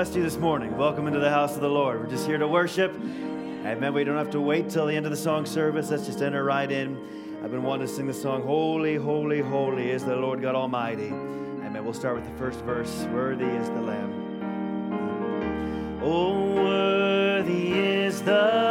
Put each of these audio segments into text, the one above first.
blessed you this morning. Welcome into the house of the Lord. We're just here to worship. Amen. We don't have to wait till the end of the song service. Let's just enter right in. I've been wanting to sing the song, Holy, Holy, Holy is the Lord God Almighty. Amen. We'll start with the first verse Worthy is the Lamb. Oh, worthy is the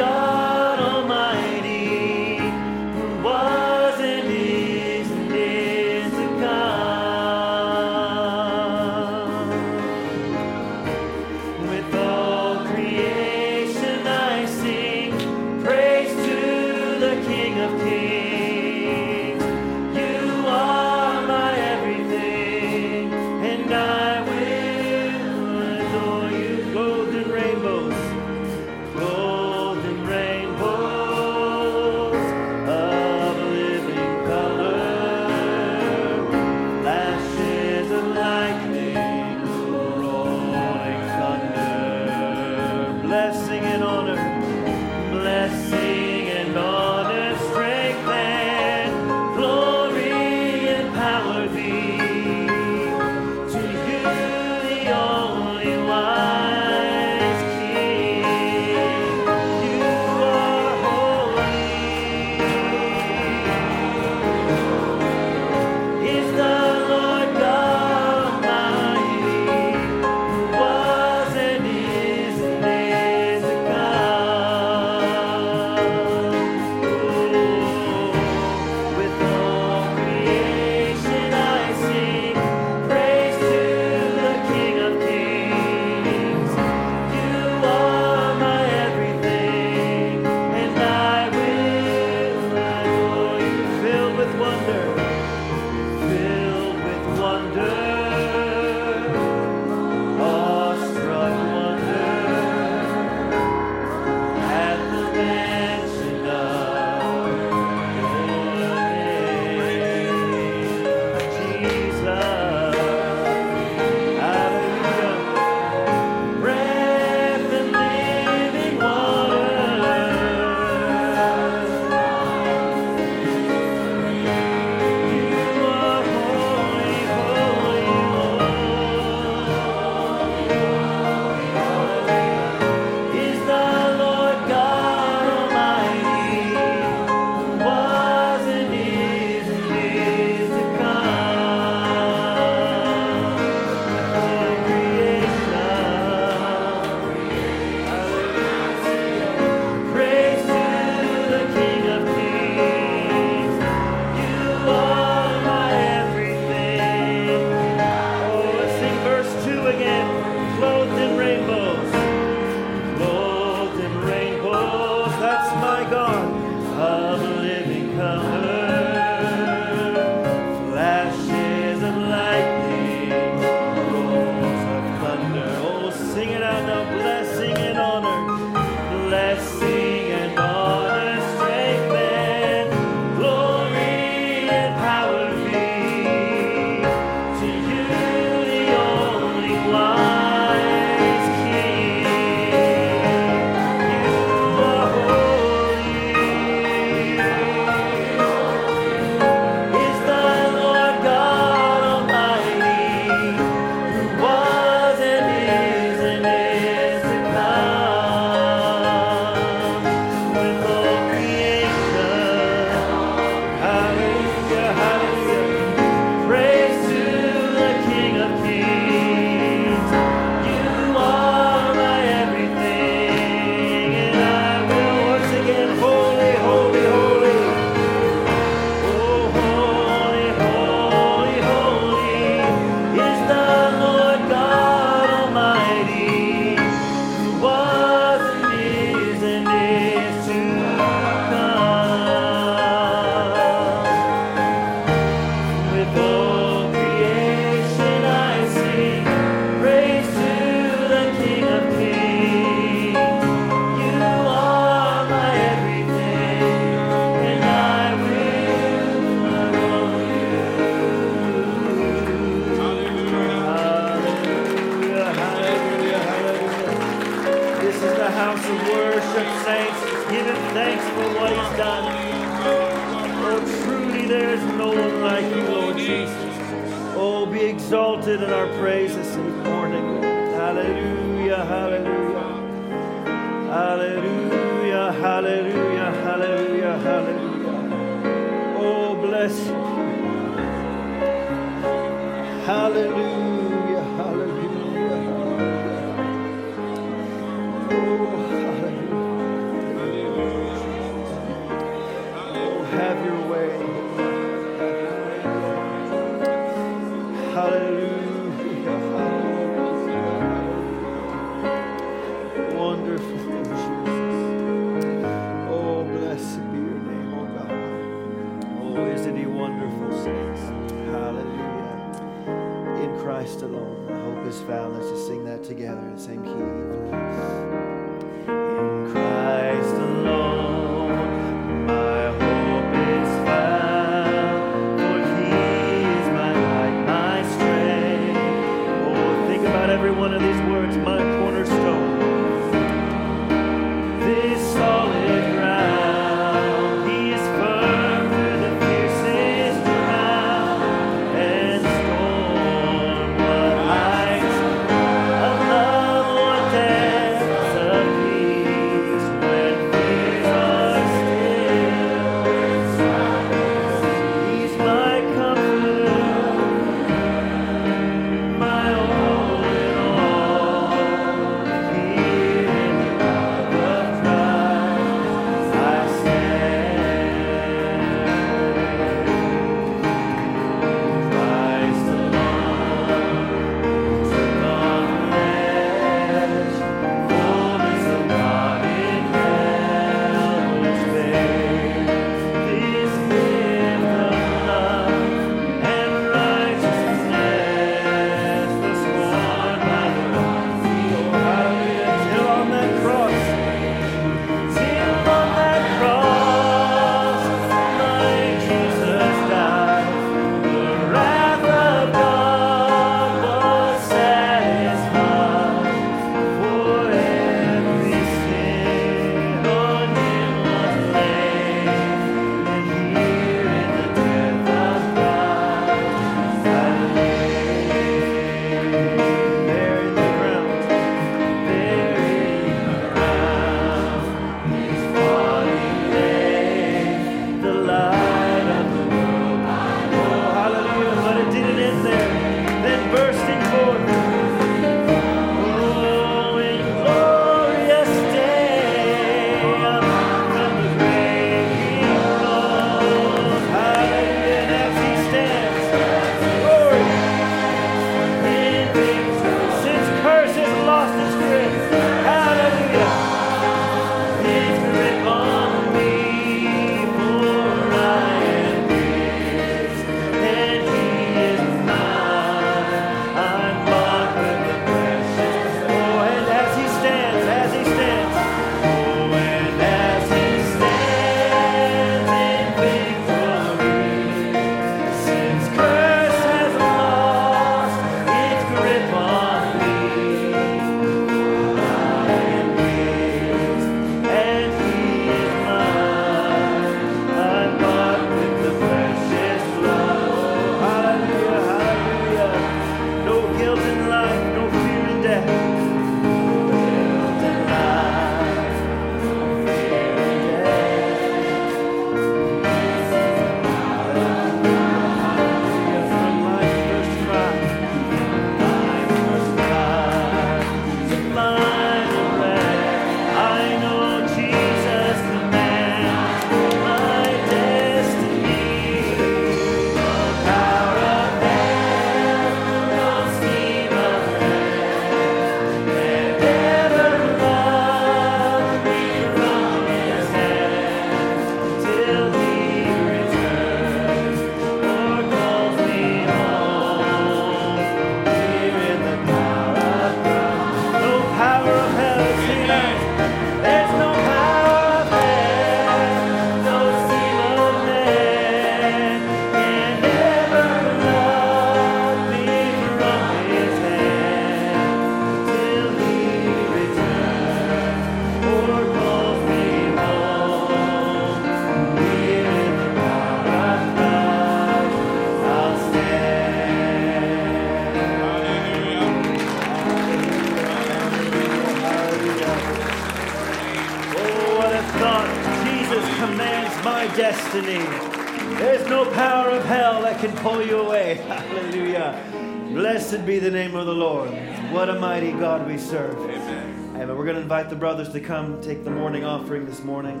to come take the morning offering this morning.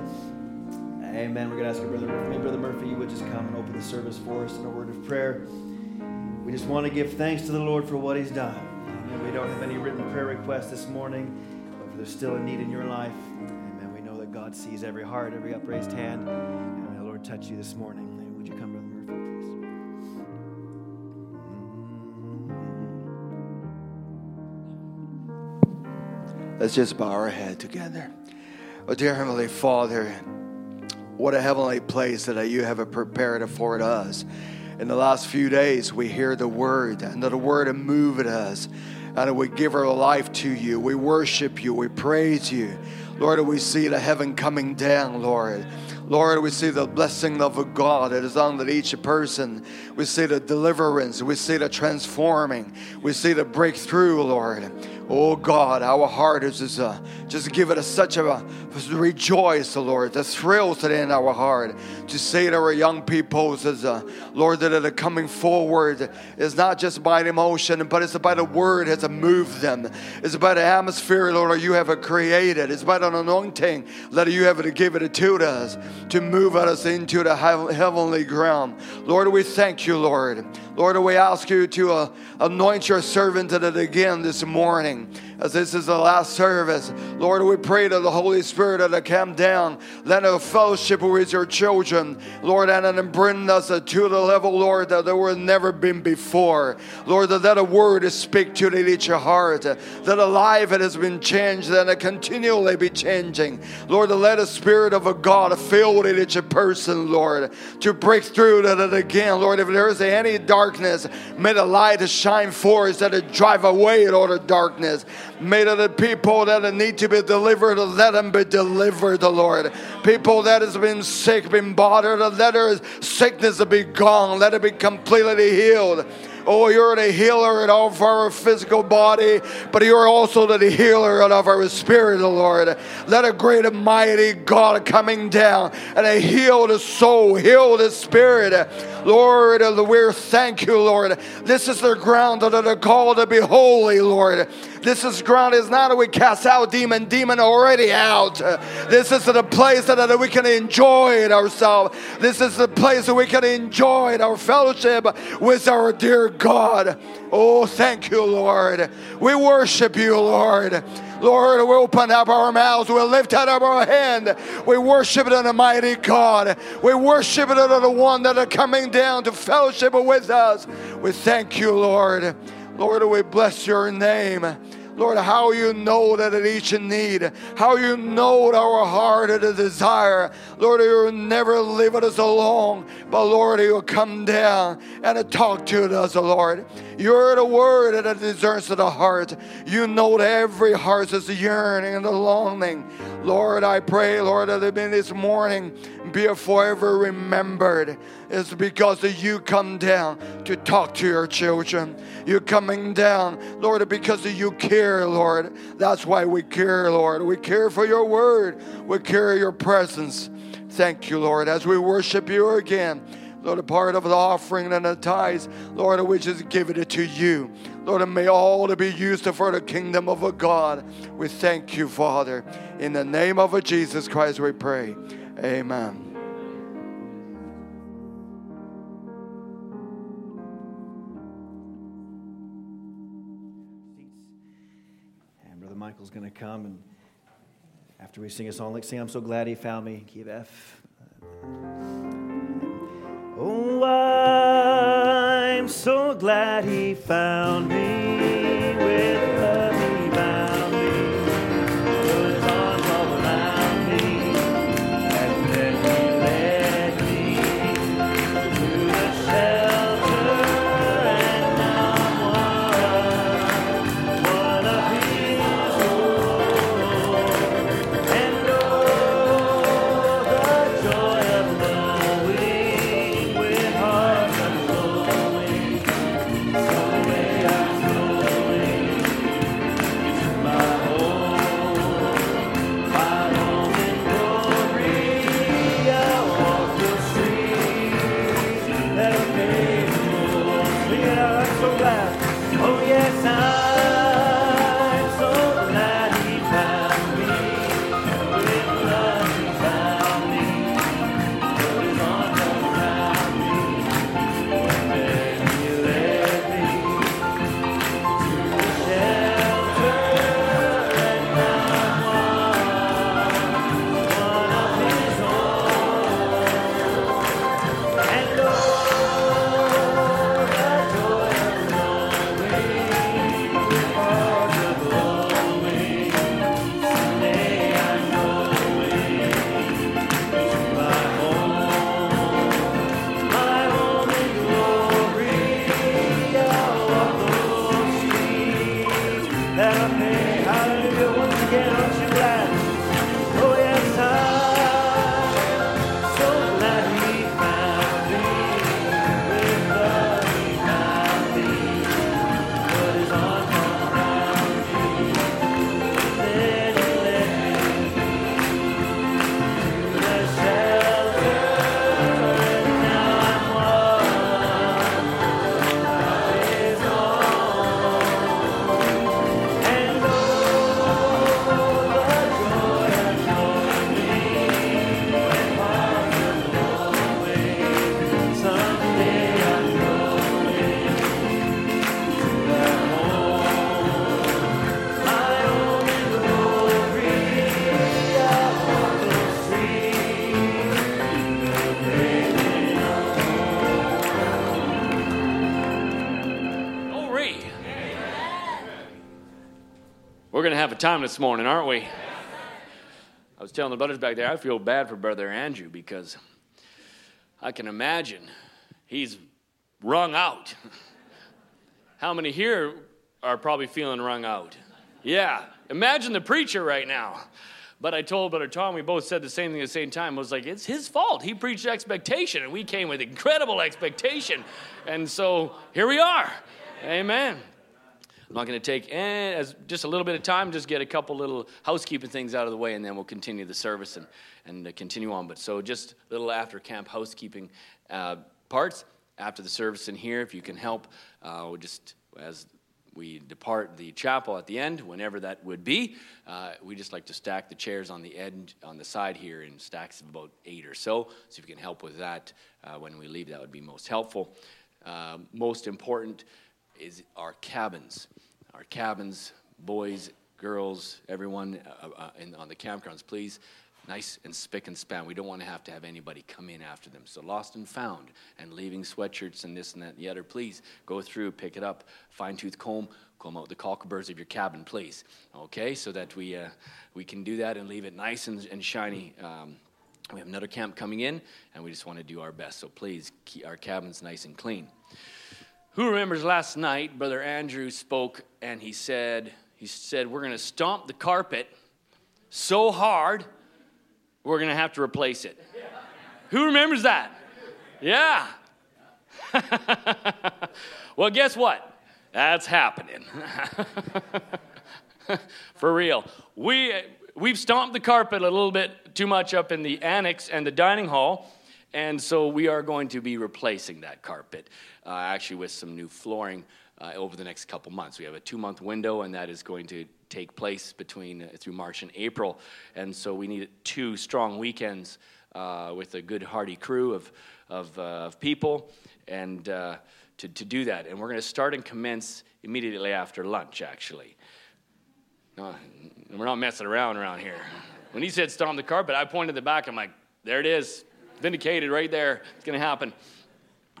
Amen. We're going to ask Brother Murphy. Brother Murphy, you would just come and open the service for us in a word of prayer. We just want to give thanks to the Lord for what He's done. Amen. We don't have any written prayer requests this morning, but if there's still a need in your life, amen, we know that God sees every heart, every upraised hand. And may the Lord touch you this morning. Let's just bow our head together. Oh, dear Heavenly Father, what a heavenly place that you have prepared for us in the last few days, we hear the word, and the word moved us, and we give our life to you. We worship you. We praise you. Lord, we see the heaven coming down, Lord. Lord, we see the blessing of God that is on each person. We see the deliverance. We see the transforming. We see the breakthrough, Lord. Oh God, our heart is just, uh, just give it a, such a, rejoice, Lord, the thrills in our heart to say to our young people, says, uh, Lord, that are coming forward is not just by emotion, but it's about the word has moved them. It's about the atmosphere, Lord, you have created. It's about an anointing that you have to give it to us to move us into the heavenly ground. Lord, we thank you, Lord. Lord, we ask you to uh, anoint your servant at it again this morning as this is the last service. Lord, we pray to the Holy Spirit that it come down, let a fellowship with your children, Lord, and bring us to the level, Lord, that there were never been before. Lord, that, that a word is speak to each heart, that a life that has been changed and it continually be changing. Lord, let a Spirit of a God fill each person, Lord, to break through that again, Lord, if there is any darkness, may the light shine forth that it drive away all the darkness. May the people that need to be delivered, let them be delivered, the Lord. People that has been sick, been bothered, let their sickness be gone. Let it be completely healed. Oh, you're the healer of our physical body, but you're also the healer of our spirit, Lord. Let a great and mighty God coming down and heal the soul, heal the spirit. Lord, we thank you, Lord. This is the ground that are called to be holy, Lord. This is ground is not that we cast out demon, demon already out. This is the place that that we can enjoy it ourselves. This is the place that we can enjoy it, our fellowship with our dear God. Oh, thank you, Lord. We worship you, Lord. Lord, we open up our mouths. We lift up our hand. We worship it the mighty God. We worship it the one that are coming down to fellowship with us. We thank you, Lord. Lord, we bless your name. Lord, how you know that it each need, how you know our heart and the desire. Lord, you will never leave us alone, but Lord, you will come down and talk to us, Lord. You're the word that discerns the heart. You know that every heart is yearning and the longing. Lord, I pray, Lord, that in this morning be forever remembered. It's because you come down to talk to your children. You're coming down, Lord, because you care, Lord. That's why we care, Lord. We care for your word. We care your presence. Thank you, Lord, as we worship you again. Lord, a part of the offering and the tithes, Lord, we just give it to you. Lord, and may all to be used for the kingdom of God. We thank you, Father. In the name of Jesus Christ, we pray. Amen. And Brother Michael's going to come and after we sing a song like sing I'm so glad he found me, key of F. Oh, I'm so glad he found me with love time this morning, aren't we? I was telling the brothers back there, I feel bad for Brother Andrew because I can imagine he's wrung out. How many here are probably feeling wrung out? Yeah. Imagine the preacher right now. But I told Brother Tom, we both said the same thing at the same time. I was like, it's his fault. He preached expectation, and we came with incredible expectation. And so here we are. Amen. I'm not going to take eh, as just a little bit of time, just get a couple little housekeeping things out of the way, and then we'll continue the service and, and uh, continue on. But so just little after camp housekeeping uh, parts after the service in here, if you can help, uh, we'll just as we depart the chapel at the end, whenever that would be. Uh, we just like to stack the chairs on the end, on the side here, in stacks of about eight or so. So if you can help with that uh, when we leave, that would be most helpful. Uh, most important is our cabins. Our cabins, boys, girls, everyone uh, uh, in, on the campgrounds, please nice and spick and span. We don't want to have to have anybody come in after them. So lost and found and leaving sweatshirts and this and that and the other, please go through, pick it up, fine tooth comb, comb out the cockaburs of your cabin, please. Okay, so that we uh, we can do that and leave it nice and, and shiny. Um, we have another camp coming in, and we just want to do our best. So please keep our cabins nice and clean. Who remembers last night? Brother Andrew spoke, and he said, he said, we're going to stomp the carpet so hard we're going to have to replace it. Who remembers that? Yeah. well, guess what? That's happening. For real. We, we've stomped the carpet a little bit too much up in the annex and the dining hall, and so we are going to be replacing that carpet, uh, actually, with some new flooring uh, over the next couple months. We have a two month window, and that is going to take place between uh, through March and April. And so we need two strong weekends uh, with a good, hearty crew of, of, uh, of people and uh, to, to do that. And we're going to start and commence immediately after lunch, actually. No, we're not messing around around here. When he said stomp the carpet, I pointed the back. I'm like, there it is, vindicated right there. It's going to happen.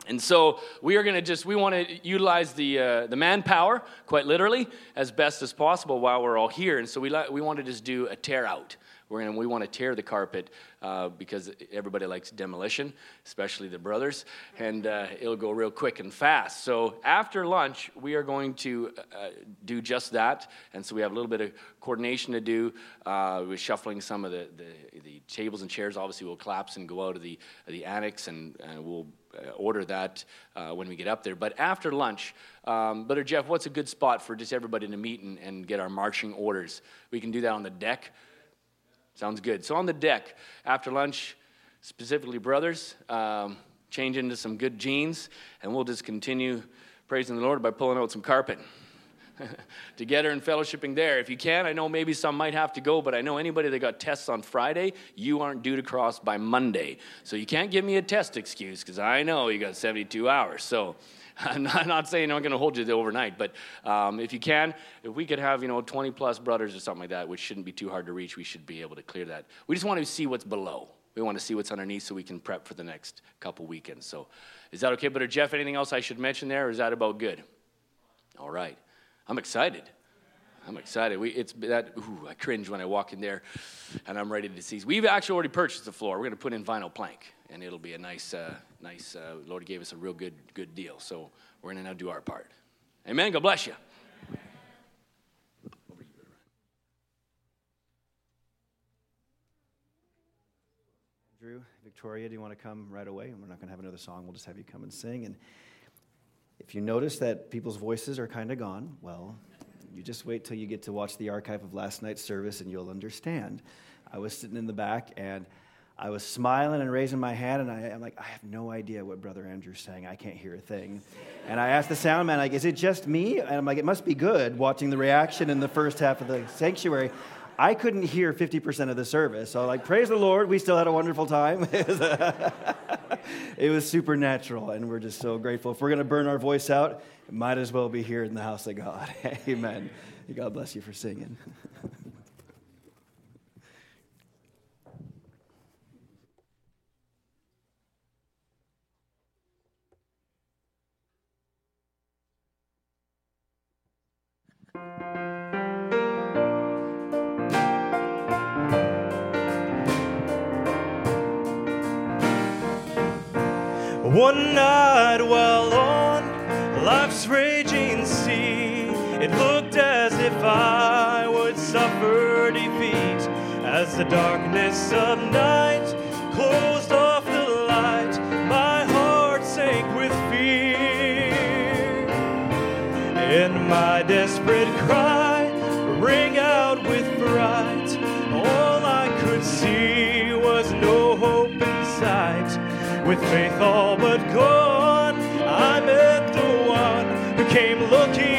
And so we are going to just, we want to utilize the, uh, the manpower, quite literally, as best as possible while we're all here. And so we, li- we want to just do a tear out. We're gonna, we want to tear the carpet uh, because everybody likes demolition, especially the brothers, and uh, it'll go real quick and fast. So after lunch, we are going to uh, do just that. And so we have a little bit of coordination to do uh, with shuffling some of the, the, the, tables and chairs. Obviously, we'll collapse and go out of the, the annex, and, and we'll uh, order that uh, when we get up there. But after lunch, um, Brother Jeff, what's a good spot for just everybody to meet and, and get our marching orders? We can do that on the deck. Sounds good. So on the deck after lunch, specifically brothers, um, change into some good jeans, and we'll just continue praising the Lord by pulling out some carpet. together and fellowshipping there. If you can, I know maybe some might have to go, but I know anybody that got tests on Friday, you aren't due to cross by Monday. So you can't give me a test excuse because I know you got 72 hours. So I'm not, not saying I'm going to hold you overnight, but um, if you can, if we could have, you know, 20 plus brothers or something like that, which shouldn't be too hard to reach, we should be able to clear that. We just want to see what's below. We want to see what's underneath so we can prep for the next couple weekends. So is that okay? But Jeff, anything else I should mention there, or is that about good? All right. I'm excited. I'm excited. We, it's that, ooh, I cringe when I walk in there and I'm ready to see. We've actually already purchased the floor. We're going to put in vinyl plank and it'll be a nice, uh, nice, uh, Lord gave us a real good, good deal. So we're to now do our part. Amen. God bless you. Drew, Victoria, do you want to come right away? And we're not going to have another song. We'll just have you come and sing. And if you notice that people's voices are kind of gone, well, you just wait till you get to watch the archive of last night's service and you'll understand. I was sitting in the back and I was smiling and raising my hand, and I, am like, I have no idea what Brother Andrew's saying. I can't hear a thing. And I asked the sound man, like, is it just me? And I'm like, it must be good watching the reaction in the first half of the sanctuary. I couldn't hear 50% of the service. So, like, praise the Lord, we still had a wonderful time. it was supernatural, and we're just so grateful. If we're going to burn our voice out, it might as well be here in the house of God. Amen. God bless you for singing. One night while on life's raging sea, it looked as if I would suffer defeat as the darkness of night closed off the light. My heart sank with fear, and my desperate cry rang out With faith all but gone, I met the one who came looking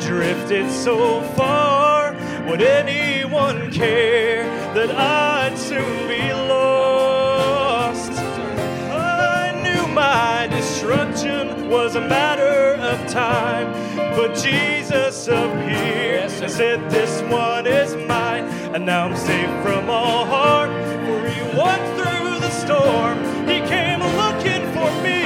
drifted so far, would anyone care that I'd soon be lost? I knew my destruction was a matter of time, but Jesus appeared and said, This one is mine, and now I'm safe from all harm. For he walked through the storm, he came looking for me.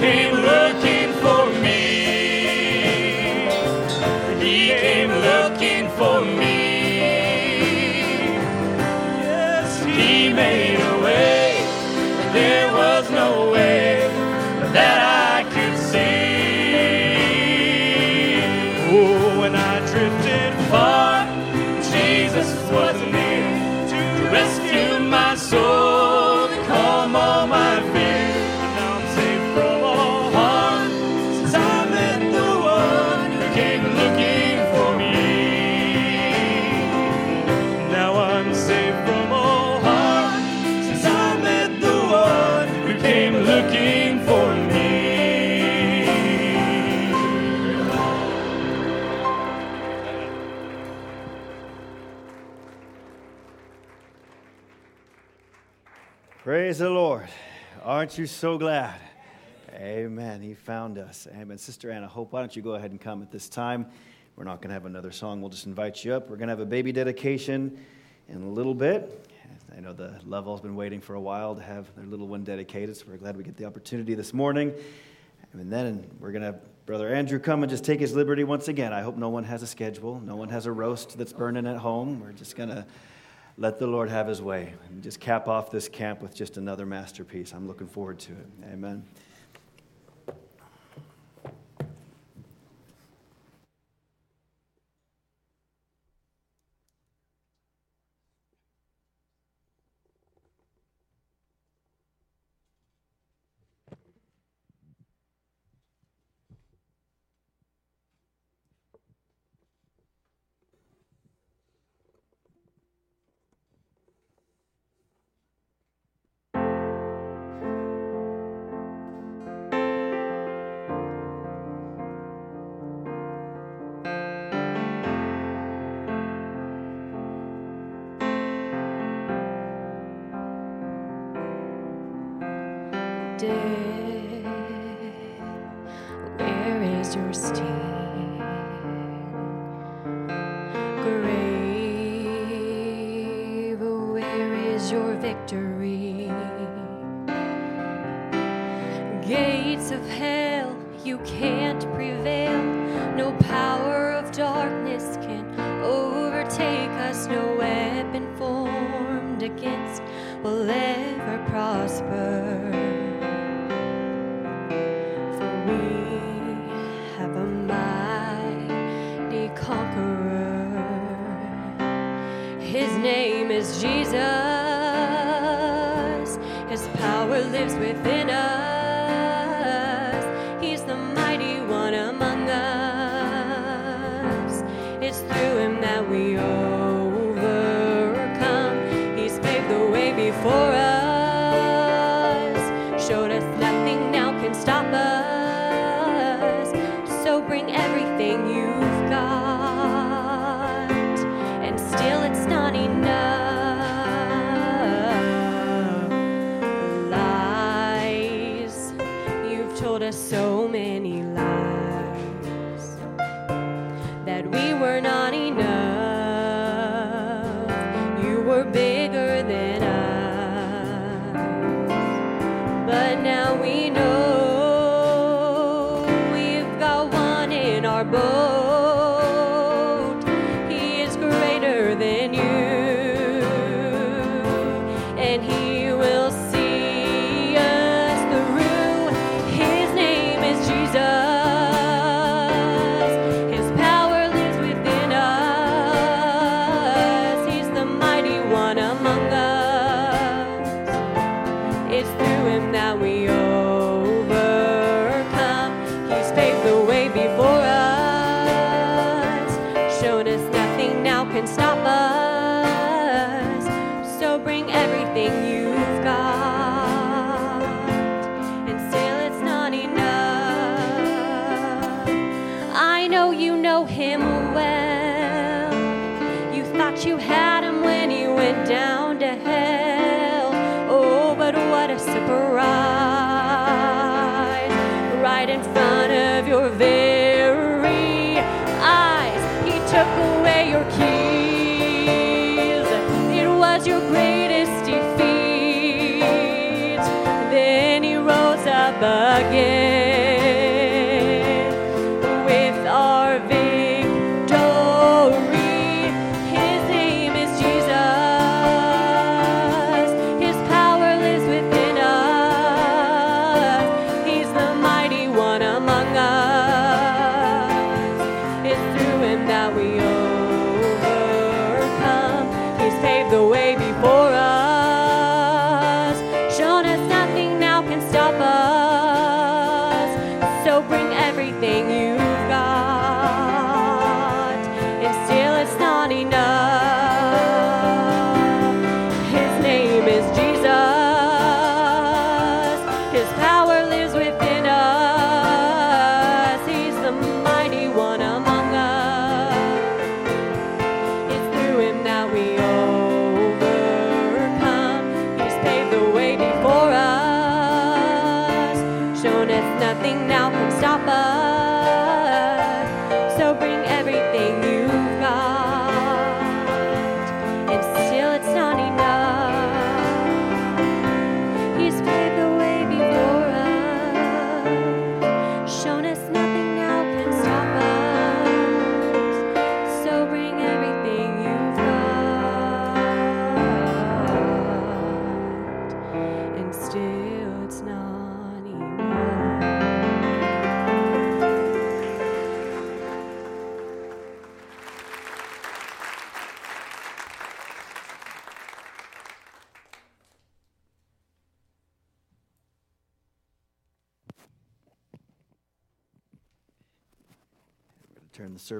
Came looking Aren't you so glad? Amen. He found us. Amen. Sister Anna Hope, why don't you go ahead and come at this time? We're not going to have another song. We'll just invite you up. We're going to have a baby dedication in a little bit. I know the Lovells been waiting for a while to have their little one dedicated, so we're glad we get the opportunity this morning. And then we're going to have Brother Andrew come and just take his liberty once again. I hope no one has a schedule, no one has a roast that's burning at home. We're just going to let the Lord have his way and just cap off this camp with just another masterpiece. I'm looking forward to it. Amen.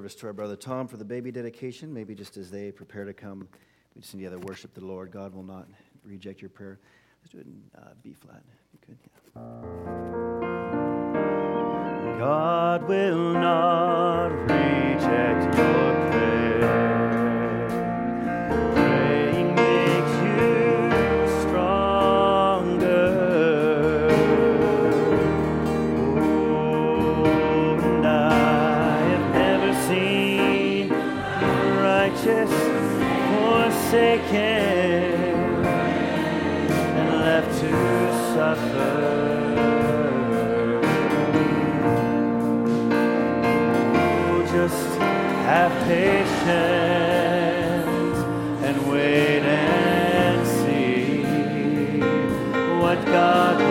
service to our brother Tom for the baby dedication. Maybe just as they prepare to come, we just need to worship the Lord. God will not reject your prayer. Let's do it in uh, B flat. You could, yeah. God will and wait and see what God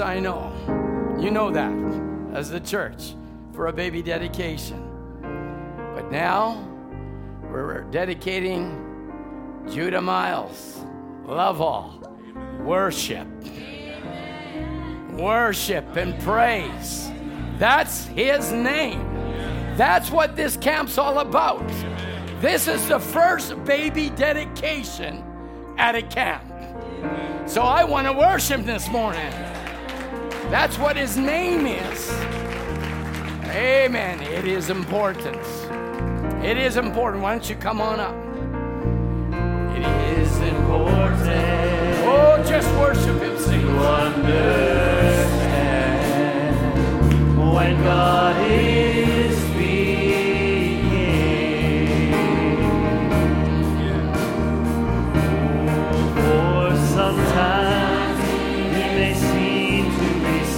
I know. You know that as the church for a baby dedication. But now we're dedicating Judah Miles. Love all. Worship. Worship and praise. That's his name. That's what this camp's all about. This is the first baby dedication at a camp. So I want to worship this morning. That's what his name is. Amen. It is important. It is important. Why don't you come on up? It is important Oh, just worship him. Sing. to understand when God is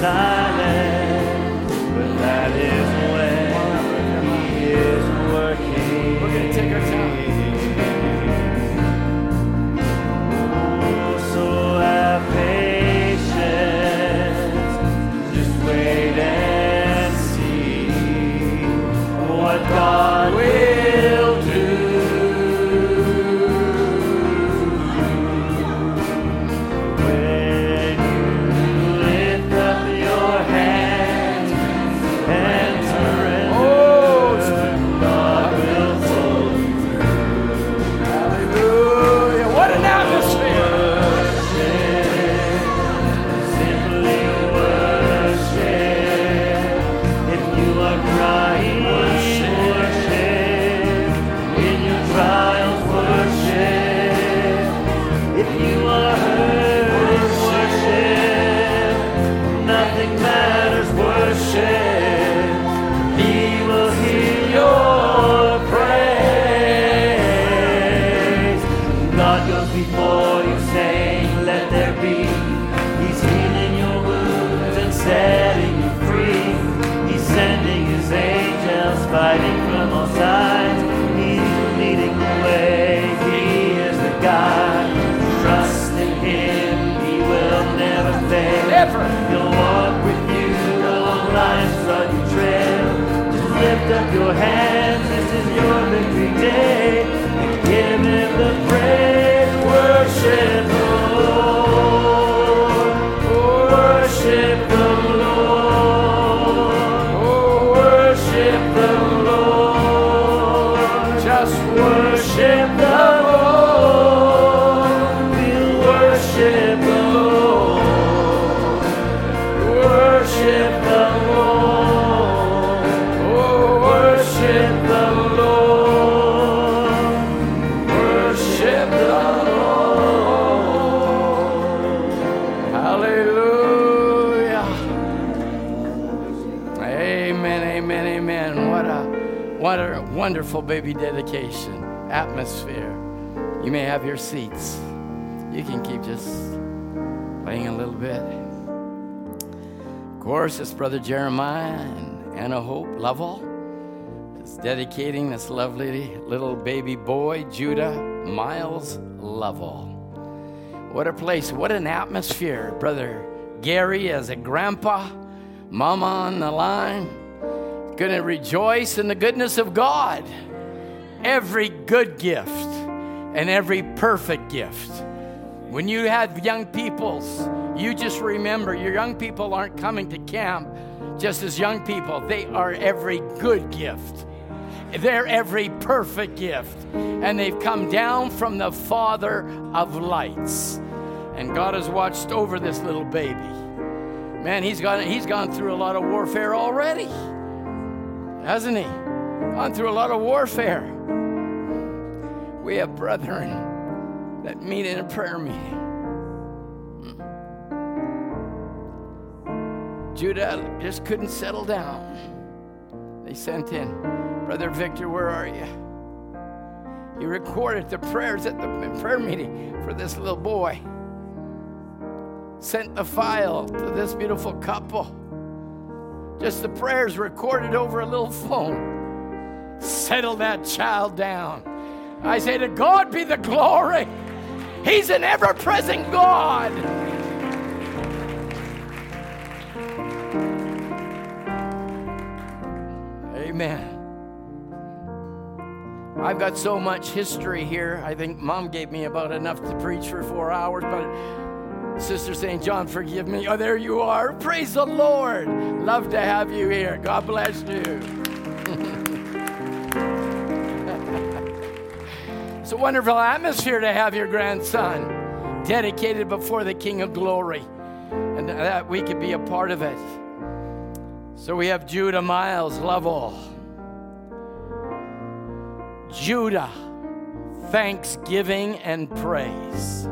be angels, wonderful baby dedication. Atmosphere. You may have your seats. You can keep just playing a little bit. Of course, it's Brother Jeremiah and Anna Hope Lovell is dedicating this lovely little baby boy, Judah Miles Lovell. What a place, what an atmosphere. Brother Gary as a grandpa, mama on the line, gonna rejoice in the goodness of God. Every good gift and every perfect gift. When you have young peoples, you just remember your young people aren't coming to camp just as young people, they are every good gift. They're every perfect gift. And they've come down from the Father of lights. And God has watched over this little baby. Man, he's gone, he's gone through a lot of warfare already. Hasn't he? Gone through a lot of warfare. We have brethren that meet in a prayer meeting. Hmm. Judah just couldn't settle down. They sent in, Brother Victor, where are you? He recorded the prayers at the prayer meeting for this little boy. Sent the file to this beautiful couple. Just the prayers recorded over a little phone. Settle that child down. I say, to God be the glory. He's an ever present God. Amen. I've got so much history here. I think mom gave me about enough to preach for four hours, but Sister St. John, forgive me. Oh, there you are. Praise the Lord. Love to have you here. God bless you. it's a wonderful atmosphere to have your grandson dedicated before the King of Glory and that we could be a part of it. So we have Judah Miles Lovell. Judah, thanksgiving and praise.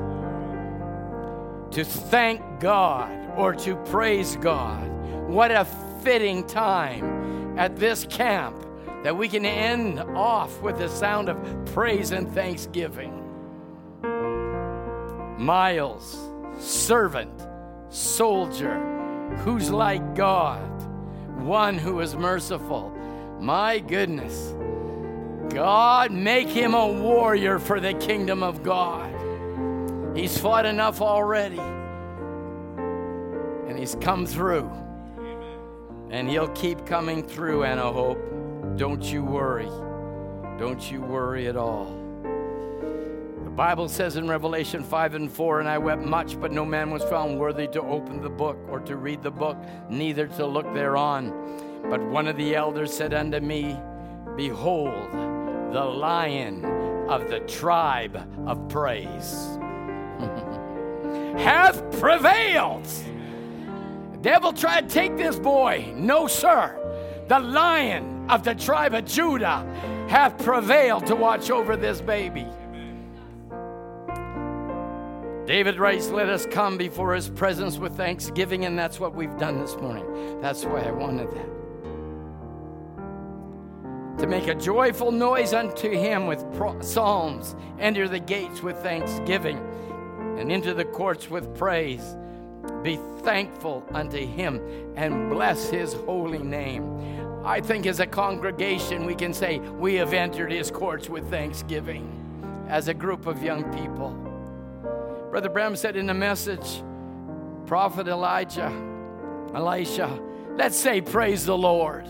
To thank God or to praise God. What a fitting time at this camp that we can end off with the sound of praise and thanksgiving. Miles, servant, soldier, who's like God, one who is merciful. My goodness. God, make him a warrior for the kingdom of God. He's fought enough already. And he's come through. And he'll keep coming through, Anna Hope. Don't you worry. Don't you worry at all. The Bible says in Revelation 5 and 4, and I wept much, but no man was found worthy to open the book or to read the book, neither to look thereon. But one of the elders said unto me, Behold, the lion of the tribe of praise hath prevailed. The devil tried to take this boy. No, sir. The lion of the tribe of Judah hath prevailed to watch over this baby. David writes, Let us come before his presence with thanksgiving, and that's what we've done this morning. That's why I wanted that to make a joyful noise unto him with psalms, enter the gates with thanksgiving, and into the courts with praise. Be thankful unto him and bless his holy name. I think as a congregation, we can say we have entered his courts with thanksgiving as a group of young people. Brother Branham said in the message, Prophet Elijah, Elisha, let's say, Praise the Lord.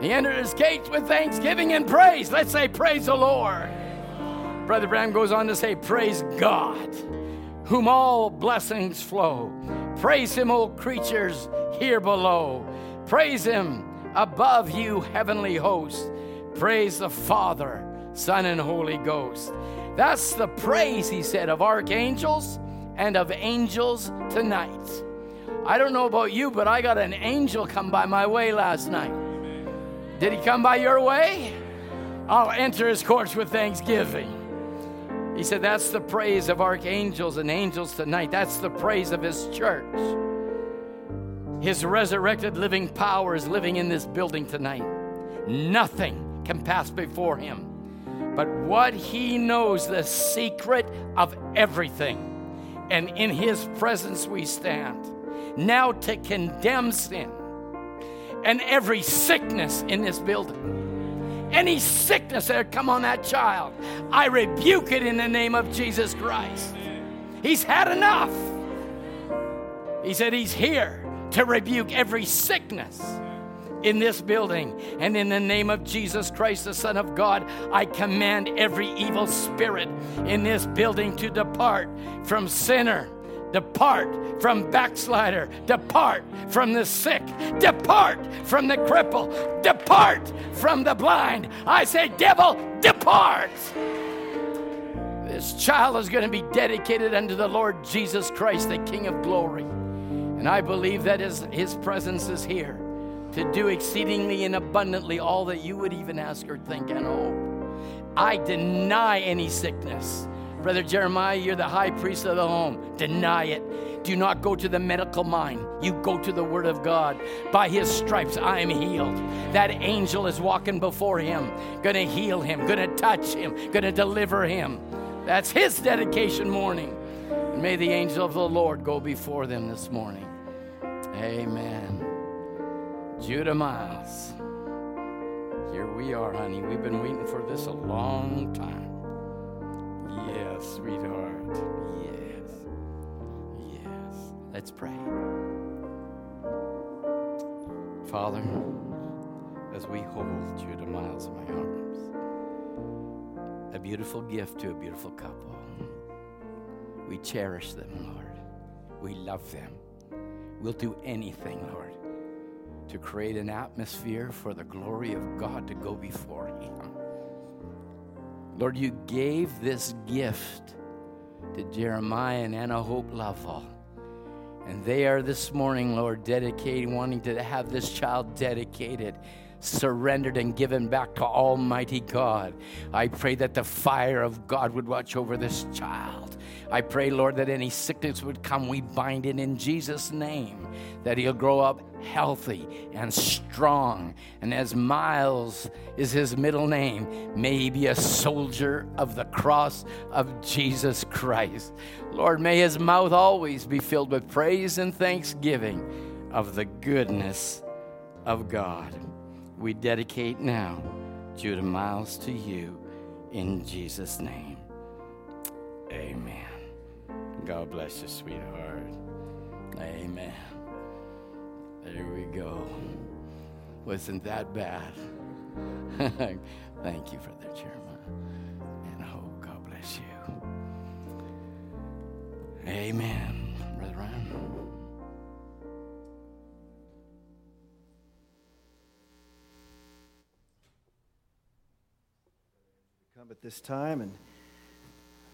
He entered his gates with thanksgiving and praise. Let's say, Praise the Lord. Brother Branham goes on to say, Praise God, whom all blessings flow. Praise him, O creatures here below. Praise him above you, heavenly host. Praise the Father, Son, and Holy Ghost. That's the praise, he said, of archangels and of angels tonight. I don't know about you, but I got an angel come by my way last night. Did he come by your way? I'll enter his courts with thanksgiving. He said, That's the praise of archangels and angels tonight. That's the praise of his church. His resurrected living power is living in this building tonight. Nothing can pass before him. But what he knows, the secret of everything. And in his presence we stand. Now to condemn sin and every sickness in this building. Any sickness that come on that child, I rebuke it in the name of Jesus Christ. He's had enough. He said he's here to rebuke every sickness in this building. And in the name of Jesus Christ, the Son of God, I command every evil spirit in this building to depart from sinner Depart from backslider. Depart from the sick. Depart from the cripple. Depart from the blind. I say, devil, depart. This child is going to be dedicated unto the Lord Jesus Christ, the King of glory. And I believe that his, his presence is here to do exceedingly and abundantly all that you would even ask or think and hope. I deny any sickness. Brother Jeremiah, you're the high priest of the home. Deny it. Do not go to the medical mind. You go to the Word of God. By His stripes, I am healed. That angel is walking before him, gonna heal him, gonna touch him, gonna deliver him. That's His dedication morning. And may the angel of the Lord go before them this morning. Amen. Judah Miles. Here we are, honey. We've been waiting for this a long time. Sweetheart. Yes. Yes. Let's pray. Father, as we hold Judah Miles in my arms, a beautiful gift to a beautiful couple. We cherish them, Lord. We love them. We'll do anything, Lord, to create an atmosphere for the glory of God to go before Him. Lord, you gave this gift to Jeremiah and Anna Hope Lovell. And they are this morning, Lord, dedicating, wanting to have this child dedicated, surrendered, and given back to Almighty God. I pray that the fire of God would watch over this child. I pray, Lord, that any sickness would come. We bind it in Jesus' name, that he'll grow up healthy and strong. And as Miles is his middle name, may he be a soldier of the cross of Jesus Christ. Lord, may his mouth always be filled with praise and thanksgiving of the goodness of God. We dedicate now Judah Miles to you in Jesus' name. Amen. God bless you, sweetheart. Amen. There we go. Wasn't that bad? Thank you for the chairman. And oh, God bless you. Amen. Brother Ryan. At this time, and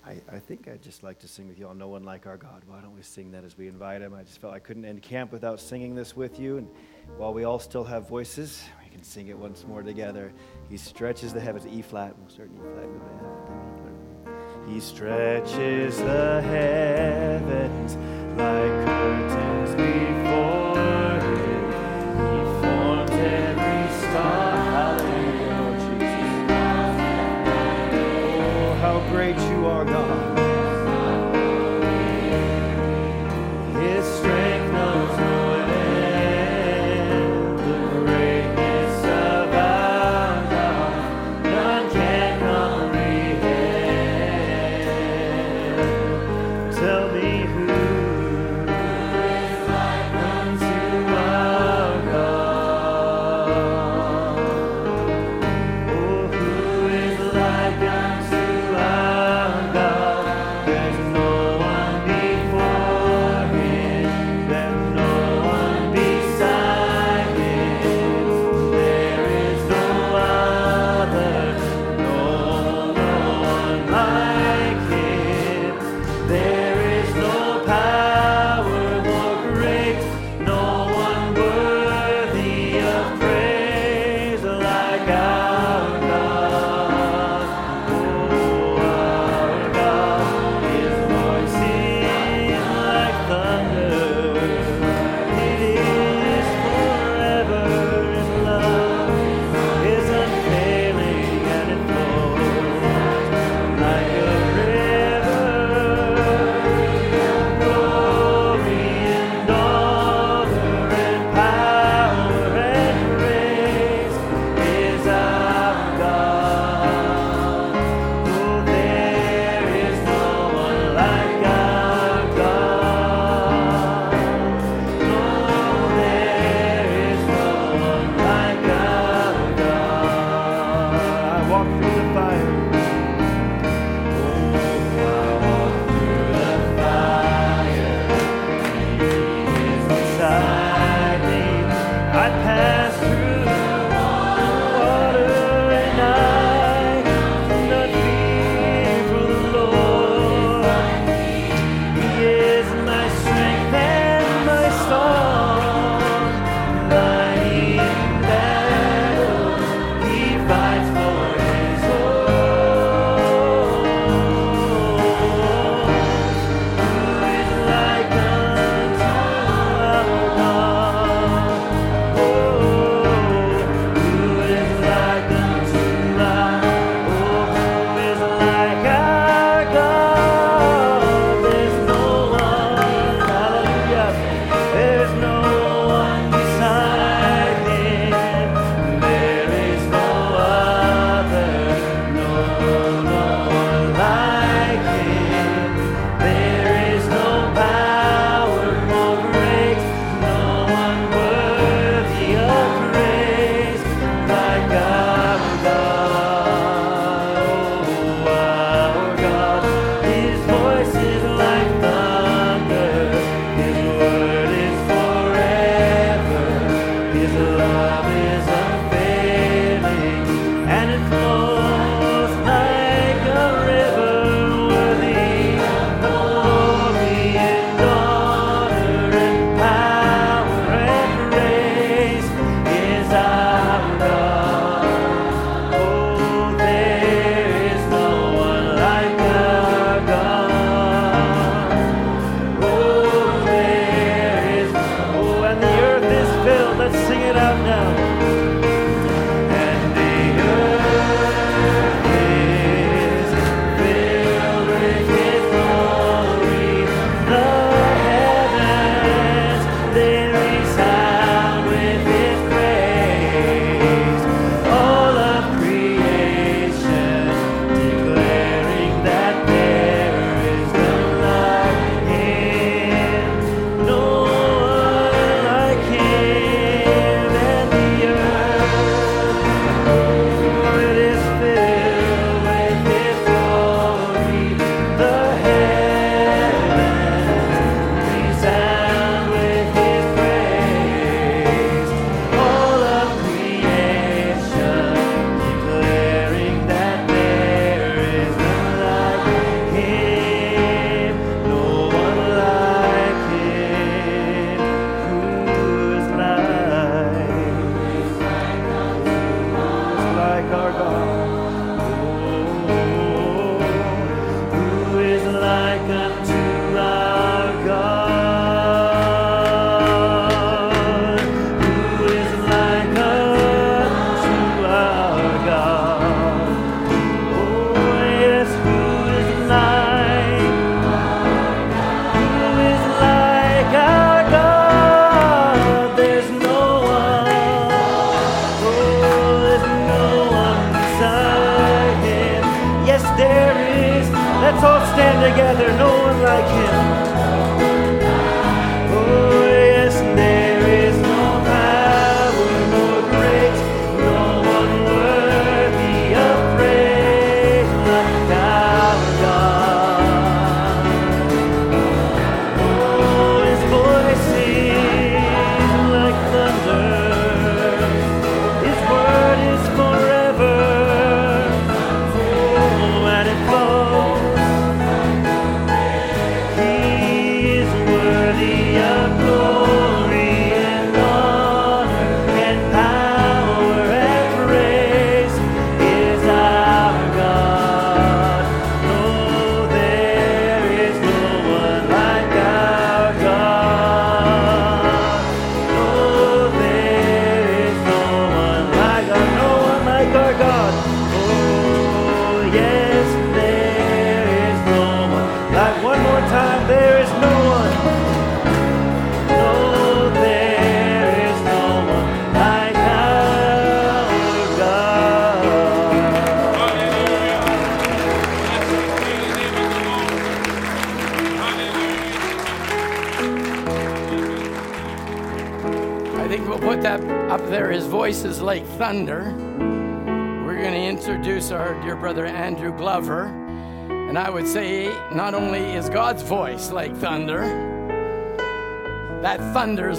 I, I think I'd just like to sing with you all No One Like Our God. Why don't we sing that as we invite him? I just felt I couldn't end camp without singing this with you, and while we all still have voices, we can sing it once more together. He stretches the heavens, E flat, we'll start E flat. He stretches the heavens like curtains before him. He formed every star.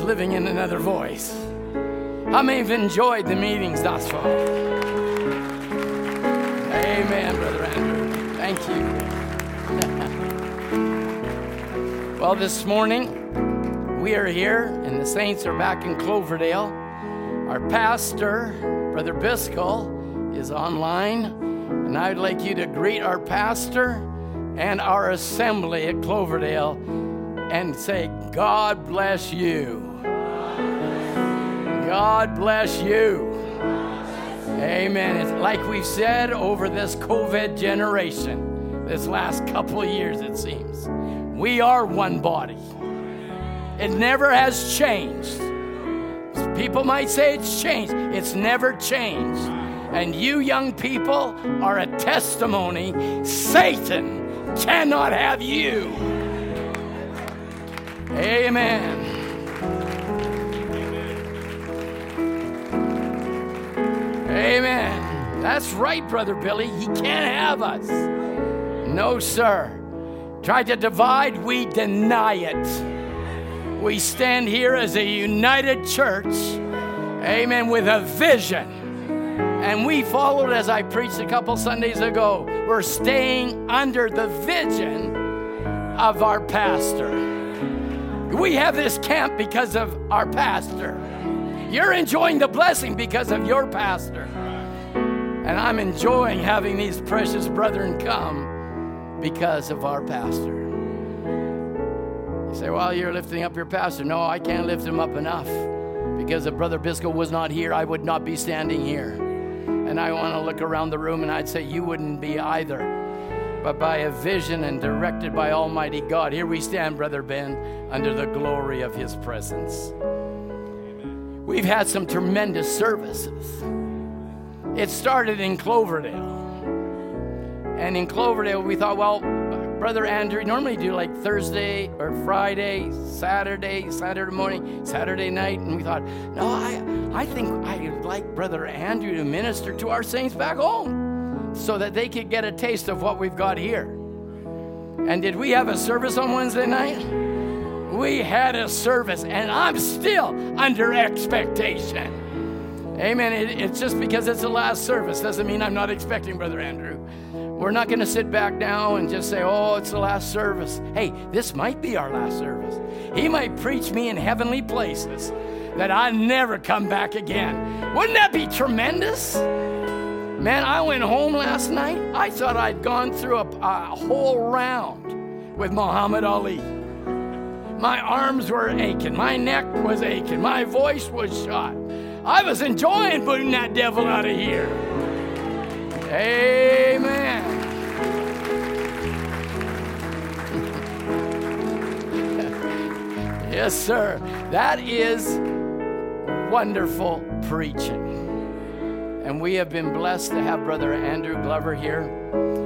Living in another voice. How many have enjoyed the meetings thus far? Amen, Brother Andrew. Thank you. well, this morning, we are here, and the saints are back in Cloverdale. Our pastor, Brother Biscoe, is online, and I'd like you to greet our pastor and our assembly at Cloverdale and say, God bless you. God bless you. Amen. It's like we've said over this COVID generation, this last couple years, it seems. We are one body. It never has changed. People might say it's changed. It's never changed. And you young people are a testimony. Satan cannot have you. Amen. Right, Brother Billy. He can't have us. No, sir. Try to divide, we deny it. We stand here as a united church, amen, with a vision. And we followed, as I preached a couple Sundays ago, we're staying under the vision of our pastor. We have this camp because of our pastor. You're enjoying the blessing because of your pastor. And I'm enjoying having these precious brethren come because of our pastor. You say, well, you're lifting up your pastor. No, I can't lift him up enough. Because if Brother Biscoe was not here, I would not be standing here. And I want to look around the room and I'd say, you wouldn't be either. But by a vision and directed by Almighty God, here we stand, Brother Ben, under the glory of his presence. We've had some tremendous services. It started in Cloverdale. And in Cloverdale, we thought, well, Brother Andrew, normally do like Thursday or Friday, Saturday, Saturday morning, Saturday night. And we thought, no, I, I think I'd like Brother Andrew to minister to our saints back home so that they could get a taste of what we've got here. And did we have a service on Wednesday night? We had a service, and I'm still under expectation. Amen. It, it's just because it's the last service doesn't mean I'm not expecting Brother Andrew. We're not going to sit back now and just say, oh, it's the last service. Hey, this might be our last service. He might preach me in heavenly places that I never come back again. Wouldn't that be tremendous? Man, I went home last night. I thought I'd gone through a, a whole round with Muhammad Ali. My arms were aching. My neck was aching. My voice was shot. I was enjoying putting that devil out of here. Amen. yes, sir. That is wonderful preaching. And we have been blessed to have Brother Andrew Glover here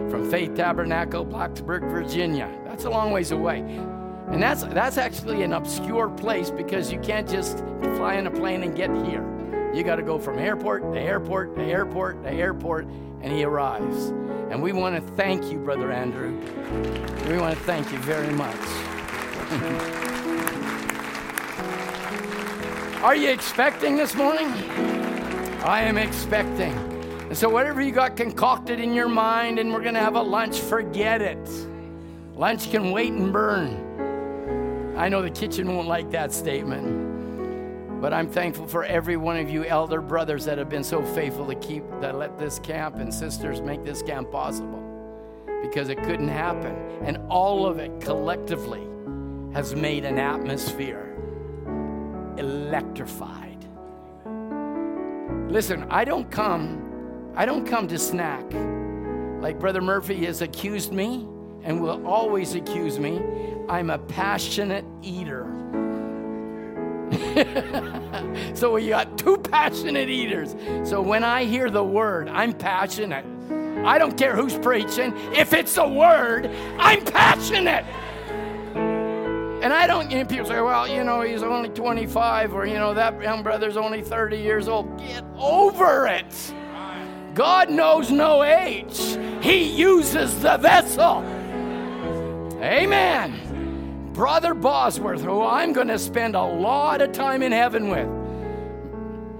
from Faith Tabernacle, Blacksburg, Virginia. That's a long ways away. And that's, that's actually an obscure place because you can't just fly in a plane and get here. You got to go from airport to airport to airport to airport, and he arrives. And we want to thank you, Brother Andrew. We want to thank you very much. Are you expecting this morning? I am expecting. And so, whatever you got concocted in your mind, and we're going to have a lunch, forget it. Lunch can wait and burn. I know the kitchen won't like that statement, but I'm thankful for every one of you elder brothers that have been so faithful to keep, that let this camp and sisters make this camp possible because it couldn't happen. And all of it collectively has made an atmosphere electrified. Listen, I don't come I don't come to snack. Like Brother Murphy has accused me and will always accuse me. I'm a passionate eater. so we got two passionate eaters. So when I hear the word, I'm passionate. I don't care who's preaching. If it's a word, I'm passionate. And I don't, know, people say, well, you know, he's only 25 or, you know, that young brother's only 30 years old. Get over it. God knows no age, He uses the vessel. Amen. Brother Bosworth, who I'm going to spend a lot of time in heaven with.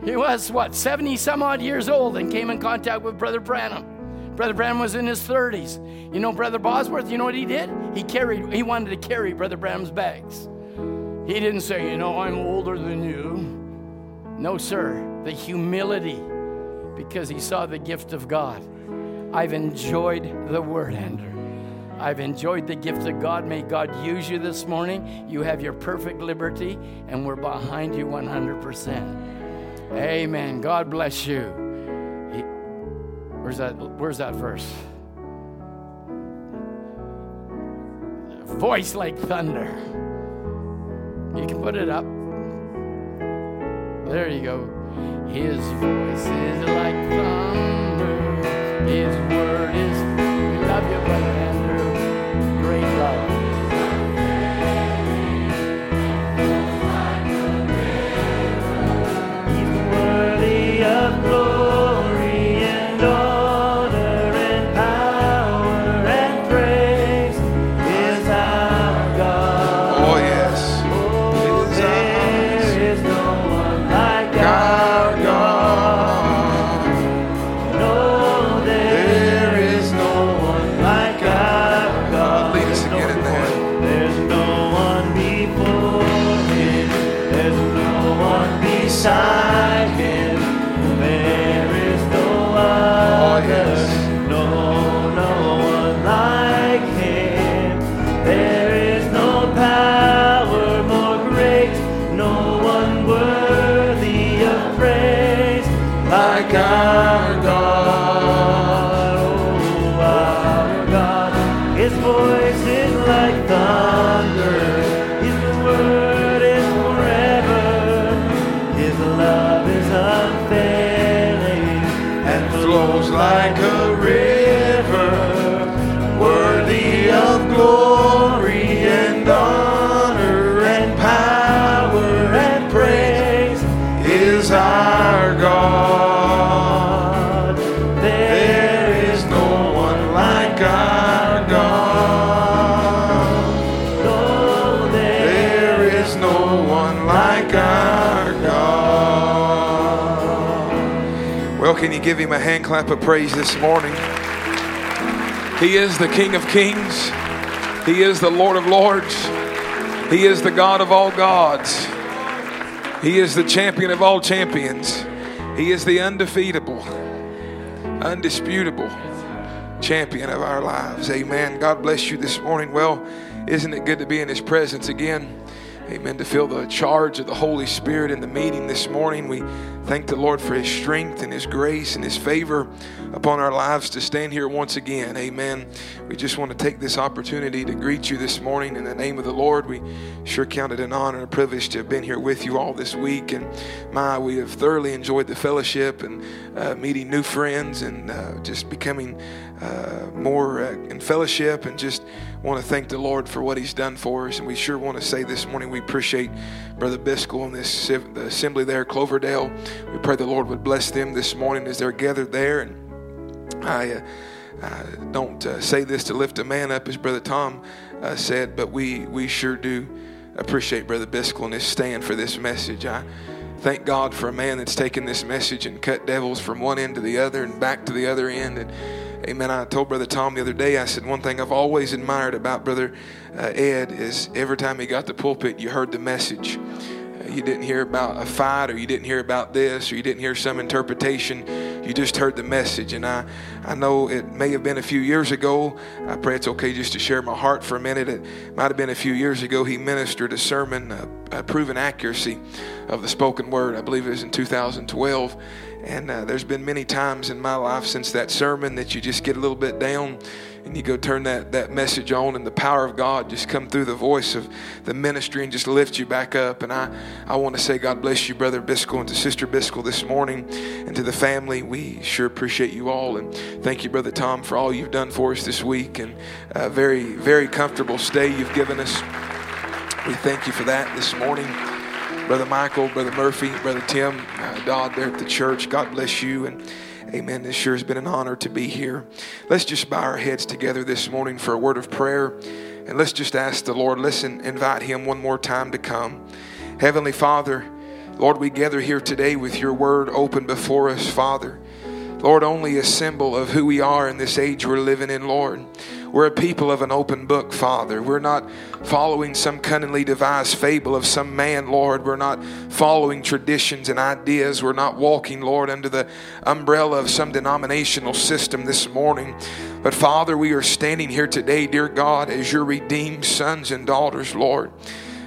He was, what, 70 some odd years old and came in contact with Brother Branham. Brother Branham was in his 30s. You know, Brother Bosworth, you know what he did? He carried, he wanted to carry Brother Branham's bags. He didn't say, you know, I'm older than you. No, sir. The humility, because he saw the gift of God. I've enjoyed the word, Andrew. I've enjoyed the gift of God. May God use you this morning. You have your perfect liberty, and we're behind you 100%. Amen. God bless you. He, where's that? Where's that verse? Voice like thunder. You can put it up. There you go. His voice is like thunder. His word is. We love you, brother. Great love. Can you give him a hand clap of praise this morning? He is the King of Kings. He is the Lord of Lords. He is the God of all gods. He is the champion of all champions. He is the undefeatable, undisputable champion of our lives. Amen. God bless you this morning. Well, isn't it good to be in His presence again? Amen, to feel the charge of the Holy Spirit in the meeting this morning. We thank the Lord for His strength and His grace and His favor upon our lives to stand here once again. Amen. We just want to take this opportunity to greet you this morning in the name of the Lord. We sure count it an honor and a privilege to have been here with you all this week. And my, we have thoroughly enjoyed the fellowship and uh, meeting new friends and uh, just becoming uh, more uh, in fellowship and just want to thank the Lord for what He's done for us. And we sure want to say this morning we appreciate Brother Biscoe and this the assembly there, Cloverdale. We pray the Lord would bless them this morning as they're gathered there. And I, uh, don't uh, say this to lift a man up, as Brother Tom uh, said, but we we sure do appreciate Brother Biscoe and his stand for this message. I thank God for a man that's taken this message and cut devils from one end to the other and back to the other end and Amen. I told Brother Tom the other day, I said, one thing I've always admired about Brother uh, Ed is every time he got the pulpit, you heard the message. Uh, you didn't hear about a fight or you didn't hear about this or you didn't hear some interpretation. You just heard the message. And I, I know it may have been a few years ago. I pray it's okay just to share my heart for a minute. It might have been a few years ago. He ministered a sermon, uh, proven accuracy of the spoken word. I believe it was in 2012. And uh, there's been many times in my life since that sermon that you just get a little bit down and you go turn that, that message on and the power of God just come through the voice of the ministry and just lift you back up. And I, I want to say God bless you, Brother Biscoe, and to Sister Biscoe this morning and to the family. We sure appreciate you all. And thank you, Brother Tom, for all you've done for us this week and a very, very comfortable stay you've given us. We thank you for that this morning. Brother Michael, Brother Murphy, Brother Tim, uh, Dodd there at the church. God bless you. And amen. This sure has been an honor to be here. Let's just bow our heads together this morning for a word of prayer. And let's just ask the Lord, listen, invite Him one more time to come. Heavenly Father, Lord, we gather here today with your word open before us, Father. Lord, only a symbol of who we are in this age we're living in, Lord. We're a people of an open book, Father. We're not following some cunningly devised fable of some man, Lord. We're not following traditions and ideas. We're not walking, Lord, under the umbrella of some denominational system this morning. But, Father, we are standing here today, dear God, as your redeemed sons and daughters, Lord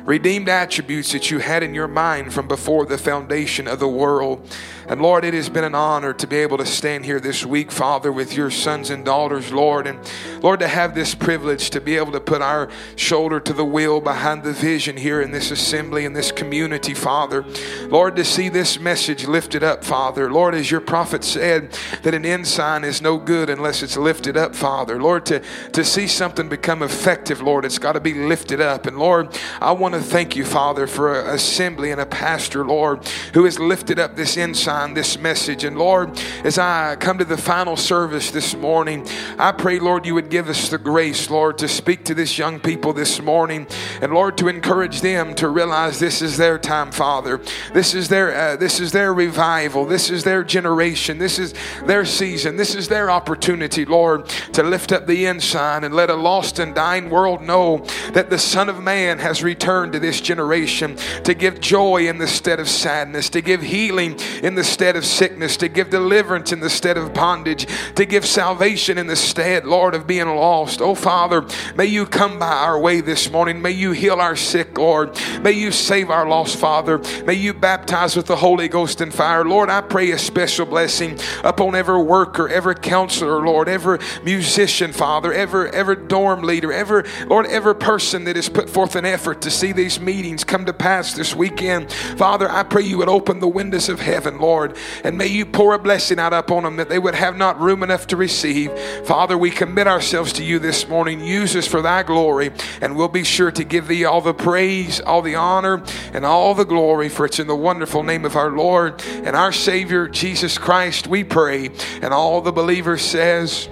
redeemed attributes that you had in your mind from before the foundation of the world. And Lord, it has been an honor to be able to stand here this week, Father, with your sons and daughters, Lord. And Lord, to have this privilege to be able to put our shoulder to the wheel behind the vision here in this assembly, in this community, Father. Lord, to see this message lifted up, Father. Lord, as your prophet said, that an ensign is no good unless it's lifted up, Father. Lord, to, to see something become effective, Lord, it's got to be lifted up. And Lord, I want to thank you, Father, for an assembly and a pastor, Lord, who has lifted up this ensign this message. And Lord, as I come to the final service this morning, I pray, Lord, you would give us the grace, Lord, to speak to this young people this morning. And Lord, to encourage them to realize this is their time, Father. This is their uh, this is their revival. This is their generation. This is their season. This is their opportunity, Lord, to lift up the ensign and let a lost and dying world know that the Son of Man has returned to this generation to give joy in the stead of sadness, to give healing in the the stead of sickness, to give deliverance in the stead of bondage, to give salvation in the stead, Lord, of being lost. Oh, Father, may you come by our way this morning. May you heal our sick, Lord. May you save our lost, Father. May you baptize with the Holy Ghost and fire. Lord, I pray a special blessing upon every worker, every counselor, Lord, every musician, Father, every, every dorm leader, every, Lord, every person that has put forth an effort to see these meetings come to pass this weekend. Father, I pray you would open the windows of heaven, Lord. Lord. And may you pour a blessing out upon them that they would have not room enough to receive. Father, we commit ourselves to you this morning. Use us for thy glory, and we'll be sure to give thee all the praise, all the honor, and all the glory. For it's in the wonderful name of our Lord and our Savior, Jesus Christ, we pray. And all the believers says,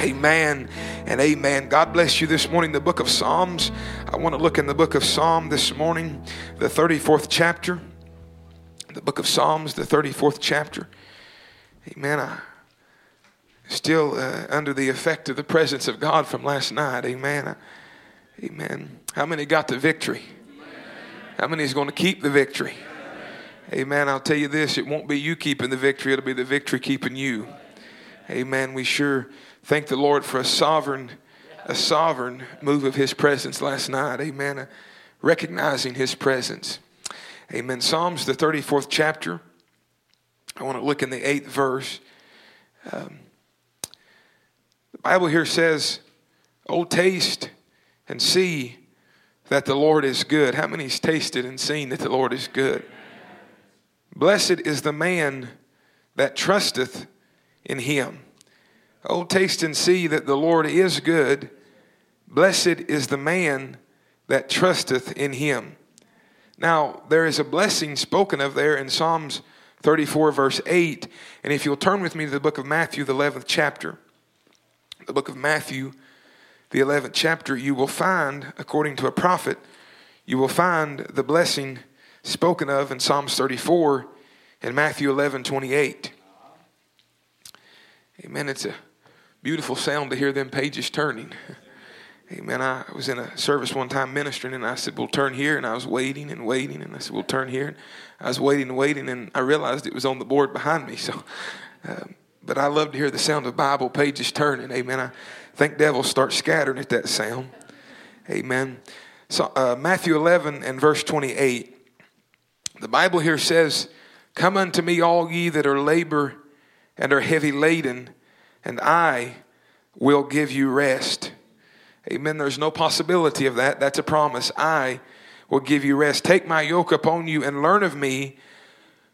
Amen and amen. God bless you this morning. The book of Psalms. I want to look in the book of Psalm this morning, the 34th chapter the book of Psalms, the 34th chapter. Amen. I still uh, under the effect of the presence of God from last night. Amen. Amen. How many got the victory? How many is going to keep the victory? Amen. I'll tell you this it won't be you keeping the victory, it'll be the victory keeping you. Amen. We sure thank the Lord for a sovereign, a sovereign move of his presence last night. Amen. recognizing his presence. Amen. Psalms, the 34th chapter. I want to look in the eighth verse. Um, the Bible here says, Oh, taste and see that the Lord is good. How many's tasted and seen that the Lord is good? Blessed is the man that trusteth in him. Oh, taste and see that the Lord is good. Blessed is the man that trusteth in him. Now, there is a blessing spoken of there in Psalms 34, verse 8. And if you'll turn with me to the book of Matthew, the 11th chapter, the book of Matthew, the 11th chapter, you will find, according to a prophet, you will find the blessing spoken of in Psalms 34 and Matthew 11, 28. Amen. It's a beautiful sound to hear them pages turning. Amen. I was in a service one time ministering, and I said, We'll turn here. And I was waiting and waiting, and I said, We'll turn here. And I was waiting and waiting, and I realized it was on the board behind me. So, uh, but I love to hear the sound of Bible pages turning. Amen. I think devils start scattering at that sound. Amen. So, uh, Matthew 11 and verse 28. The Bible here says, Come unto me, all ye that are labor and are heavy laden, and I will give you rest. Amen. There's no possibility of that. That's a promise. I will give you rest. Take my yoke upon you and learn of me,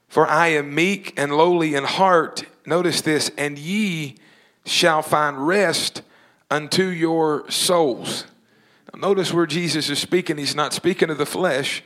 for I am meek and lowly in heart. Notice this, and ye shall find rest unto your souls. Now, notice where Jesus is speaking. He's not speaking of the flesh,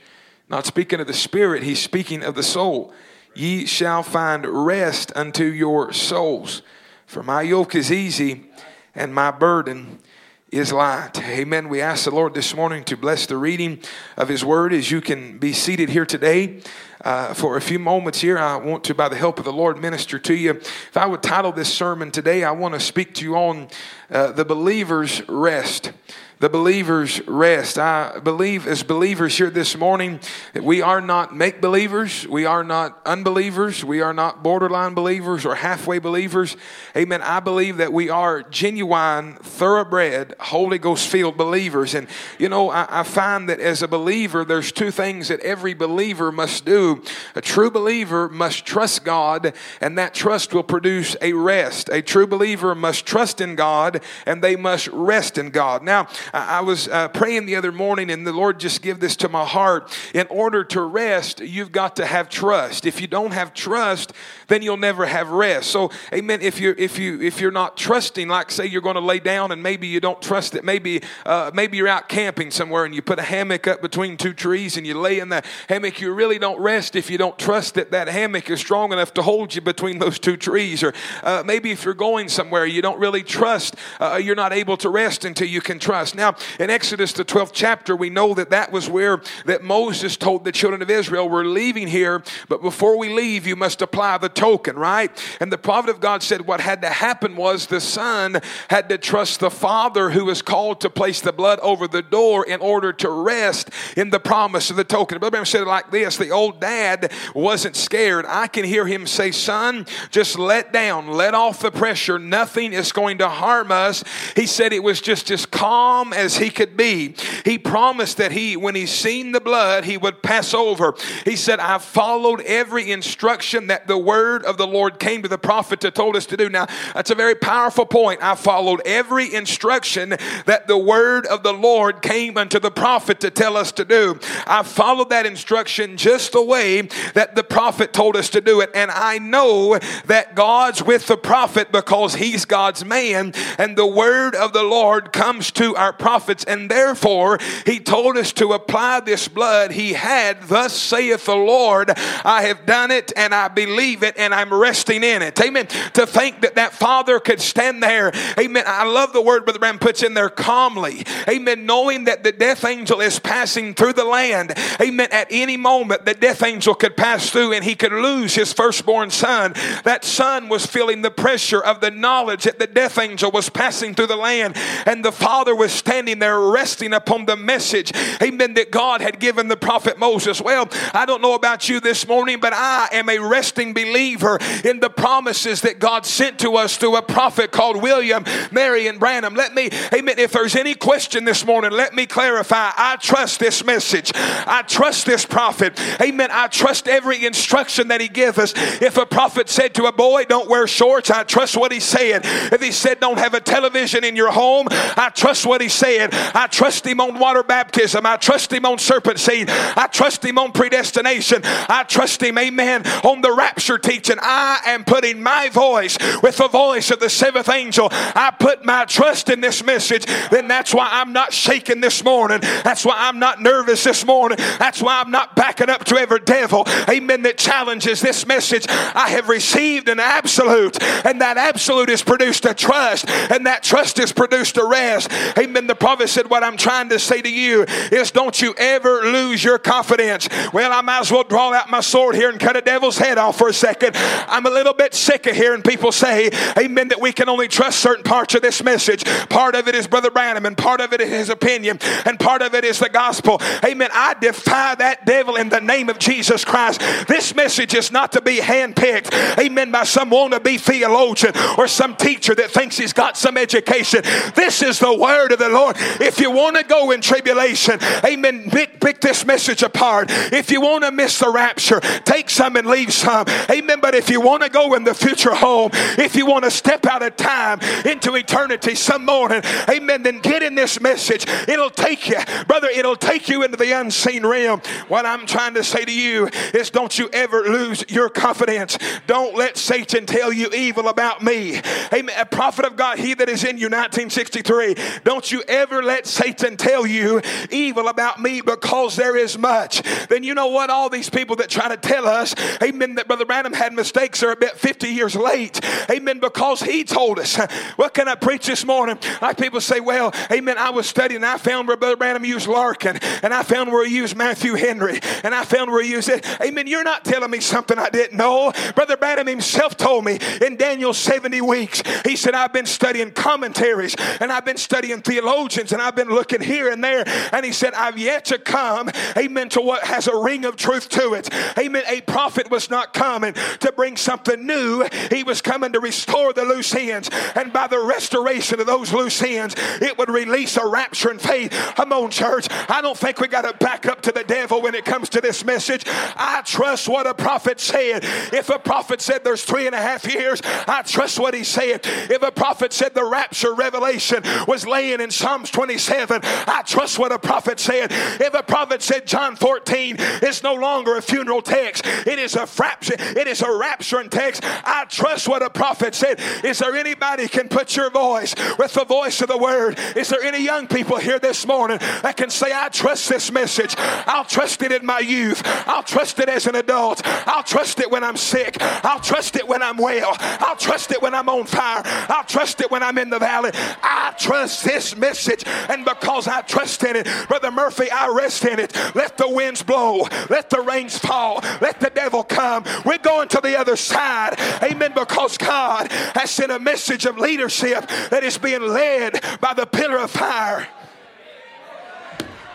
not speaking of the spirit, he's speaking of the soul. Ye shall find rest unto your souls. For my yoke is easy and my burden is light. Amen. We ask the Lord this morning to bless the reading of His Word as you can be seated here today. Uh, for a few moments here, I want to, by the help of the Lord, minister to you. If I would title this sermon today, I want to speak to you on uh, the believer's rest the believer's rest. I believe as believers here this morning that we are not make believers, we are not unbelievers, we are not borderline believers or halfway believers. Amen. I believe that we are genuine, thoroughbred, Holy Ghost filled believers. And you know, I, I find that as a believer, there's two things that every believer must do. A true believer must trust God, and that trust will produce a rest. A true believer must trust in God, and they must rest in God. Now, I was uh, praying the other morning, and the Lord just give this to my heart. In order to rest, you've got to have trust. If you don't have trust, then you'll never have rest. So, Amen. If you're if you if you're not trusting, like say you're going to lay down, and maybe you don't trust that, maybe uh, maybe you're out camping somewhere, and you put a hammock up between two trees, and you lay in the hammock. You really don't rest if you don't trust that that hammock is strong enough to hold you between those two trees. Or uh, maybe if you're going somewhere, you don't really trust. Uh, you're not able to rest until you can trust. Now, in Exodus, the 12th chapter, we know that that was where that Moses told the children of Israel, we're leaving here, but before we leave, you must apply the token, right? And the prophet of God said what had to happen was the son had to trust the father who was called to place the blood over the door in order to rest in the promise of the token. Brother Branham said it like this the old dad wasn't scared. I can hear him say, Son, just let down, let off the pressure. Nothing is going to harm us. He said it was just as calm as he could be. He promised that he, when he seen the blood, he would pass over. He said, I followed every instruction that the word of the Lord came to the prophet to told us to do. Now, that's a very powerful point. I followed every instruction that the word of the Lord came unto the prophet to tell us to do. I followed that instruction just the way that the prophet told us to do it. And I know that God's with the prophet because he's God's man. And the word of the Lord comes to our prophets, and therefore he told us to apply this blood he had. Thus saith the Lord, I have done it and I believe it and I'm resting in it. Amen. To think that that father could stand there. Amen. I love the word Brother Branham puts in there calmly. Amen. Knowing that the death angel is passing through the land. Amen. At any moment, the death angel could pass through and he could lose his firstborn son. That son was feeling the pressure of the knowledge that the death angel was passing through the land and the father was standing there resting upon the message, amen, that God had given the prophet Moses. Well, I don't know about you this morning, but I am a resting believer in the promises that God sent to us through a prophet called William Marion Branham. Let me, amen, if there's any question this morning, let me clarify. I trust this message. I trust this prophet. Amen. I trust every instruction that he gives us. If a prophet said to a boy, don't wear shorts, I trust what he said. If he said, don't have a television in your home, I trust what he said. I trust him on water baptism. I trust him on serpent seed. I trust him on predestination. I trust him, amen, on the rapture teaching. I am putting my voice with the voice of the seventh angel. I put my trust in this message. Then that's why I'm not shaking this morning. That's why I'm not nervous this morning. That's why I'm not backing up to every devil, amen, that challenges this message. I have received an absolute, and that absolute has produced a trust, and that trust has produced a rest. Amen. The prophet said, What I'm trying to say to you is don't you ever lose your confidence. Well, I might as well draw out my sword here and cut a devil's head off for a second. I'm a little bit sick of hearing people say, Amen, that we can only trust certain parts of this message. Part of it is Brother Branham, and part of it is his opinion, and part of it is the gospel. Amen. I defy that devil in the name of Jesus Christ. This message is not to be handpicked, amen, by some wannabe theologian or some teacher that thinks he's got some education. This is the word of the Lord. If you want to go in tribulation, amen, pick, pick this message apart. If you want to miss the rapture, take some and leave some. Amen. But if you want to go in the future home, if you want to step out of time into eternity some morning, amen, then get in this message. It'll take you, brother, it'll take you into the unseen realm. What I'm trying to say to you is don't you ever lose your confidence. Don't let Satan tell you evil about me. Amen. A prophet of God, he that is in you, 1963. Don't you ever let Satan tell you evil about me because there is much. Then you know what? All these people that try to tell us, amen, that Brother Branham had mistakes are a bit 50 years late. Amen. Because he told us. What can I preach this morning? Like people say, well, amen, I was studying I found where Brother Branham used Larkin and I found where he used Matthew Henry and I found where he used it. Amen. You're not telling me something I didn't know. Brother Branham himself told me in Daniel 70 weeks, he said, I've been studying commentaries and I've been studying theologians and I've been looking here and there. And he said, I've yet to come, amen, to what has a ring of truth to it. Amen. A prophet was not coming to bring something new, he was coming to restore the loose ends. And by the restoration of those loose ends, it would release a rapture in faith. Come on, church. I don't think we got to back up to the devil when it comes to this message. I trust what a prophet said. If a prophet said there's three and a half years, I trust what he said. If a prophet said the rapture revelation was laying in Psalms 27, I trust what a prophet said. If a prophet said John 14 is no longer a funeral text, it is a frapture, it is a rapturing text. I trust what a prophet said. Is there anybody can put your voice with the voice of the word? Is there any young people here this morning that can say, I trust this message? I'll trust it in my youth. I'll trust it as an adult. I'll trust it when I'm sick. I'll trust it when I'm well. I'll trust it when I'm on fire. I'll trust it when I'm in the valley. I trust this message. And because I trust in it, Brother Murphy, I rest in it. Let the winds blow. Let the rains fall. Let the devil come. We're going to the other side. Amen. Because God has sent a message of leadership that is being led by the pillar of fire.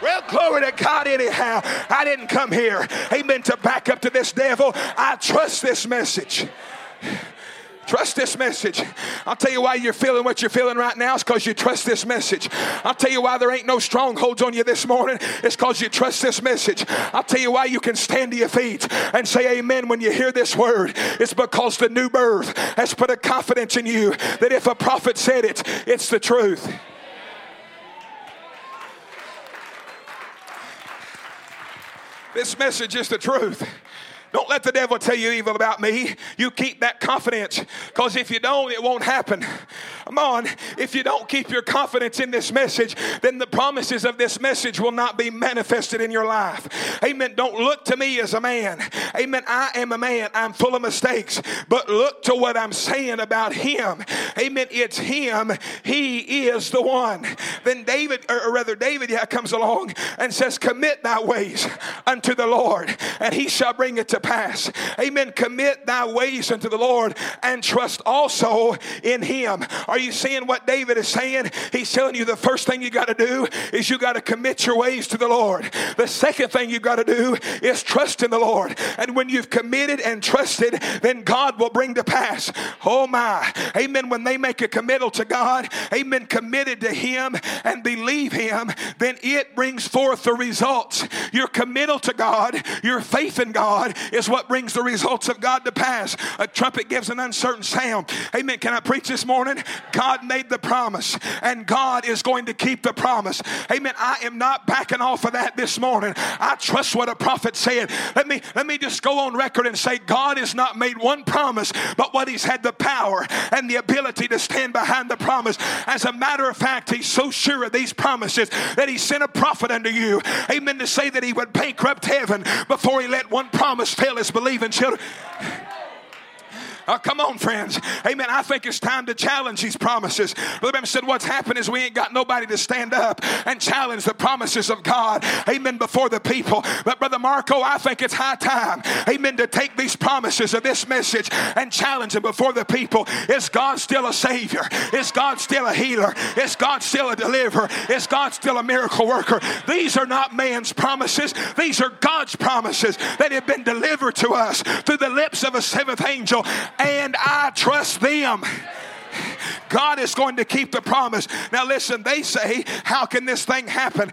Well, glory to God, anyhow. I didn't come here, amen, to back up to this devil. I trust this message. Trust this message. I'll tell you why you're feeling what you're feeling right now. It's because you trust this message. I'll tell you why there ain't no strongholds on you this morning. It's because you trust this message. I'll tell you why you can stand to your feet and say amen when you hear this word. It's because the new birth has put a confidence in you that if a prophet said it, it's the truth. This message is the truth. Don't let the devil tell you evil about me. You keep that confidence because if you don't, it won't happen. Come on. If you don't keep your confidence in this message, then the promises of this message will not be manifested in your life. Amen. Don't look to me as a man. Amen. I am a man. I'm full of mistakes. But look to what I'm saying about him. Amen. It's him. He is the one. Then David, or rather, David, yeah, comes along and says, Commit thy ways unto the Lord, and he shall bring it to pass. Amen. Commit thy ways unto the Lord and trust also in him. Are you seeing what David is saying? He's telling you the first thing you got to do is you got to commit your ways to the Lord. The second thing you got to do is trust in the Lord. And when you've committed and trusted, then God will bring to pass. Oh my. Amen. When they make a committal to God, amen, committed to Him and believe Him, then it brings forth the results. Your committal to God, your faith in God is what brings the results of God to pass. A trumpet gives an uncertain sound. Amen. Can I preach this morning? God made the promise and God is going to keep the promise. Amen. I am not backing off of that this morning. I trust what a prophet said. Let me let me just go on record and say God has not made one promise, but what he's had the power and the ability to stand behind the promise. As a matter of fact, he's so sure of these promises that he sent a prophet unto you. Amen. To say that he would bankrupt heaven before he let one promise fail his believing children. Oh, come on, friends. Amen. I think it's time to challenge these promises. Brother Branham said, What's happened is we ain't got nobody to stand up and challenge the promises of God. Amen. Before the people. But, Brother Marco, I think it's high time. Amen. To take these promises of this message and challenge them before the people. Is God still a Savior? Is God still a healer? Is God still a deliverer? Is God still a miracle worker? These are not man's promises, these are God's promises that have been delivered to us through the lips of a seventh angel and I trust them. God is going to keep the promise. Now, listen, they say, How can this thing happen?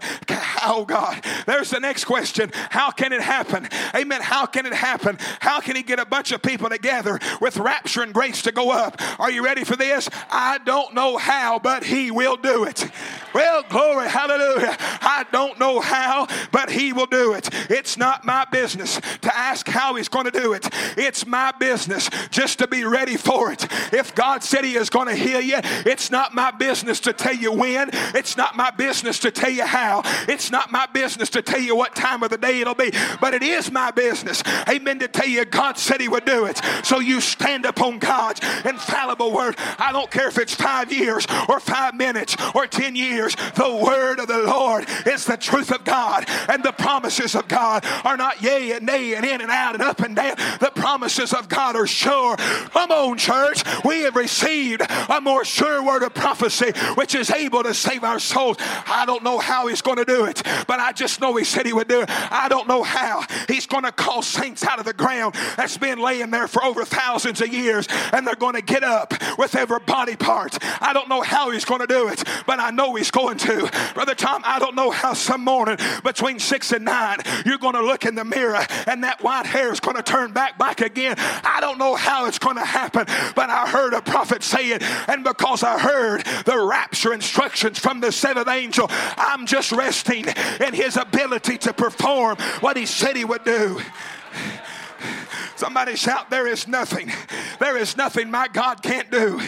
Oh, God. There's the next question. How can it happen? Amen. How can it happen? How can He get a bunch of people together with rapture and grace to go up? Are you ready for this? I don't know how, but He will do it. Well, glory, hallelujah. I don't know how, but He will do it. It's not my business to ask how He's going to do it, it's my business just to be ready for it. If God said He is going to heal you, it's not my business to tell you when, it's not my business to tell you how, it's not my business to tell you what time of the day it'll be, but it is my business, amen, to tell you God said He would do it. So you stand upon God's infallible word. I don't care if it's five years or five minutes or ten years, the word of the Lord is the truth of God, and the promises of God are not yea and nay and in and out and up and down. The promises of God are sure. Come on, church. We have received a more sure word of prophecy, which is able to save our souls. I don't know how He's going to do it, but I just know He said He would do it. I don't know how He's going to call saints out of the ground that's been laying there for over thousands of years, and they're going to get up with every body part. I don't know how He's going to do it, but I know He's going to. Brother Tom, I don't know how some morning between six and nine you're going to look in the mirror and that white hair is going to turn back back again. I don't know how it's going to happen, but I heard a prophet say and because I heard the rapture instructions from the seventh angel, I'm just resting in his ability to perform what he said he would do. Somebody shout, There is nothing. There is nothing my God can't do.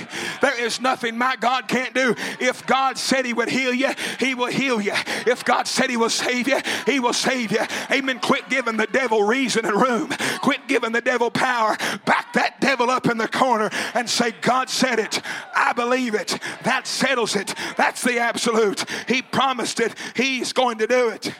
There is nothing my God can't do. If God said He would heal you, He will heal you. If God said He will save you, He will save you. Amen. Quit giving the devil reason and room. Quit giving the devil power. Back that devil up in the corner and say, God said it. I believe it. That settles it. That's the absolute. He promised it. He's going to do it.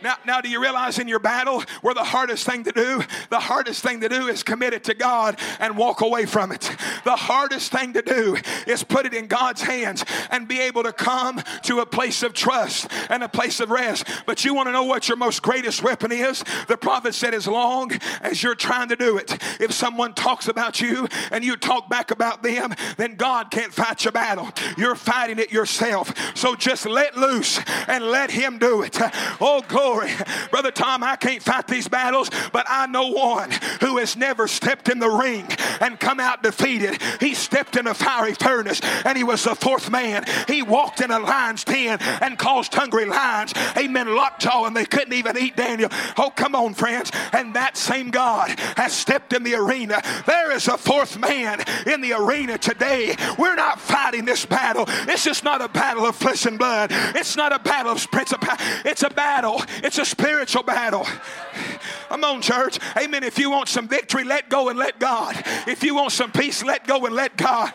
Now, now, do you realize in your battle where the hardest thing to do? The hardest thing to do is commit it to God and walk away from it. The hardest thing to do is put it in God's hands and be able to come to a place of trust and a place of rest. But you want to know what your most greatest weapon is? The prophet said, as long as you're trying to do it, if someone talks about you and you talk back about them, then God can't fight your battle. You're fighting it yourself. So just let loose and let Him do it. Oh, glory glory. Brother Tom, I can't fight these battles, but I know one who has never stepped in the ring and come out defeated. He stepped in a fiery furnace and he was the fourth man. He walked in a lion's den and caused hungry lions, amen, lockjaw, and they couldn't even eat Daniel. Oh, come on, friends. And that same God has stepped in the arena. There is a fourth man in the arena today. We're not fighting this battle. It's just not a battle of flesh and blood. It's not a battle of principality. It's a battle it's a spiritual battle. Come on, church. Amen. If you want some victory, let go and let God. If you want some peace, let go and let God.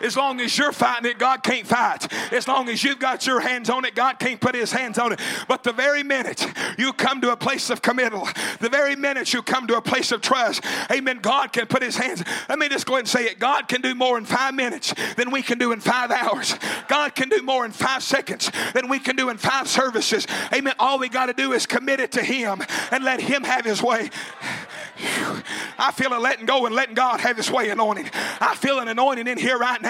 As long as you're fighting it, God can't fight. As long as you've got your hands on it, God can't put his hands on it. But the very minute you come to a place of committal, the very minute you come to a place of trust, amen, God can put his hands. Let me just go ahead and say it. God can do more in five minutes than we can do in five hours. God can do more in five seconds than we can do in five services. Amen. All we got to do is commit it to him and let him have his way. I feel a letting go and letting God have His way anointing. I feel an anointing in here right now.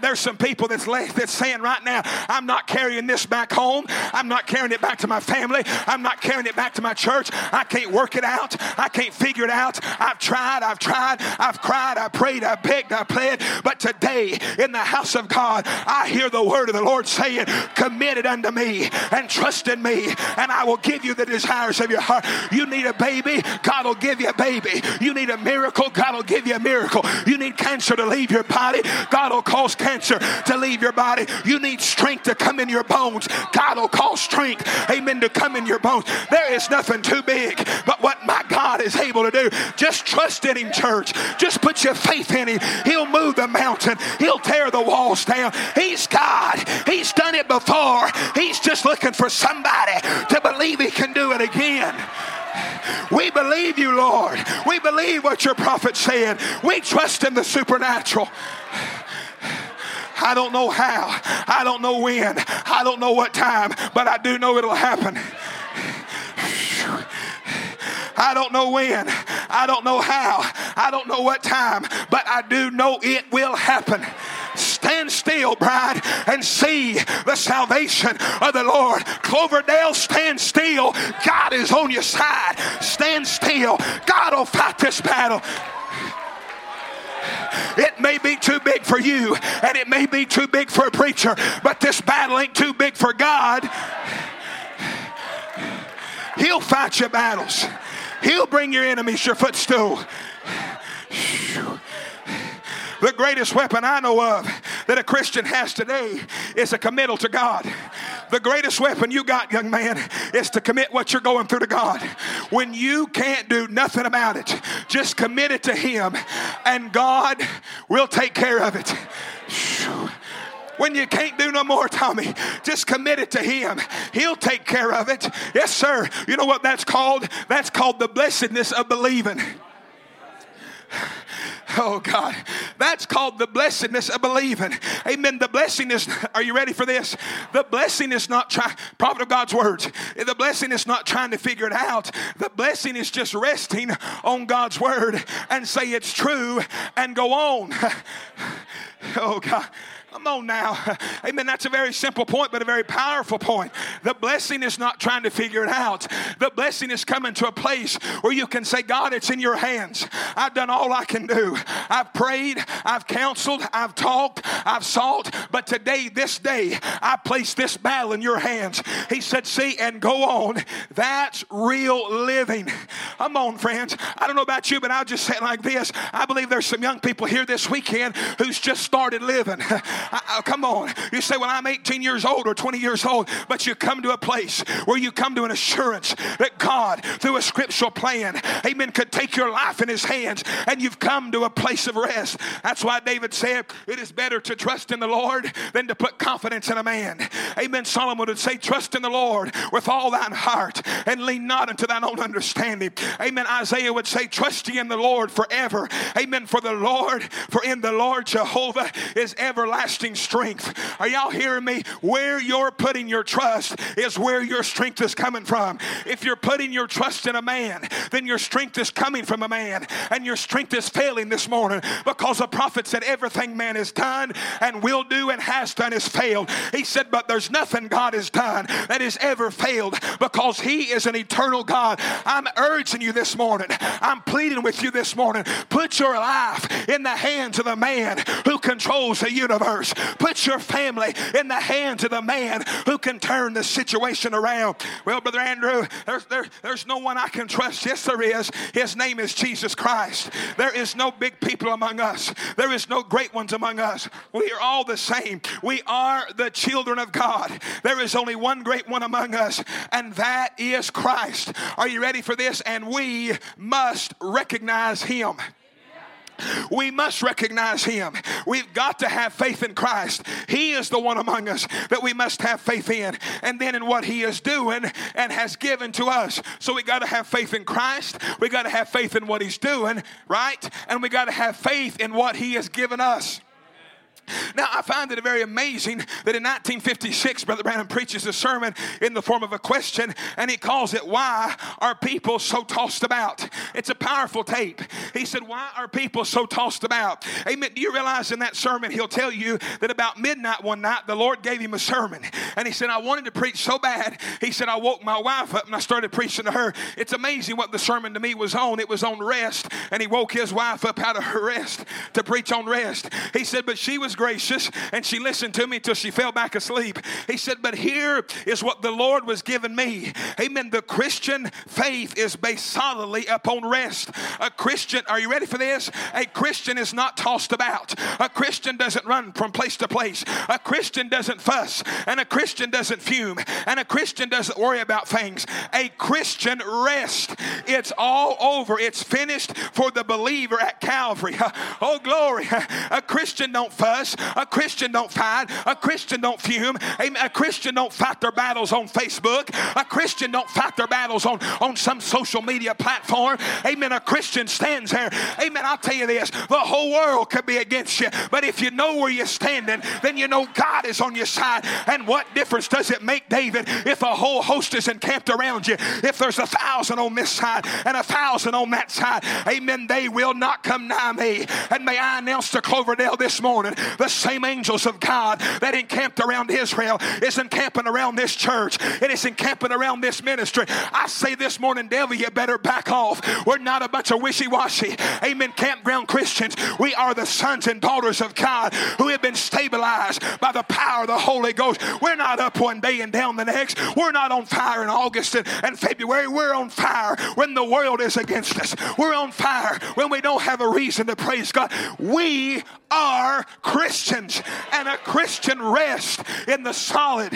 There's some people that's that's saying right now, I'm not carrying this back home. I'm not carrying it back to my family. I'm not carrying it back to my church. I can't work it out. I can't figure it out. I've tried. I've tried. I've cried. I prayed. I begged. I pled. But today in the house of God, I hear the word of the Lord saying, "Commit it unto me and trust in me, and I will give you the desires of your heart." You need a baby, God will give you a baby. You need a miracle, God will give you a miracle. You need cancer to leave your body, God will cause cancer to leave your body. You need strength to come in your bones, God will cause strength, amen, to come in your bones. There is nothing too big but what my God is able to do. Just trust in Him, church. Just put your faith in Him. He'll move the mountain, He'll tear the walls down. He's God, He's done it before. He's just looking for somebody to believe He can do it again. We believe you, Lord. We believe what your prophet said. We trust in the supernatural. I don't know how. I don't know when. I don't know what time, but I do know it'll happen. I don't know when. I don't know how. I don't know what time, but I do know it will happen. Stand still, bride, and see the salvation of the Lord. Cloverdale, stand still. God is on your side. Stand still. God will fight this battle. It may be too big for you, and it may be too big for a preacher, but this battle ain't too big for God. He'll fight your battles. He'll bring your enemies your footstool. The greatest weapon I know of that a Christian has today is a committal to God. The greatest weapon you got, young man, is to commit what you're going through to God. When you can't do nothing about it, just commit it to Him, and God will take care of it. When you can't do no more, Tommy, just commit it to Him. He'll take care of it. Yes, sir. You know what that's called? That's called the blessedness of believing. Oh God, that's called the blessedness of believing. Amen. The blessing is, are you ready for this? The blessing is not trying, prophet of God's words, the blessing is not trying to figure it out. The blessing is just resting on God's word and say it's true and go on. Oh God. Come on now. Amen. That's a very simple point, but a very powerful point. The blessing is not trying to figure it out. The blessing is coming to a place where you can say, God, it's in your hands. I've done all I can do. I've prayed, I've counseled, I've talked, I've sought, but today, this day, I place this battle in your hands. He said, See, and go on. That's real living. Come on, friends. I don't know about you, but I'll just say it like this. I believe there's some young people here this weekend who's just started living. I, I, come on. You say, well, I'm 18 years old or 20 years old, but you come to a place where you come to an assurance that God, through a scriptural plan, amen, could take your life in his hands and you've come to a place of rest. That's why David said, it is better to trust in the Lord than to put confidence in a man. Amen. Solomon would say, trust in the Lord with all thine heart and lean not unto thine own understanding. Amen. Isaiah would say, trust ye in the Lord forever. Amen. For the Lord, for in the Lord Jehovah is everlasting everlasting strength. Are y'all hearing me? Where you're putting your trust is where your strength is coming from. If you're putting your trust in a man, then your strength is coming from a man, and your strength is failing this morning because the prophet said everything man has done and will do and has done is failed. He said, But there's nothing God has done that has ever failed because He is an eternal God. I'm urging you this morning, I'm pleading with you this morning, put your life in the hands of the man who controls the universe. Put your family in the hands of the man who can turn the situation around. Well, Brother Andrew, there's, there, there's no one I can trust. Yes, there is. His name is Jesus Christ. There is no big people among us, there is no great ones among us. We are all the same. We are the children of God. There is only one great one among us, and that is Christ. Are you ready for this? And we must recognize him. We must recognize Him. We've got to have faith in Christ. He is the one among us that we must have faith in, and then in what He is doing and has given to us. So we got to have faith in Christ. We got to have faith in what He's doing, right? And we got to have faith in what He has given us. Now, I find it very amazing that in 1956, Brother Branham preaches a sermon in the form of a question, and he calls it, Why Are People So Tossed About? It's a powerful tape. He said, Why are people so tossed about? Amen. Do you realize in that sermon, he'll tell you that about midnight one night, the Lord gave him a sermon. And he said, I wanted to preach so bad. He said, I woke my wife up and I started preaching to her. It's amazing what the sermon to me was on. It was on rest, and he woke his wife up out of her rest to preach on rest. He said, But she was gracious and she listened to me till she fell back asleep. He said, But here is what the Lord was giving me. Amen. The Christian faith is based solidly upon rest. A Christian, are you ready for this? A Christian is not tossed about. A Christian doesn't run from place to place. A Christian doesn't fuss. And a Christian doesn't fume. And a Christian doesn't worry about things. A Christian rest. It's all over. It's finished for the believer at Calvary. Oh, glory. A Christian don't fuss. A Christian don't fight. A Christian don't fume. A Christian don't fight their battles on Facebook. A Christian don't fight their battles on, on some social media platform. Amen. A Christian stands there. Amen. I'll tell you this the whole world could be against you, but if you know where you're standing, then you know God is on your side. And what difference does it make, David, if a whole host is encamped around you? If there's a thousand on this side and a thousand on that side, amen, they will not come nigh me. And may I announce to Cloverdale this morning the same angels of God that encamped around Israel is encamping around this church. And It is encamping around this ministry. I say this morning, devil, you better back off. We're not a bunch of wishy washy, amen, campground Christians. We are the sons and daughters of God who have been stabilized by the power of the Holy Ghost. We're not up one day and down the next. We're not on fire in August and, and February. We're on fire when the world is against us. We're on fire when we don't have a reason to praise God. We are Christians, and a Christian rest in the solid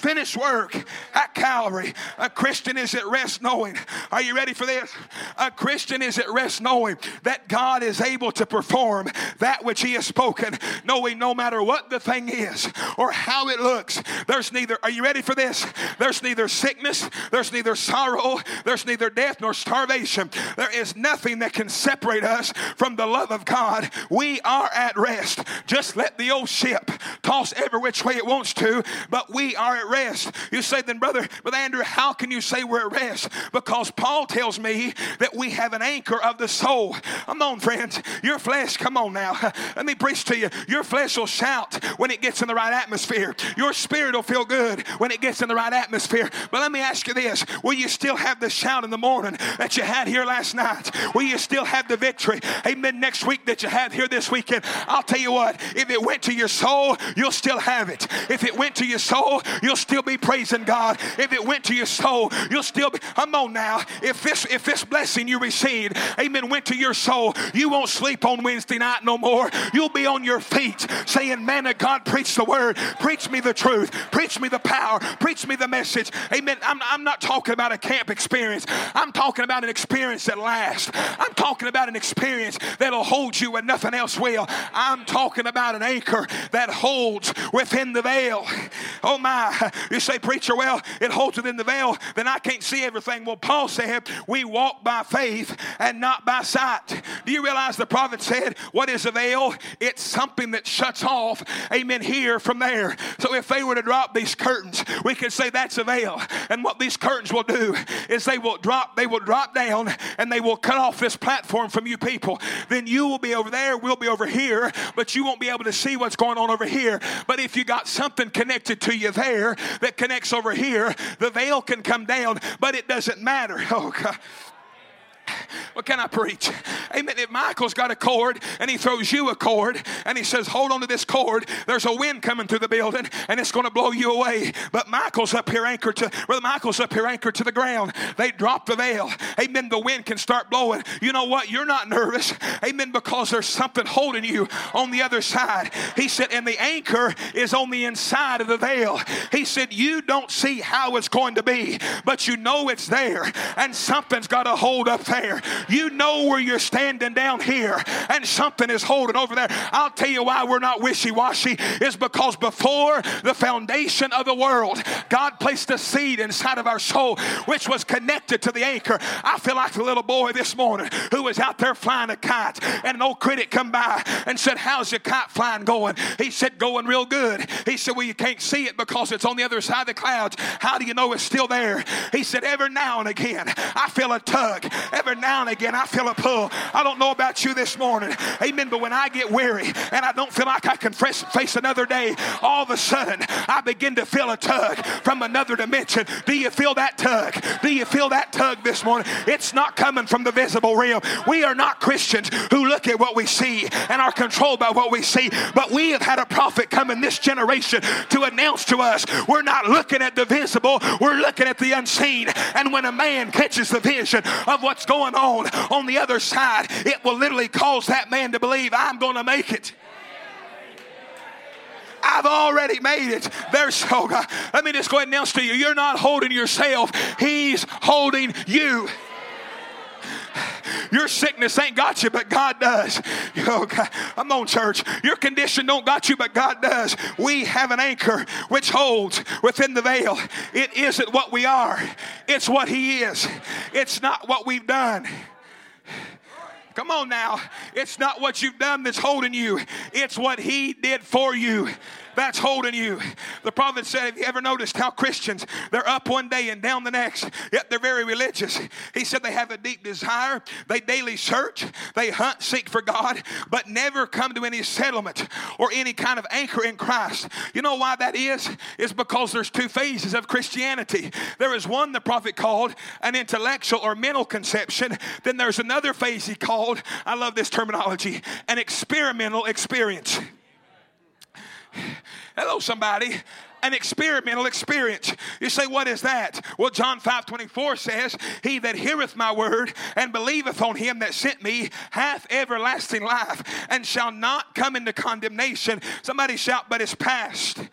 finished work at Calvary. A Christian is at rest knowing. Are you ready for this? A Christian is at rest knowing that God is able to perform that which He has spoken, knowing no matter what the thing is or how it looks, there's neither, are you ready for this? There's neither sickness, there's neither sorrow, there's neither death nor starvation. There is nothing that can separate us from the love of God. We are at rest. Just let the old ship toss every which way it wants to, but we are at rest. You say, then, brother, brother Andrew, how can you say we're at rest? Because Paul tells me that we have an anchor of the soul. Come on, friends. Your flesh, come on now. Let me preach to you. Your flesh will shout when it gets in the right atmosphere. Your spirit will feel good when it gets in the right atmosphere. But let me ask you this Will you still have the shout in the morning that you had here last night? Will you still have the victory, amen, next week that you had here this weekend? I'll tell you what, if it went to your soul, you'll still have it. If it went to your soul, you'll still be praising God. If it went to your soul, you'll still be. Come on now. If this if this blessing you received, amen, went to your soul, you won't sleep on Wednesday night no more. You'll be on your feet saying, Man of God, preach the word, preach me the truth, preach me the power, preach me the message. Amen. I'm, I'm not talking about a camp experience. I'm talking about an experience that lasts. I'm talking about an experience that'll hold you when nothing else will. I'm talking about an anchor that holds within the veil. Oh my. You say, Preacher, well, it holds within the veil, then I can't see everything. Well, Paul said, We walk by faith and not by sight. Do you realize the prophet said, What is a veil? It's something that shuts off, amen, here from there. So if they were to drop these curtains, we could say that's a veil. And what these curtains will do is they will drop, they will drop down and they will cut off this platform from you people. Then you will be over there, we'll be over here, but you won't be able to see what's going on over here. But if you got something connected to you there that connects over here, the veil can come down, but it doesn't matter. Oh God. What can I preach? Amen. If Michael's got a cord and he throws you a cord and he says, Hold on to this cord, there's a wind coming through the building and it's going to blow you away. But Michael's up here anchored to, Brother Michael's up here anchored to the ground. They drop the veil. Amen. The wind can start blowing. You know what? You're not nervous. Amen. Because there's something holding you on the other side. He said, And the anchor is on the inside of the veil. He said, You don't see how it's going to be, but you know it's there. And something's got a hold up there there. You know where you're standing down here and something is holding over there. I'll tell you why we're not wishy washy is because before the foundation of the world, God placed a seed inside of our soul which was connected to the anchor. I feel like the little boy this morning who was out there flying a kite and an old critic come by and said, How's your kite flying going? He said, Going real good. He said, Well, you can't see it because it's on the other side of the clouds. How do you know it's still there? He said, Every now and again, I feel a tug. Every now and again, I feel a pull. I don't know about you this morning. Amen. But when I get weary and I don't feel like I can face another day, all of a sudden, I begin to feel a tug from another dimension. Do you feel that tug? Do you feel that tug this morning? It's not coming from the visible realm. We are not Christians who look at what we see and are controlled by what we see, but we have had a prophet come in this generation to announce to us we're not looking at the visible, we're looking at the unseen. And when a man catches the vision of what's going on on the other side, it will literally cause that man to believe, I'm going to make it. I've already made it. There's so God. Let me just go ahead and announce to you, you're not holding yourself, He's holding you. Your sickness ain't got you, but God does. Oh, God. I'm on church. Your condition don't got you, but God does. We have an anchor which holds within the veil. It isn't what we are, it's what He is. It's not what we've done. Come on now. It's not what you've done that's holding you, it's what He did for you that's holding you. The prophet said, Have you ever noticed how Christians, they're up one day and down the next, yet they're very religious? He said they have a deep desire, they daily search, they hunt, seek for God, but never come to any settlement or any kind of anchor in Christ. You know why that is? It's because there's two phases of Christianity. There is one the prophet called an intellectual or mental conception, then there's another phase he called, I love this terminology, an experimental experience. Hello, somebody an experimental experience. You say, What is that? Well, John 5 24 says, He that heareth my word and believeth on him that sent me hath everlasting life and shall not come into condemnation. Somebody shout, But it's past.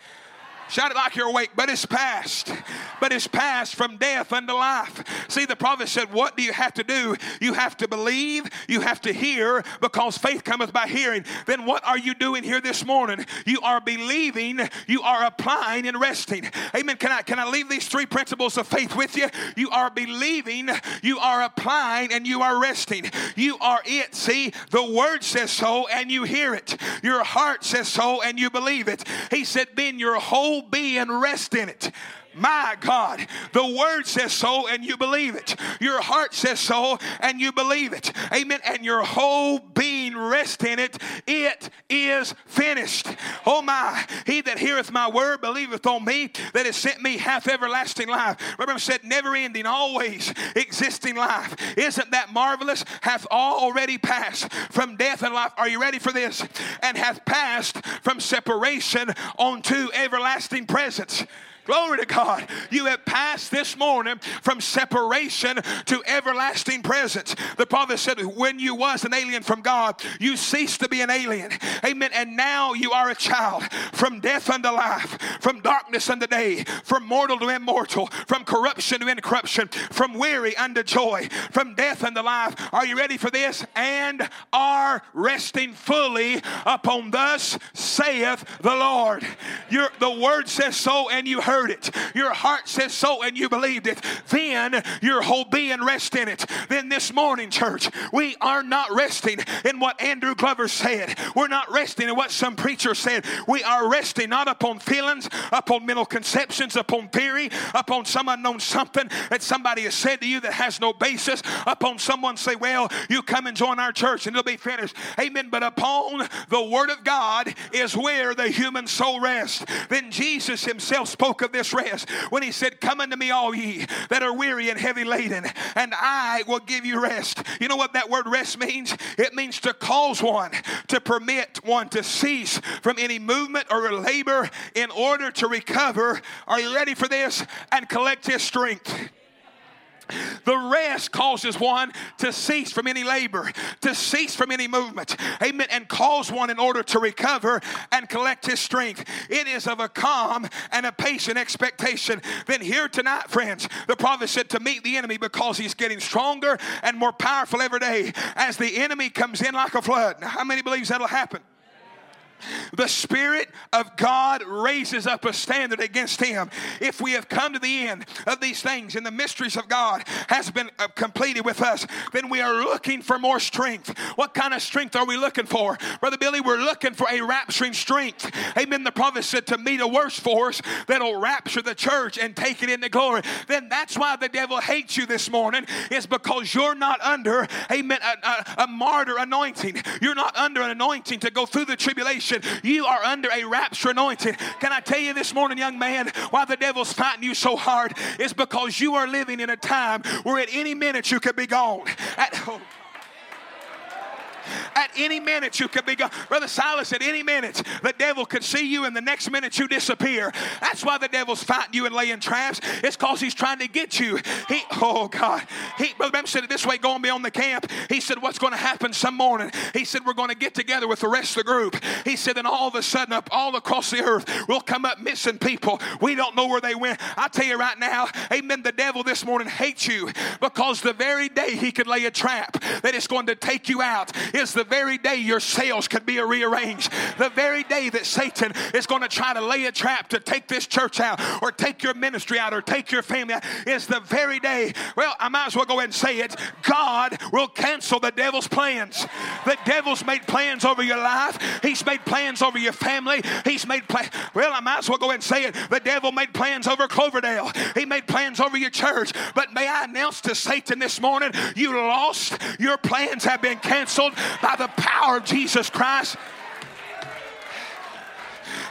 Shout it like you're awake, but it's past. But it's past from death unto life. See, the prophet said, What do you have to do? You have to believe, you have to hear, because faith cometh by hearing. Then what are you doing here this morning? You are believing, you are applying and resting. Amen. Can I can I leave these three principles of faith with you? You are believing, you are applying, and you are resting. You are it. See, the word says so, and you hear it. Your heart says so, and you believe it. He said, Then your whole whole and rest in it. My God, the word says so and you believe it. Your heart says so and you believe it. Amen. And your whole being rests in it. It is finished. Oh my, he that heareth my word believeth on me that has sent me hath everlasting life. Remember, I said never ending, always existing life. Isn't that marvelous? Hath already passed from death and life. Are you ready for this? And hath passed from separation onto everlasting presence. Glory to God. You have passed this morning from separation to everlasting presence. The prophet said, when you was an alien from God, you ceased to be an alien. Amen. And now you are a child from death unto life, from darkness unto day, from mortal to immortal, from corruption to incorruption, from weary unto joy, from death unto life. Are you ready for this? And are resting fully upon thus saith the Lord. The word says so, and you heard heard it, your heart says so, and you believed it, then your whole being rests in it. Then this morning, church, we are not resting in what Andrew Glover said. We're not resting in what some preacher said. We are resting not upon feelings, upon mental conceptions, upon theory, upon some unknown something that somebody has said to you that has no basis, upon someone say, Well, you come and join our church and it'll be finished. Amen. But upon the Word of God is where the human soul rests. Then Jesus Himself spoke of this rest when he said, Come unto me, all ye that are weary and heavy laden, and I will give you rest. You know what that word rest means? It means to cause one, to permit one to cease from any movement or labor in order to recover. Are you ready for this? And collect his strength. The rest causes one to cease from any labor, to cease from any movement. Amen. And cause one in order to recover and collect his strength. It is of a calm and a patient expectation. Then here tonight, friends, the prophet said to meet the enemy because he's getting stronger and more powerful every day as the enemy comes in like a flood. Now, how many believes that'll happen? The Spirit of God raises up a standard against him. If we have come to the end of these things and the mysteries of God has been uh, completed with us, then we are looking for more strength. What kind of strength are we looking for? Brother Billy, we're looking for a rapturing strength. Amen. The prophet said to meet a worse force that'll rapture the church and take it into glory. Then that's why the devil hates you this morning, is because you're not under, amen, a, a, a martyr anointing. You're not under an anointing to go through the tribulation you are under a rapture anointing. Can I tell you this morning, young man, why the devil's fighting you so hard It's because you are living in a time where at any minute you could be gone. At. At any minute, you could be gone. Brother Silas, at any minute, the devil could see you, and the next minute you disappear. That's why the devil's fighting you and laying traps. It's because he's trying to get you. He, oh God, he, Brother Branham said it this way going beyond the camp. He said, What's going to happen some morning? He said, We're going to get together with the rest of the group. He said, Then all of a sudden, up all across the earth, we'll come up missing people. We don't know where they went. I tell you right now, amen, the devil this morning hates you because the very day he could lay a trap that is going to take you out is the very day your sales could be rearranged. The very day that Satan is going to try to lay a trap to take this church out or take your ministry out or take your family out is the very day. Well, I might as well go ahead and say it. God will cancel the devil's plans. The devil's made plans over your life. He's made plans over your family. He's made plans. Well, I might as well go ahead and say it. The devil made plans over Cloverdale. He made plans over your church. But may I announce to Satan this morning, you lost. Your plans have been canceled by the power of Jesus Christ.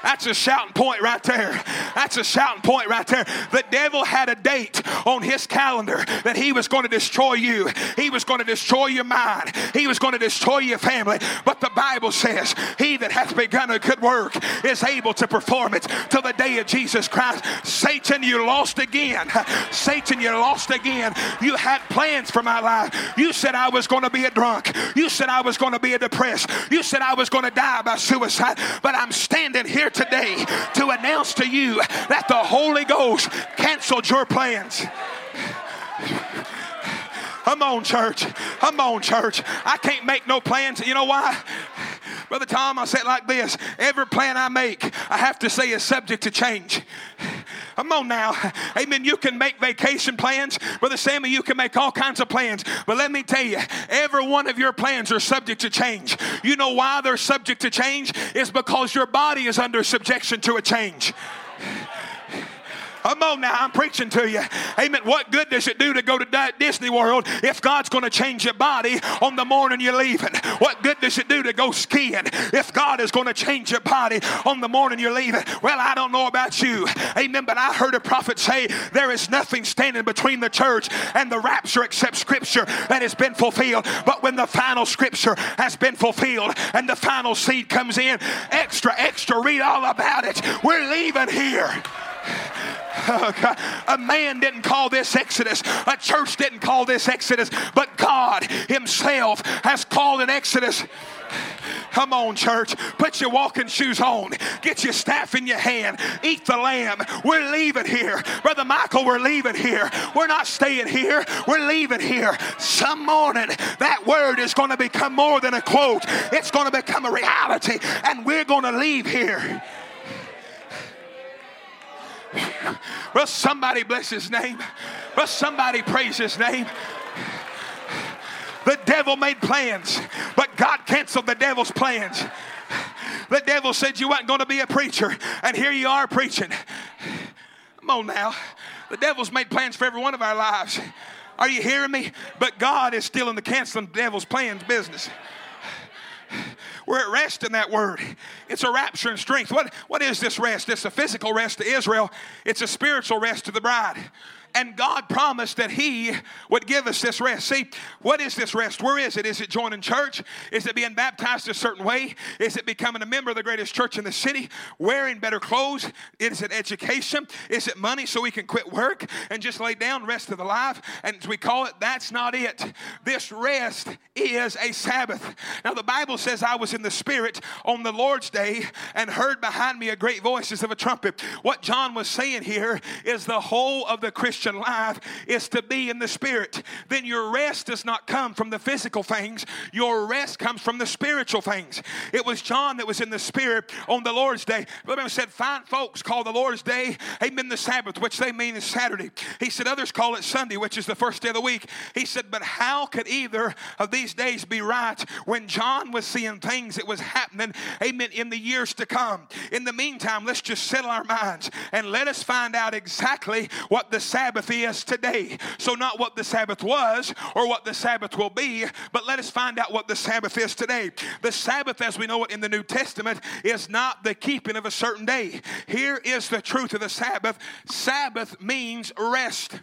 That's a shouting point right there. That's a shouting point right there. The devil had a date on his calendar that he was going to destroy you. He was going to destroy your mind. He was going to destroy your family. But the Bible says, He that hath begun a good work is able to perform it till the day of Jesus Christ. Satan, you lost again. Satan, you lost again. You had plans for my life. You said I was going to be a drunk. You said I was going to be a depressed. You said I was going to die by suicide. But I'm standing here today to announce to you that the Holy Ghost canceled your plans. Come on, church. Come on, church. I can't make no plans. You know why? Brother Tom, I say it like this every plan I make, I have to say is subject to change. Come on now. Amen. You can make vacation plans. Brother Sammy, you can make all kinds of plans. But let me tell you, every one of your plans are subject to change. You know why they're subject to change? It's because your body is under subjection to a change. Come on now, I'm preaching to you. Amen. What good does it do to go to Disney World if God's going to change your body on the morning you're leaving? What good does it do to go skiing if God is going to change your body on the morning you're leaving? Well, I don't know about you. Amen. But I heard a prophet say there is nothing standing between the church and the rapture except scripture that has been fulfilled. But when the final scripture has been fulfilled and the final seed comes in, extra, extra, read all about it. We're leaving here. A man didn't call this Exodus, a church didn't call this Exodus, but God Himself has called an Exodus. Come on, church. Put your walking shoes on. Get your staff in your hand. Eat the lamb. We're leaving here. Brother Michael, we're leaving here. We're not staying here. We're leaving here. Some morning, that word is going to become more than a quote, it's going to become a reality, and we're going to leave here. Well, somebody bless his name. Well, somebody praise his name. The devil made plans, but God canceled the devil's plans. The devil said you weren't going to be a preacher, and here you are preaching. Come on now. The devil's made plans for every one of our lives. Are you hearing me? But God is still in the canceling devil's plans business. We're at rest in that word. It's a rapture and strength. What, what is this rest? It's a physical rest to Israel, it's a spiritual rest to the bride. And God promised that He would give us this rest. See, what is this rest? Where is it? Is it joining church? Is it being baptized a certain way? Is it becoming a member of the greatest church in the city? Wearing better clothes? Is it education? Is it money so we can quit work and just lay down rest of the life? And as we call it, that's not it. This rest is a Sabbath. Now, the Bible says, I was in the Spirit on the Lord's day and heard behind me a great voice as of a trumpet. What John was saying here is the whole of the Christian Christian life is to be in the Spirit. Then your rest does not come from the physical things, your rest comes from the spiritual things. It was John that was in the Spirit on the Lord's day. Remember, said, Fine folks call the Lord's day, amen, the Sabbath, which they mean is Saturday. He said, Others call it Sunday, which is the first day of the week. He said, But how could either of these days be right when John was seeing things that was happening, amen, in the years to come? In the meantime, let's just settle our minds and let us find out exactly what the Sabbath Sabbath is today. So, not what the Sabbath was or what the Sabbath will be, but let us find out what the Sabbath is today. The Sabbath, as we know it in the New Testament, is not the keeping of a certain day. Here is the truth of the Sabbath Sabbath means rest.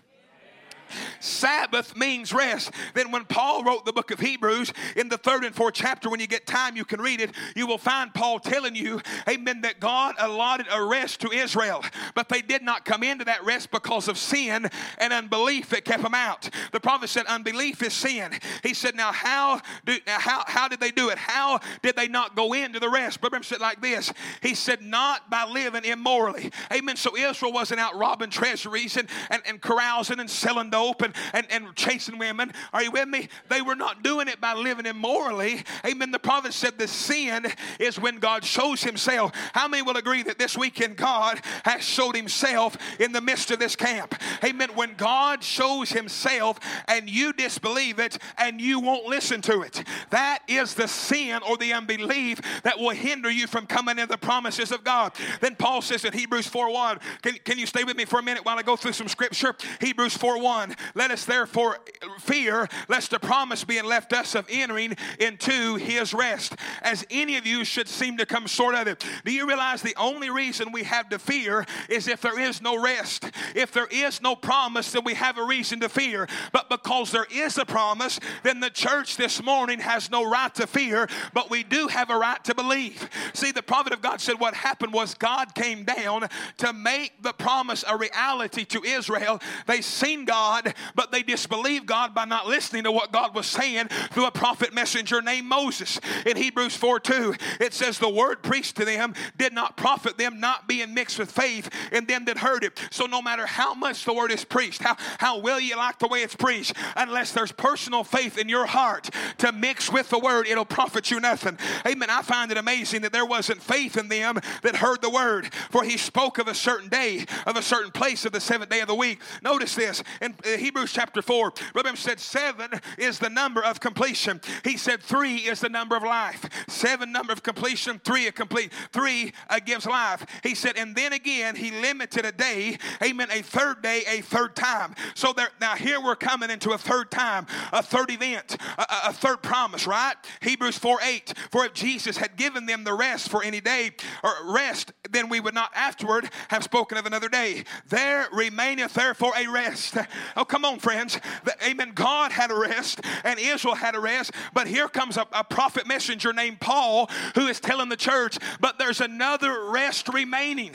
Sabbath means rest. Then, when Paul wrote the book of Hebrews in the third and fourth chapter, when you get time, you can read it, you will find Paul telling you, amen, that God allotted a rest to Israel, but they did not come into that rest because of sin and unbelief that kept them out. The prophet said, Unbelief is sin. He said, Now, how, do, now how, how did they do it? How did they not go into the rest? Brother said like this He said, Not by living immorally. Amen. So Israel wasn't out robbing treasuries and, and, and carousing and selling dope dope and, and, and chasing women. Are you with me? They were not doing it by living immorally. Amen. The prophet said the sin is when God shows himself. How many will agree that this weekend God has showed himself in the midst of this camp? Amen. When God shows himself and you disbelieve it and you won't listen to it, that is the sin or the unbelief that will hinder you from coming into the promises of God. Then Paul says in Hebrews 4 1, can, can you stay with me for a minute while I go through some scripture? Hebrews 4 1. Let us therefore fear lest the promise being left us of entering into his rest, as any of you should seem to come short of it. Do you realize the only reason we have to fear is if there is no rest? If there is no promise, then we have a reason to fear. But because there is a promise, then the church this morning has no right to fear, but we do have a right to believe. See, the prophet of God said what happened was God came down to make the promise a reality to Israel. They seen God God, but they disbelieved God by not listening to what God was saying through a prophet messenger named Moses. In Hebrews 4 2, it says, The word preached to them did not profit them, not being mixed with faith in them that heard it. So, no matter how much the word is preached, how, how well you like the way it's preached, unless there's personal faith in your heart to mix with the word, it'll profit you nothing. Amen. I find it amazing that there wasn't faith in them that heard the word, for he spoke of a certain day, of a certain place of the seventh day of the week. Notice this in Hebrews chapter 4, Brother said seven is the number of completion. He said three is the number of life. Seven number of completion, three a complete. Three uh, gives life. He said, and then again, he limited a day, amen, a third day, a third time. So there, now here we're coming into a third time, a third event, a, a third promise, right? Hebrews 4 8. For if Jesus had given them the rest for any day or rest, then we would not afterward have spoken of another day. There remaineth therefore a rest. Oh, come on, friends. The, amen. God had a rest and Israel had a rest, but here comes a, a prophet messenger named Paul who is telling the church, but there's another rest remaining.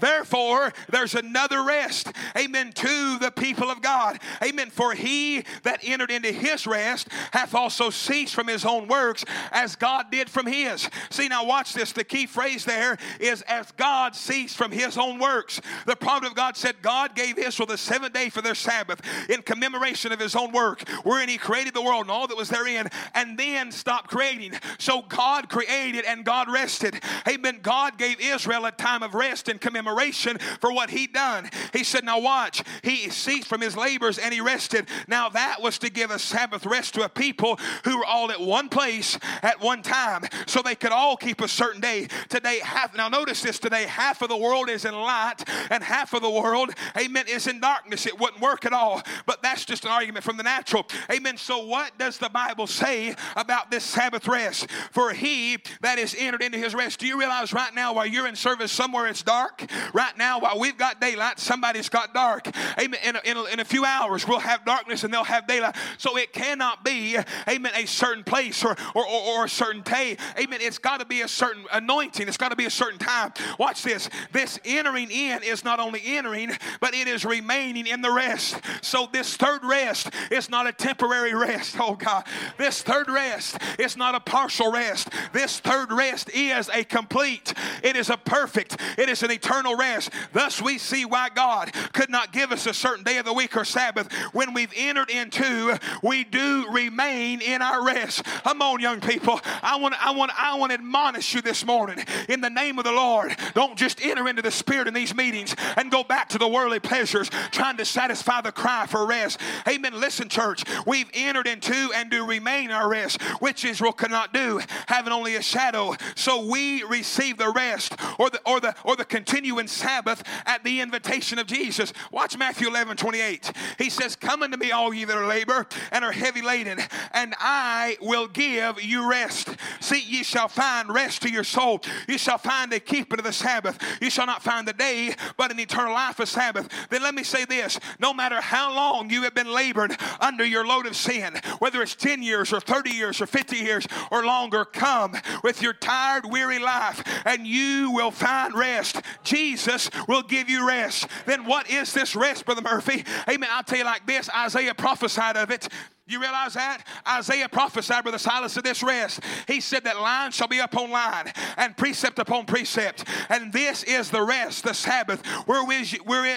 Therefore, there's another rest, amen, to the people of God. Amen. For he that entered into his rest hath also ceased from his own works as God did from his. See, now watch this. The key phrase there is as God ceased from his own works. The prophet of God said God gave Israel the seventh day for their Sabbath in commemoration of his own work, wherein he created the world and all that was therein, and then stopped creating. So God created and God rested. Amen. God gave Israel a time of rest in commemoration for what he'd done. He said, Now watch, he ceased from his labors and he rested. Now that was to give a Sabbath rest to a people who were all at one place at one time so they could all keep a certain day. Today, half, now notice this today, half of the world is in light and half of the world, amen, is in darkness. It wouldn't work at all, but that's just an argument from the natural. Amen. So, what does the Bible say about this Sabbath rest? For he that is entered into his rest, do you realize right now while you're in service somewhere it's dark? Dark. Right now, while we've got daylight, somebody's got dark. Amen. In a, in a, in a few hours, we'll have darkness and they'll have daylight. So it cannot be, amen, a certain place or, or, or, or a certain day. Amen. It's got to be a certain anointing. It's got to be a certain time. Watch this. This entering in is not only entering, but it is remaining in the rest. So this third rest is not a temporary rest. Oh God. This third rest is not a partial rest. This third rest is a complete, it is a perfect, it is an eternal rest. Thus we see why God could not give us a certain day of the week or Sabbath. When we've entered into, we do remain in our rest. Come on, young people. I want, I want, I want to admonish you this morning in the name of the Lord. Don't just enter into the Spirit in these meetings and go back to the worldly pleasures, trying to satisfy the cry for rest. Amen. Listen, church, we've entered into and do remain our rest, which Israel cannot do, having only a shadow. So we receive the rest or the or the or the continuing Sabbath at the invitation of Jesus. Watch Matthew 11, 28. He says, Come unto me, all ye that are labor and are heavy laden, and I will give you rest. See, ye shall find rest to your soul. You shall find a keeping of the Sabbath. You shall not find the day, but an eternal life of Sabbath. Then let me say this no matter how long you have been labored under your load of sin, whether it's 10 years or 30 years or 50 years or longer, come with your tired, weary life and you will find rest. Jesus will give you rest. Then what is this rest, Brother Murphy? Amen. I'll tell you like this Isaiah prophesied of it. You realize that? Isaiah prophesied, Brother Silas, of this rest. He said that line shall be upon line and precept upon precept. And this is the rest, the Sabbath, wherewith,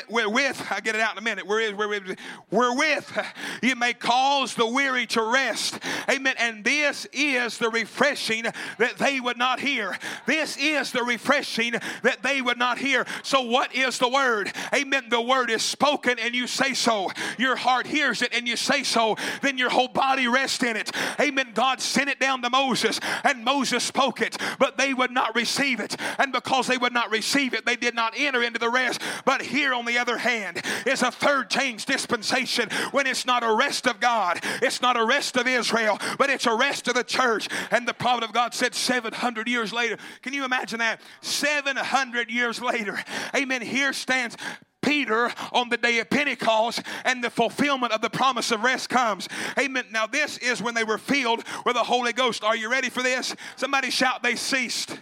wherewith I get it out in a minute, wherewith, wherewith, wherewith you may cause the weary to rest. Amen. And this is the refreshing that they would not hear. This is the refreshing that they would not hear. So, what is the word? Amen. The word is spoken and you say so. Your heart hears it and you say so. Then your whole body rest in it. Amen. God sent it down to Moses, and Moses spoke it, but they would not receive it. And because they would not receive it, they did not enter into the rest. But here, on the other hand, is a third change dispensation when it's not a rest of God, it's not a rest of Israel, but it's a rest of the church. And the prophet of God said 700 years later. Can you imagine that? 700 years later. Amen. Here stands Peter on the day of Pentecost and the fulfillment of the promise of rest comes. Amen. Now, this is when they were filled with the Holy Ghost. Are you ready for this? Somebody shout, they ceased.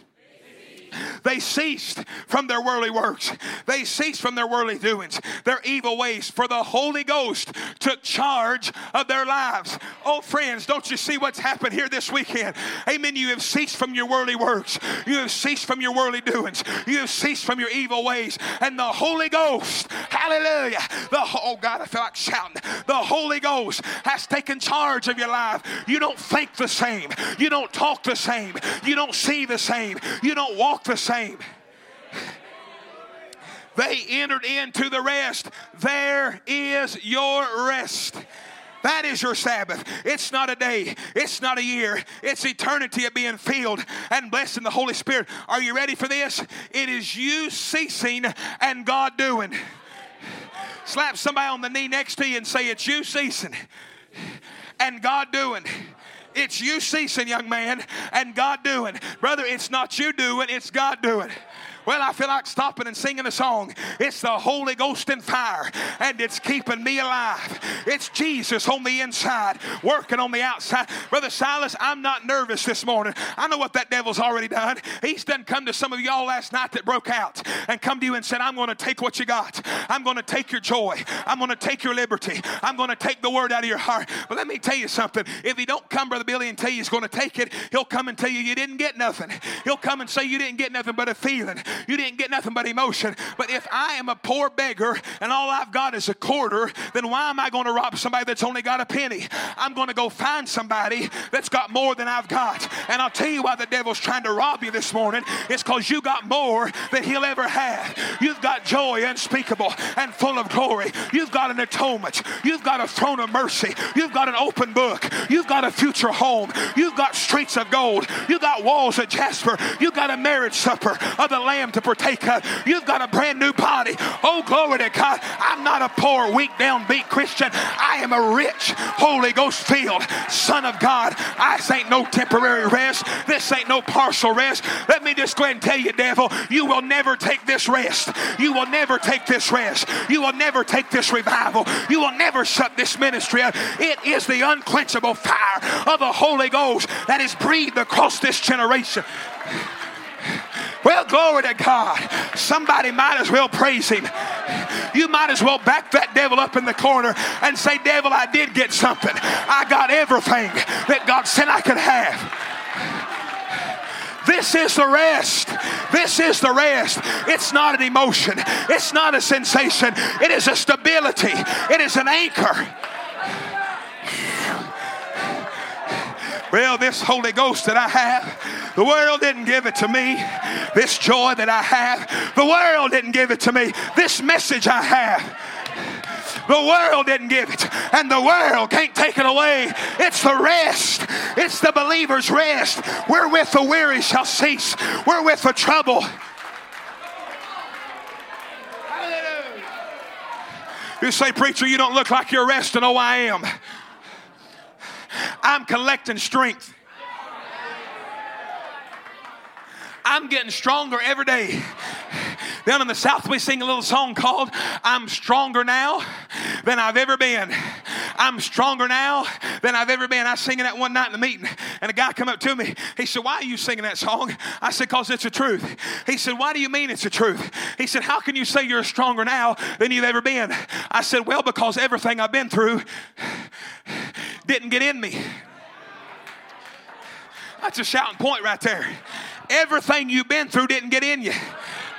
They ceased from their worldly works. They ceased from their worldly doings, their evil ways, for the Holy Ghost took charge of their lives. Oh, friends, don't you see what's happened here this weekend? Amen. You have ceased from your worldly works. You have ceased from your worldly doings. You have ceased from your evil ways. And the Holy Ghost, hallelujah. The, oh, God, I feel like shouting. The Holy Ghost has taken charge of your life. You don't think the same. You don't talk the same. You don't see the same. You don't walk the same. They entered into the rest. There is your rest. That is your Sabbath. It's not a day, it's not a year, it's eternity of being filled and blessed in the Holy Spirit. Are you ready for this? It is you ceasing and God doing. Slap somebody on the knee next to you and say, It's you ceasing and God doing. It's you ceasing, young man, and God doing. Brother, it's not you doing, it's God doing. Well, I feel like stopping and singing a song. It's the Holy Ghost in fire, and it's keeping me alive. It's Jesus on the inside, working on the outside. Brother Silas, I'm not nervous this morning. I know what that devil's already done. He's done come to some of y'all last night that broke out and come to you and said, I'm going to take what you got. I'm going to take your joy. I'm going to take your liberty. I'm going to take the word out of your heart. But let me tell you something. If he don't come, Brother Billy, and tell you he's going to take it, he'll come and tell you you didn't get nothing. He'll come and say you didn't get nothing but a feeling. You didn't get nothing but emotion. But if I am a poor beggar and all I've got is a quarter, then why am I going to rob somebody that's only got a penny? I'm going to go find somebody that's got more than I've got. And I'll tell you why the devil's trying to rob you this morning. It's because you got more than he'll ever have. You've got joy unspeakable and full of glory. You've got an atonement. You've got a throne of mercy. You've got an open book. You've got a future home. You've got streets of gold. You've got walls of jasper. You've got a marriage supper of the Lamb am to partake of. You've got a brand new body. Oh, glory to God. I'm not a poor, weak, downbeat Christian. I am a rich, Holy Ghost filled Son of God. I ain't no temporary rest. This ain't no partial rest. Let me just go ahead and tell you, devil, you will never take this rest. You will never take this rest. You will never take this revival. You will never shut this ministry up. It is the unquenchable fire of the Holy Ghost that is breathed across this generation. Well, glory to God. Somebody might as well praise him. You might as well back that devil up in the corner and say, Devil, I did get something. I got everything that God said I could have. This is the rest. This is the rest. It's not an emotion, it's not a sensation, it is a stability, it is an anchor. Well, this Holy Ghost that I have, the world didn't give it to me. This joy that I have, the world didn't give it to me. This message I have, the world didn't give it, and the world can't take it away. It's the rest. It's the believer's rest. Wherewith the weary shall cease. Wherewith the trouble. You say, Preacher, you don't look like you're resting. Oh, I am. I'm collecting strength. I'm getting stronger every day. Down in the South, we sing a little song called I'm Stronger Now Than I've Ever Been. I'm stronger now than I've ever been. I was singing that one night in the meeting, and a guy come up to me. He said, Why are you singing that song? I said, Because it's the truth. He said, Why do you mean it's the truth? He said, How can you say you're stronger now than you've ever been? I said, Well, because everything I've been through didn't get in me. That's a shouting point right there. Everything you've been through didn't get in you.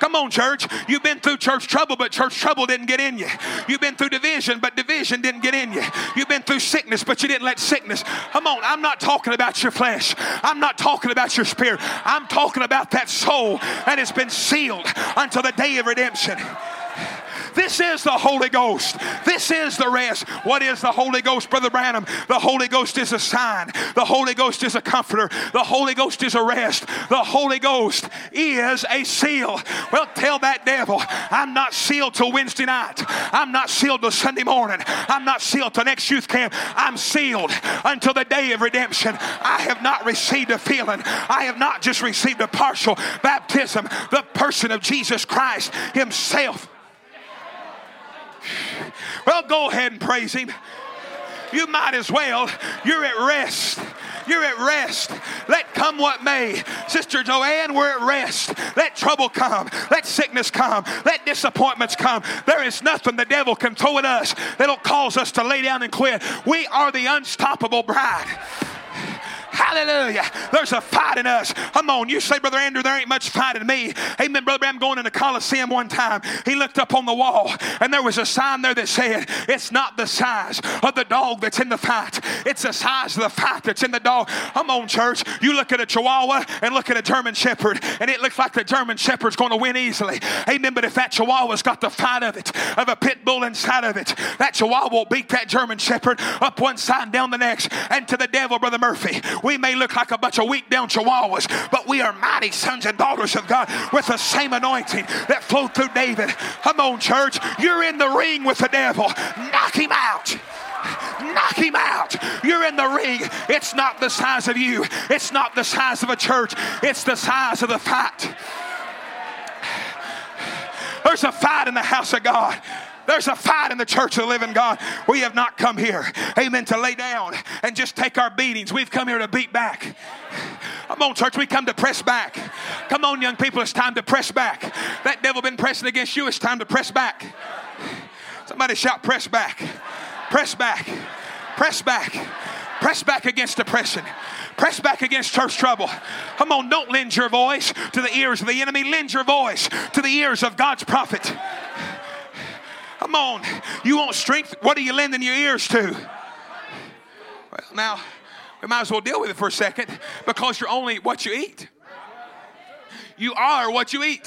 Come on, church. You've been through church trouble, but church trouble didn't get in you. You've been through division, but division didn't get in you. You've been through sickness, but you didn't let sickness. Come on, I'm not talking about your flesh. I'm not talking about your spirit. I'm talking about that soul that has been sealed until the day of redemption. This is the Holy Ghost. This is the rest. What is the Holy Ghost, Brother Branham? The Holy Ghost is a sign. The Holy Ghost is a comforter. The Holy Ghost is a rest. The Holy Ghost is a seal. Well, tell that devil, I'm not sealed till Wednesday night. I'm not sealed till Sunday morning. I'm not sealed till next youth camp. I'm sealed until the day of redemption. I have not received a feeling. I have not just received a partial baptism. The person of Jesus Christ Himself well, go ahead and praise Him. You might as well. You're at rest. You're at rest. Let come what may. Sister Joanne, we're at rest. Let trouble come. Let sickness come. Let disappointments come. There is nothing the devil can throw at us that'll cause us to lay down and quit. We are the unstoppable bride. Hallelujah. There's a fight in us. Come on. You say, Brother Andrew, there ain't much fight in me. Amen. Brother I'm going in the Coliseum one time. He looked up on the wall and there was a sign there that said, It's not the size of the dog that's in the fight, it's the size of the fight that's in the dog. Come on, church. You look at a Chihuahua and look at a German Shepherd, and it looks like the German Shepherd's going to win easily. Amen. But if that Chihuahua's got the fight of it, of a pit bull inside of it, that Chihuahua will beat that German Shepherd up one side and down the next. And to the devil, Brother Murphy, we may look like a bunch of weak down chihuahuas, but we are mighty sons and daughters of God with the same anointing that flowed through David. Come on, church. You're in the ring with the devil. Knock him out knock him out. You're in the ring. It's not the size of you, it's not the size of a church, it's the size of the fight. There's a fight in the house of God. There's a fight in the church of the living God. We have not come here, amen, to lay down and just take our beatings. We've come here to beat back. Come on, church, we come to press back. Come on, young people, it's time to press back. That devil been pressing against you, it's time to press back. Somebody shout, press back. Press back. Press back. Press back against depression. Press back against church trouble. Come on, don't lend your voice to the ears of the enemy. Lend your voice to the ears of God's prophet. Come on. You want strength? What are you lending your ears to? Well, now, we might as well deal with it for a second because you're only what you eat. You are what you eat.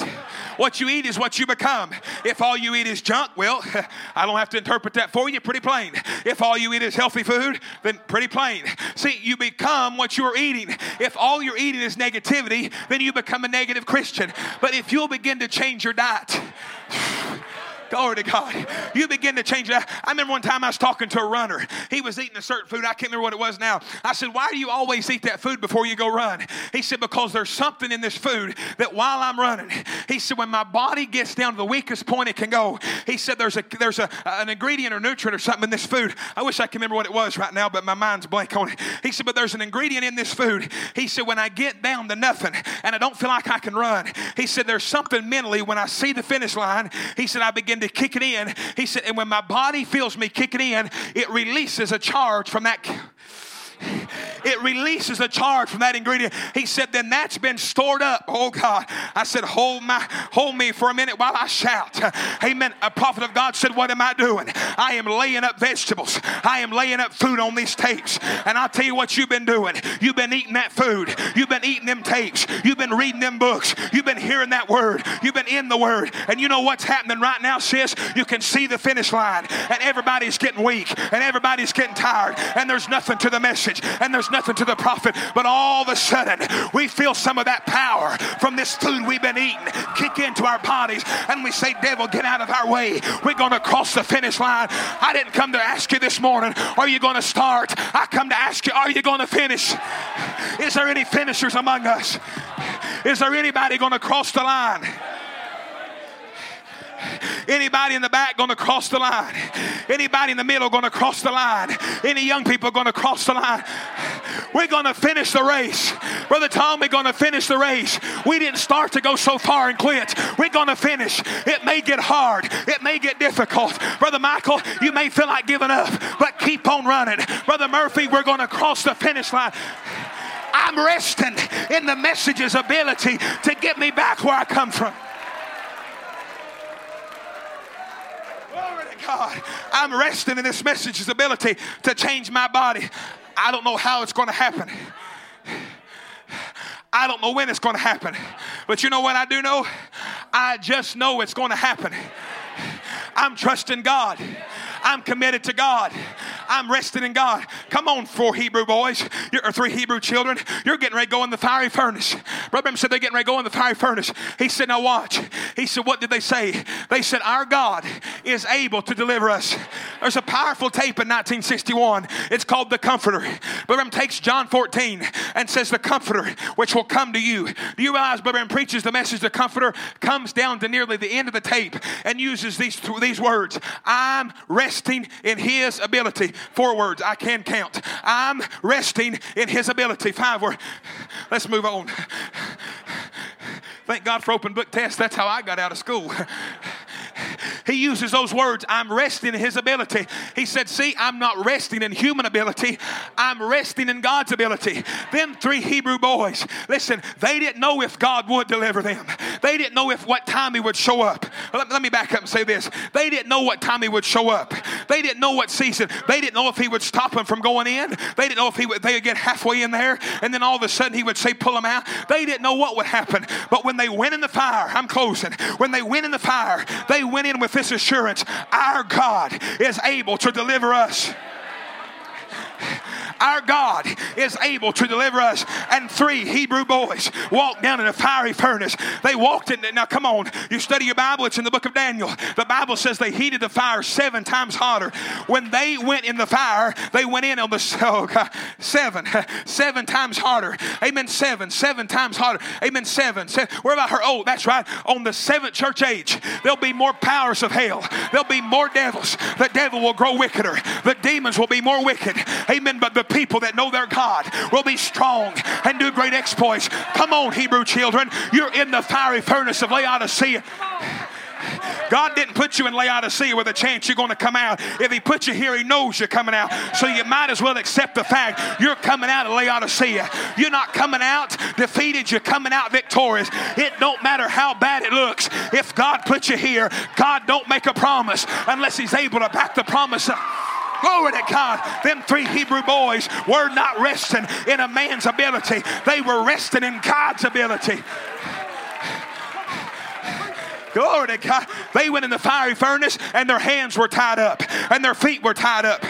What you eat is what you become. If all you eat is junk, well, I don't have to interpret that for you. Pretty plain. If all you eat is healthy food, then pretty plain. See, you become what you're eating. If all you're eating is negativity, then you become a negative Christian. But if you'll begin to change your diet, Glory to God. You begin to change that. I remember one time I was talking to a runner. He was eating a certain food. I can't remember what it was now. I said, Why do you always eat that food before you go run? He said, Because there's something in this food that while I'm running, he said, when my body gets down to the weakest point it can go, he said, There's a there's a, an ingredient or nutrient or something in this food. I wish I could remember what it was right now, but my mind's blank on it. He said, But there's an ingredient in this food. He said, When I get down to nothing and I don't feel like I can run, he said, There's something mentally when I see the finish line, he said, I begin to kick it in. He said, and when my body feels me kicking in, it releases a charge from that it releases a charge from that ingredient. He said, then that's been stored up. Oh God. I said, hold my hold me for a minute while I shout. Amen. A prophet of God said, What am I doing? I am laying up vegetables. I am laying up food on these tapes. And I'll tell you what you've been doing. You've been eating that food. You've been eating them tapes. You've been reading them books. You've been hearing that word. You've been in the word. And you know what's happening right now, sis? You can see the finish line. And everybody's getting weak. And everybody's getting tired. And there's nothing to the message. And there's nothing to the prophet. But all of a sudden, we feel some of that power from this food we've been eating kick into our bodies. And we say, Devil, get out of our way. We're going to cross the finish line. I didn't come to ask you this morning, are you going to start? I come to ask you, are you going to finish? Is there any finishers among us? Is there anybody going to cross the line? Anybody in the back going to cross the line? Anybody in the middle going to cross the line? Any young people going to cross the line? We're going to finish the race. Brother Tom, we're going to finish the race. We didn't start to go so far and quit. We're going to finish. It may get hard. It may get difficult. Brother Michael, you may feel like giving up, but keep on running. Brother Murphy, we're going to cross the finish line. I'm resting in the message's ability to get me back where I come from. Glory to God. I'm resting in this message's ability to change my body. I don't know how it's going to happen. I don't know when it's going to happen. But you know what I do know? I just know it's going to happen. I'm trusting God. I'm committed to God. I'm resting in God. Come on, four Hebrew boys, or three Hebrew children. You're getting ready to go in the fiery furnace. Brother Branham said they're getting ready to go in the fiery furnace. He said, Now watch. He said, What did they say? They said, Our God is able to deliver us. There's a powerful tape in 1961. It's called The Comforter. Brother Branham takes John 14 and says, The Comforter, which will come to you. Do you realize Brother Branham preaches the message, The Comforter, comes down to nearly the end of the tape and uses these, these words I'm resting in His ability. Four words, I can count. I'm resting in His ability. Five words. Let's move on. Thank God for open book tests. That's how I got out of school. He uses those words, I'm resting in his ability. He said, See, I'm not resting in human ability, I'm resting in God's ability. Them three Hebrew boys, listen, they didn't know if God would deliver them. They didn't know if what time he would show up. Let, let me back up and say this. They didn't know what time he would show up. They didn't know what season. They didn't know if he would stop them from going in. They didn't know if he would they would get halfway in there and then all of a sudden he would say, pull them out. They didn't know what would happen. But when they went in the fire, I'm closing. When they went in the fire, they went in with this assurance our God is able to deliver us. Our God is able to deliver us. And three Hebrew boys walked down in a fiery furnace. They walked in. Now, come on. You study your Bible, it's in the book of Daniel. The Bible says they heated the fire seven times hotter. When they went in the fire, they went in on the oh God, seven, seven times harder. Amen. Seven, seven times harder. Amen. Seven. seven. Where about her? Oh, that's right. On the seventh church age, there'll be more powers of hell. There'll be more devils. The devil will grow wickeder. The demons will be more wicked. Amen. But the people that know their God will be strong and do great exploits. Come on, Hebrew children. You're in the fiery furnace of Laodicea. God didn't put you in Laodicea with a chance you're going to come out. If He put you here, He knows you're coming out. So you might as well accept the fact you're coming out of Laodicea. You're not coming out defeated, you're coming out victorious. It don't matter how bad it looks. If God put you here, God don't make a promise unless He's able to back the promise up. Glory to God. Them three Hebrew boys were not resting in a man's ability, they were resting in God's ability. Glory to God. They went in the fiery furnace and their hands were tied up and their feet were tied up.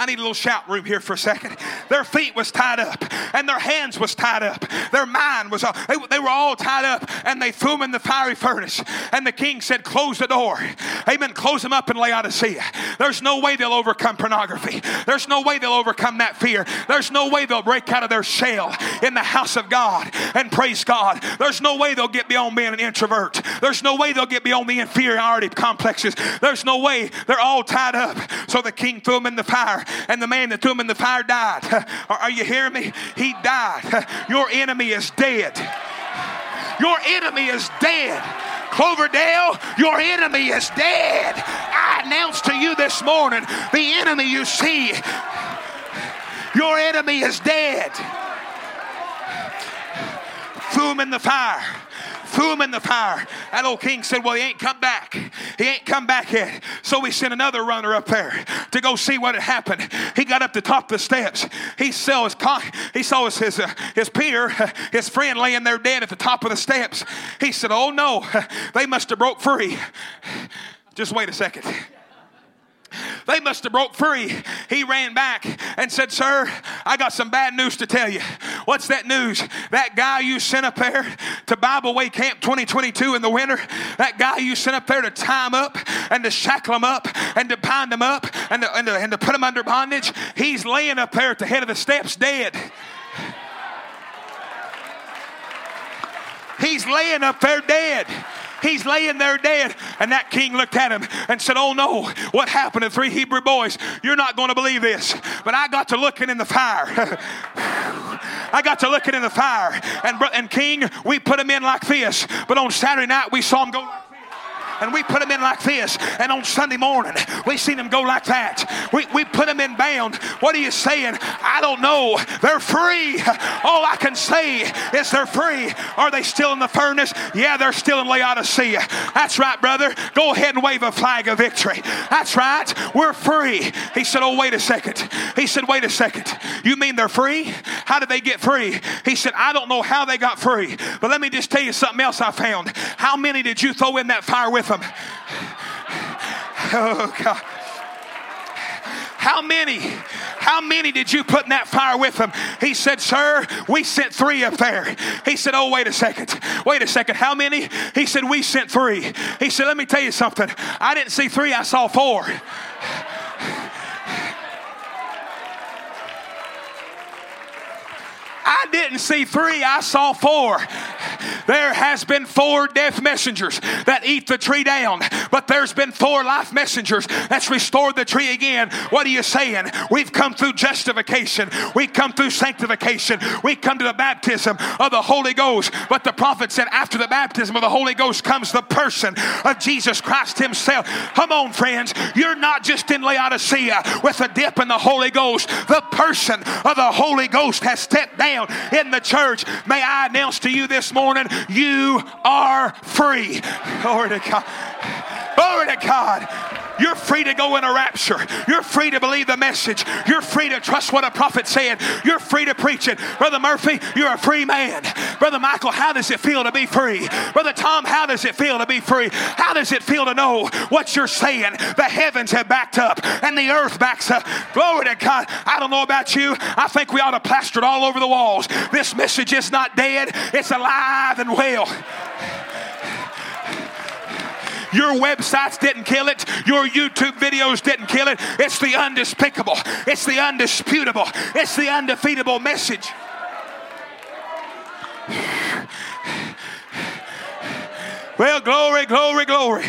I need a little shout room here for a second. Their feet was tied up and their hands was tied up. Their mind was, they, they were all tied up and they threw them in the fiery furnace. And the king said, close the door. Amen. Close them up in Laodicea. There's no way they'll overcome pornography. There's no way they'll overcome that fear. There's no way they'll break out of their shell in the house of God and praise God. There's no way they'll get beyond being an introvert. There's no way they'll get beyond the inferiority complexes. There's no way they're all tied up. So the king threw them in the fire and the man that threw him in the fire died. Are you hearing me? He died. Your enemy is dead. Your enemy is dead. Cloverdale, your enemy is dead. I announce to you this morning the enemy you see, your enemy is dead. Threw him in the fire threw him in the fire. That old king said, Well, he ain't come back. He ain't come back yet. So we sent another runner up there to go see what had happened. He got up the top of the steps. He saw his, he saw his, his, uh, his peer, his friend laying there dead at the top of the steps. He said, Oh no, they must have broke free. Just wait a second. They must have broke free. He ran back and said, Sir, I got some bad news to tell you. What's that news? That guy you sent up there to Bible Way Camp 2022 in the winter, that guy you sent up there to tie him up and to shackle him up and to bind him up and to, and to, and to put him under bondage, he's laying up there at the head of the steps dead. He's laying up there dead. He's laying there dead. And that king looked at him and said, Oh no, what happened to three Hebrew boys? You're not going to believe this. But I got to looking in the fire. I got to looking in the fire. And, and king, we put him in like this. But on Saturday night, we saw him go and we put them in like this. And on Sunday morning, we seen them go like that. We, we put them in bound. What are you saying? I don't know. They're free. All I can say is they're free. Are they still in the furnace? Yeah, they're still in Laodicea. That's right, brother. Go ahead and wave a flag of victory. That's right. We're free. He said, Oh, wait a second. He said, Wait a second. You mean they're free? How did they get free? He said, I don't know how they got free. But let me just tell you something else I found. How many did you throw in that fire with them. Oh, God. How many? How many did you put in that fire with them? He said, Sir, we sent three up there. He said, Oh, wait a second. Wait a second. How many? He said, We sent three. He said, Let me tell you something. I didn't see three, I saw four. I didn't see three, I saw four. There has been four death messengers that eat the tree down, but there's been four life messengers that's restored the tree again. What are you saying? We've come through justification, we've come through sanctification, we come to the baptism of the Holy Ghost. But the prophet said, after the baptism of the Holy Ghost comes the person of Jesus Christ Himself. Come on, friends, you're not just in Laodicea with a dip in the Holy Ghost, the person of the Holy Ghost has stepped down down in the church, may I announce to you this morning, you are free. Glory to God. Glory to God. You're free to go in a rapture. You're free to believe the message. You're free to trust what a prophet said. You're free to preach it. Brother Murphy, you're a free man. Brother Michael, how does it feel to be free? Brother Tom, how does it feel to be free? How does it feel to know what you're saying? The heavens have backed up and the earth backs up. Glory to God. I don't know about you. I think we ought to plaster it all over the walls. This message is not dead, it's alive and well. Your websites didn't kill it. Your YouTube videos didn't kill it. It's the undespicable. It's the undisputable. It's the undefeatable message. Well, glory, glory, glory.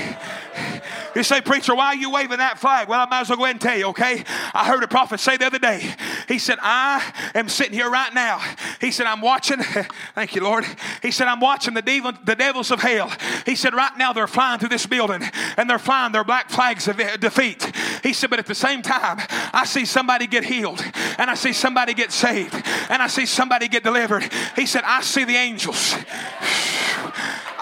You say, Preacher, why are you waving that flag? Well, I might as well go ahead and tell you, okay? I heard a prophet say the other day, he said, I am sitting here right now. He said, I'm watching, thank you, Lord. He said, I'm watching the, devil, the devils of hell. He said, right now they're flying through this building and they're flying their black flags of defeat. He said, but at the same time, I see somebody get healed and I see somebody get saved and I see somebody get delivered. He said, I see the angels.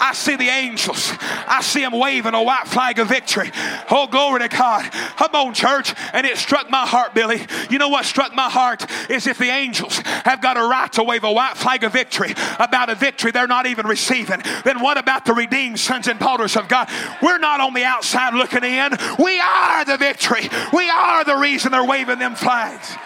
I see the angels. I see them waving a white flag of victory. Oh, glory to God. Come on, church. And it struck my heart, Billy. You know what struck my heart is if the angels have got a right to wave a white flag of victory about a victory they're not even receiving, then what about the redeemed sons and daughters of God? We're not on the outside looking in. We are the victory. We are the reason they're waving them flags.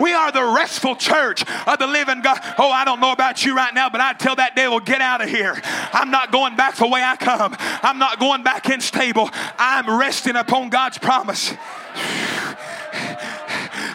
We are the restful church of the living God. Oh, I don't know about you right now, but I tell that devil, get out of here. I'm not going back the way I come. I'm not going back in stable. I'm resting upon God's promise.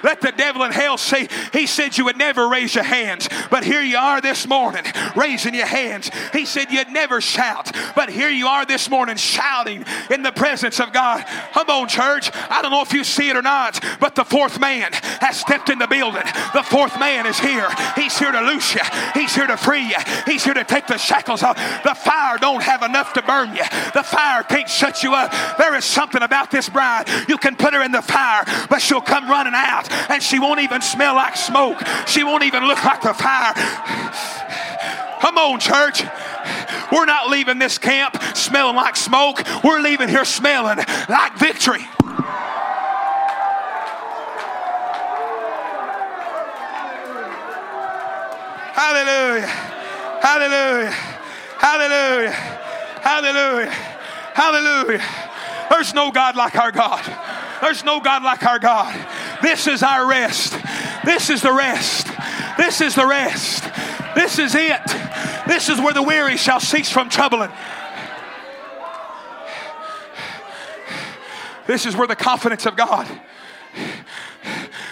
Let the devil in hell say, He said you would never raise your hands, but here you are this morning raising your hands. He said you'd never shout, but here you are this morning shouting in the presence of God. Come on, church. I don't know if you see it or not, but the fourth man has stepped in the building. The fourth man is here. He's here to loose you, He's here to free you, He's here to take the shackles off. The fire don't have enough to burn you, the fire can't shut you up. There is something about this bride. You can put her in the fire, but she'll come running out and she won't even smell like smoke. She won't even look like the fire. Come on, church. We're not leaving this camp smelling like smoke. We're leaving here smelling like victory. Hallelujah. Hallelujah. Hallelujah. Hallelujah. Hallelujah. There's no God like our God. There's no God like our God. This is our rest. This is the rest. This is the rest. This is it. This is where the weary shall cease from troubling. This is where the confidence of God.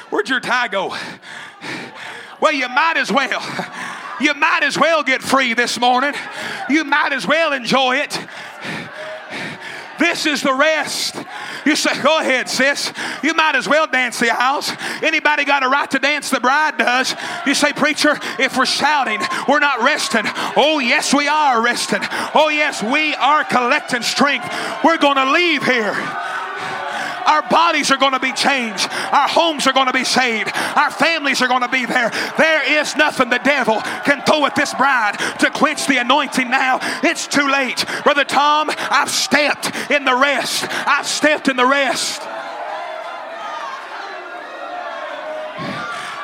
Where'd your tie go? Well, you might as well. You might as well get free this morning. You might as well enjoy it. This is the rest. You say, go ahead, sis. You might as well dance the aisles. Anybody got a right to dance? The bride does. You say, preacher, if we're shouting, we're not resting. Oh, yes, we are resting. Oh, yes, we are collecting strength. We're going to leave here. Our bodies are going to be changed. Our homes are going to be saved. Our families are going to be there. There is nothing the devil can throw at this bride to quench the anointing now. It's too late. Brother Tom, I've stepped in the rest. I've stepped in the rest.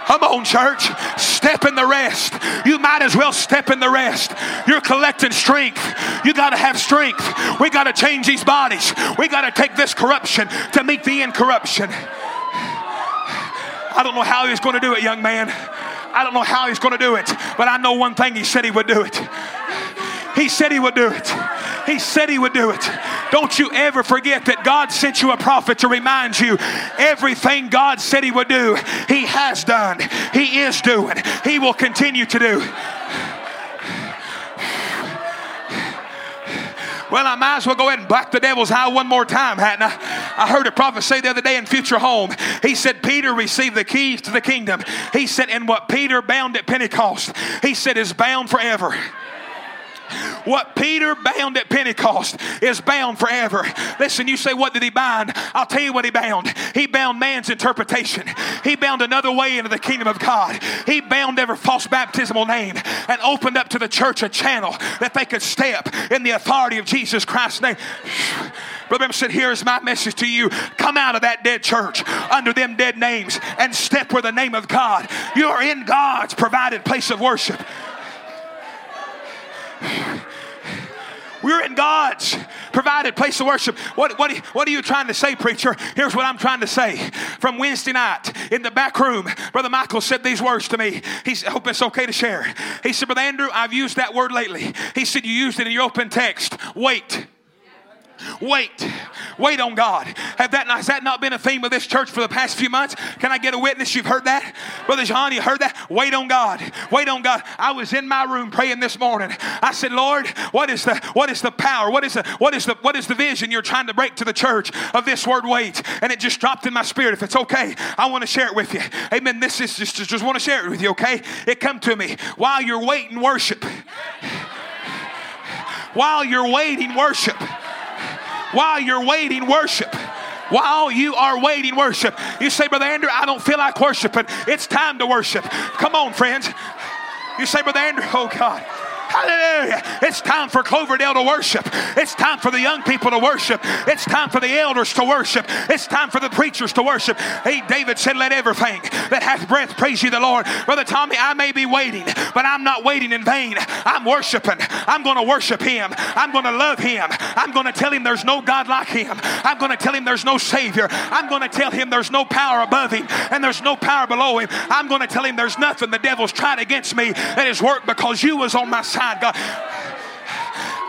Come on, church. Step in the rest. You might as well step in the rest. You're collecting strength. You got to have strength. We got to change these bodies. We got to take this corruption to meet the incorruption. I don't know how he's going to do it, young man. I don't know how he's going to do it, but I know one thing he said he would do it. He said he would do it. He said he would do it. Don't you ever forget that God sent you a prophet to remind you everything God said he would do, he has done, he is doing, he will continue to do. Well, I might as well go ahead and black the devil's eye one more time, hadn't I? I heard a prophet say the other day in Future Home, he said, Peter received the keys to the kingdom. He said, and what Peter bound at Pentecost, he said, is bound forever. What Peter bound at Pentecost is bound forever. Listen, you say, What did he bind? I'll tell you what he bound. He bound man's interpretation, he bound another way into the kingdom of God. He bound every false baptismal name and opened up to the church a channel that they could step in the authority of Jesus Christ's name. Brother said, Here's my message to you. Come out of that dead church under them dead names and step where the name of God. You are in God's provided place of worship. We're in God's provided place of worship. What, what, what are you trying to say, preacher? Here's what I'm trying to say. From Wednesday night in the back room, Brother Michael said these words to me. He said, I hope it's okay to share. He said, Brother Andrew, I've used that word lately. He said, You used it in your open text. Wait. Wait. Wait on God. Have that not, has that not been a theme of this church for the past few months? Can I get a witness? You've heard that? Brother John, you heard that? Wait on God. Wait on God. I was in my room praying this morning. I said, Lord, what is the what is the power? What is the what is the what is the vision you're trying to break to the church of this word wait? And it just dropped in my spirit. If it's okay, I want to share it with you. Amen. This is just just, just want to share it with you, okay? It come to me. While you're waiting, worship. While you're waiting, worship while you're waiting, worship. While you are waiting, worship. You say, Brother Andrew, I don't feel like worshiping. It's time to worship. Come on, friends. You say, Brother Andrew, oh God. Hallelujah. It's time for Cloverdale to worship. It's time for the young people to worship. It's time for the elders to worship. It's time for the preachers to worship. Hey, David said, Let everything that hath breath praise you, the Lord. Brother Tommy, I may be waiting, but I'm not waiting in vain. I'm worshiping. I'm going to worship Him. I'm going to love Him. I'm going to tell Him there's no God like Him. I'm going to tell Him there's no Savior. I'm going to tell Him there's no power above Him and there's no power below Him. I'm going to tell Him there's nothing the devil's tried against me that has worked because you was on my side, God.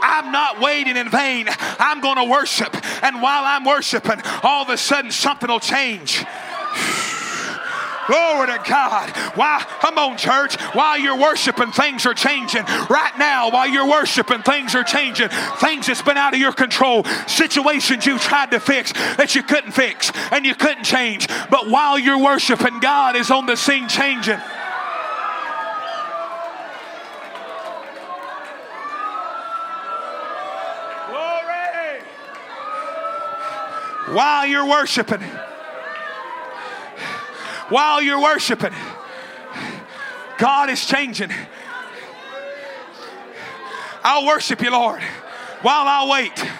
I'm not waiting in vain. I'm going to worship. And while I'm worshiping, all of a sudden something will change. Glory to God. Why? Come on, church. While you're worshiping, things are changing. Right now, while you're worshiping, things are changing. Things that's been out of your control. Situations you tried to fix that you couldn't fix and you couldn't change. But while you're worshiping, God is on the scene changing. Glory. While you're worshiping, while you're worshiping, God is changing. I'll worship you, Lord, while I wait.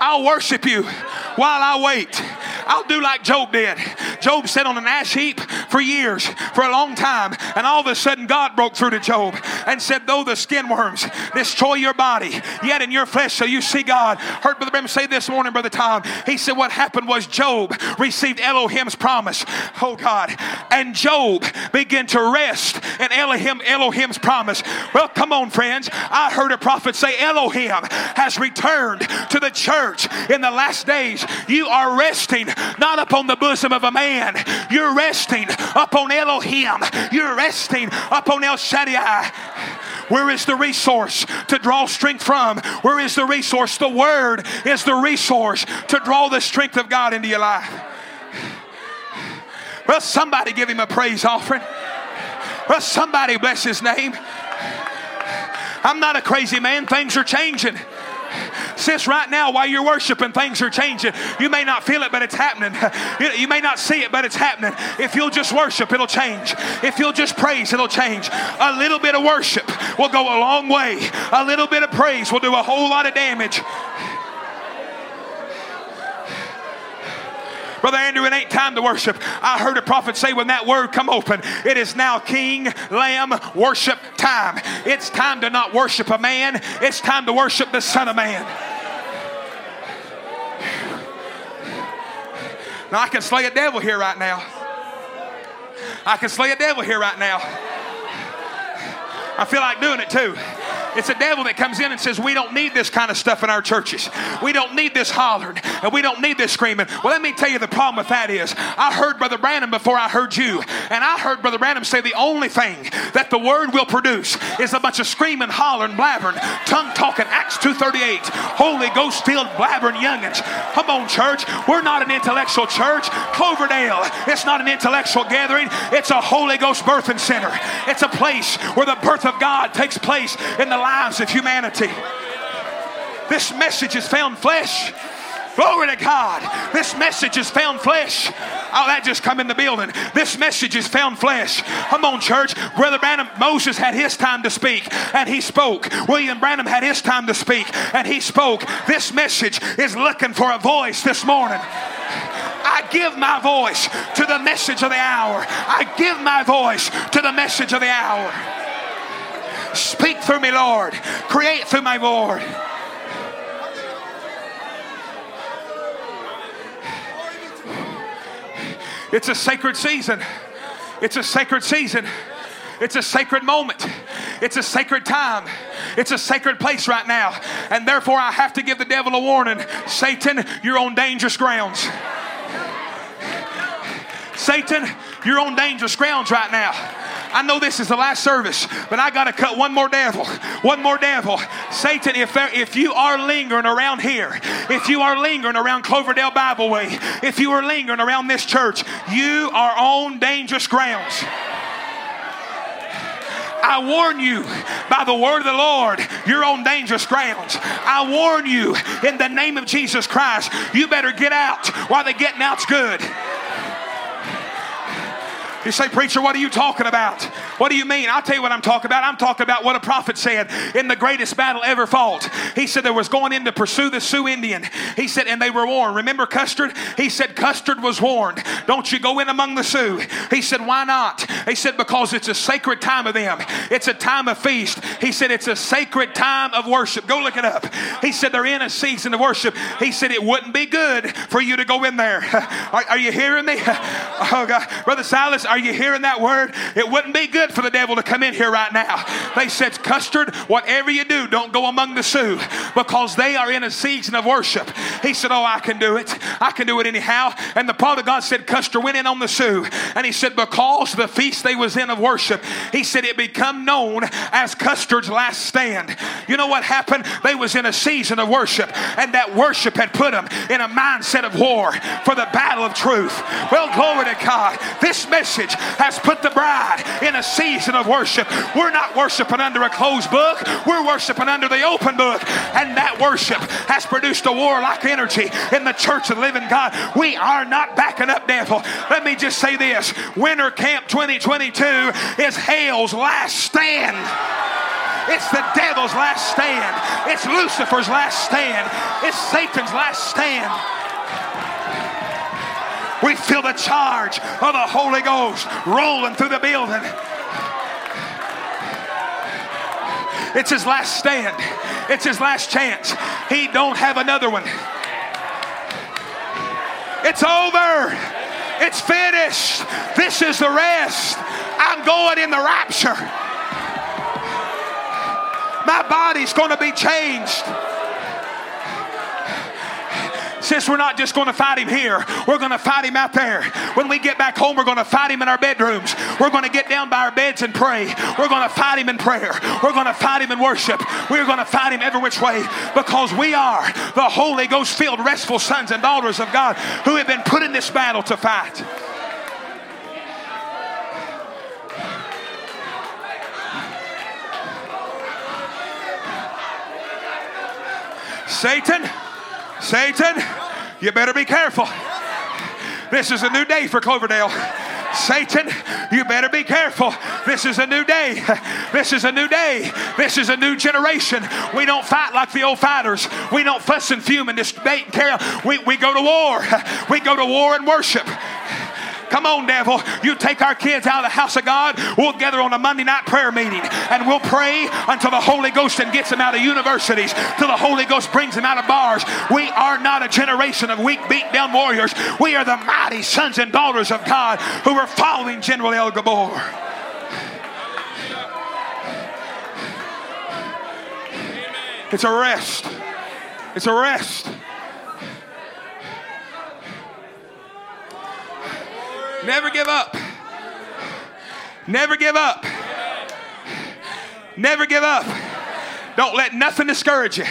I'll worship you while I wait. I'll do like Job did. Job sat on an ash heap for years, for a long time, and all of a sudden God broke through to Job and said, Though the skin worms destroy your body, yet in your flesh shall you see God. Heard Brother Branham say this morning, Brother Tom. He said, What happened was Job received Elohim's promise. Oh God. And Job began to rest in Elohim, Elohim's promise. Well, come on, friends. I heard a prophet say, Elohim has returned to the church in the last days. You are resting not upon the bosom of a man, you're resting upon Elohim, you're resting upon El Shaddai. Where is the resource to draw strength from? Where is the resource? The Word is the resource to draw the strength of God into your life. Well, somebody give him a praise offering. Well, somebody bless his name. I'm not a crazy man, things are changing. Sis, right now, while you're worshiping, things are changing. You may not feel it, but it's happening. You, may not see it, but it's happening. If you'll just worship, it'll change. If you'll just praise, it'll change. A little bit of worship will go a long way. A little bit of praise will do a whole lot of damage. Brother Andrew, it ain't time to worship. I heard a prophet say when that word come open, it is now King, Lamb, worship time. It's time to not worship a man. It's time to worship the Son of Man. Now I can slay a devil here right now. I can slay a devil here right now. I feel like doing it too. It's a devil that comes in and says, We don't need this kind of stuff in our churches. We don't need this hollering and we don't need this screaming. Well, let me tell you the problem with that is I heard Brother Branham before I heard you. And I heard Brother Branham say the only thing that the word will produce is a bunch of screaming, hollering, blabbering, tongue talking, Acts 238, Holy Ghost filled blabbering youngins. Come on, church. We're not an intellectual church. Cloverdale, it's not an intellectual gathering. It's a Holy Ghost birthing center. It's a place where the birth of God takes place in the lives of humanity. This message has found flesh. Glory to God. This message has found flesh. Oh, that just come in the building. This message has found flesh. Come on, church. Brother Branham, Moses had his time to speak, and he spoke. William Branham had his time to speak, and he spoke. This message is looking for a voice this morning. I give my voice to the message of the hour. I give my voice to the message of the hour. Speak through me, Lord. Create through my Lord. It's a sacred season. It's a sacred season. It's a sacred moment. It's a sacred time. It's a sacred place right now. And therefore, I have to give the devil a warning Satan, you're on dangerous grounds. Satan, you're on dangerous grounds right now. I know this is the last service, but I got to cut one more devil. One more devil. Satan, if, there, if you are lingering around here, if you are lingering around Cloverdale Bible Way, if you are lingering around this church, you are on dangerous grounds. I warn you by the word of the Lord, you're on dangerous grounds. I warn you in the name of Jesus Christ, you better get out while the getting out's good. You say, Preacher, what are you talking about? What do you mean? I'll tell you what I'm talking about. I'm talking about what a prophet said in the greatest battle ever fought. He said there was going in to pursue the Sioux Indian. He said, and they were warned. Remember Custer? He said, Custer was warned. Don't you go in among the Sioux. He said, why not? He said, because it's a sacred time of them. It's a time of feast. He said, it's a sacred time of worship. Go look it up. He said, they're in a season of worship. He said, it wouldn't be good for you to go in there. Are, are you hearing me? Oh, God. Brother Silas, are you hearing that word? It wouldn't be good for the devil to come in here right now. They said, Custer, whatever you do, don't go among the Sioux because they are in a season of worship. He said, Oh, I can do it. I can do it anyhow. And the prophet of God said, Custer went in on the Sioux. And he said, Because the feast they was in of worship, he said it become known as Custer's last stand. You know what happened? They was in a season of worship, and that worship had put them in a mindset of war for the battle of truth. Well, glory to God. This message has put the bride in a season of worship. We're not worshiping under a closed book, we're worshiping under the open book. And that worship has produced a warlike energy in the church of the living God. We are not backing up, devil. Let me just say this Winter Camp 2022 is hell's last stand. It's the devil's last stand. It's Lucifer's last stand. It's Satan's last stand. We feel the charge of the Holy Ghost rolling through the building. It's his last stand. It's his last chance. He don't have another one. It's over. It's finished. This is the rest. I'm going in the rapture. My body's going to be changed. Since we're not just going to fight him here, we're going to fight him out there. When we get back home, we're going to fight him in our bedrooms. We're going to get down by our beds and pray. We're going to fight him in prayer. We're going to fight him in worship. We're going to fight him every which way because we are the Holy Ghost filled, restful sons and daughters of God who have been put in this battle to fight. Satan, Satan, you better be careful. This is a new day for Cloverdale. Satan, you better be careful. This is a new day. This is a new day. This is a new generation. We don't fight like the old fighters. We don't fuss and fume and debate and carry on. We, we go to war. We go to war and worship. Come on, devil. You take our kids out of the house of God. We'll gather on a Monday night prayer meeting and we'll pray until the Holy Ghost and gets them out of universities, till the Holy Ghost brings them out of bars. We are not a generation of weak, beat down warriors. We are the mighty sons and daughters of God who are following General El Gibbor. It's a rest. It's a rest. Never give up. Never give up. Never give up. Don't let nothing discourage you.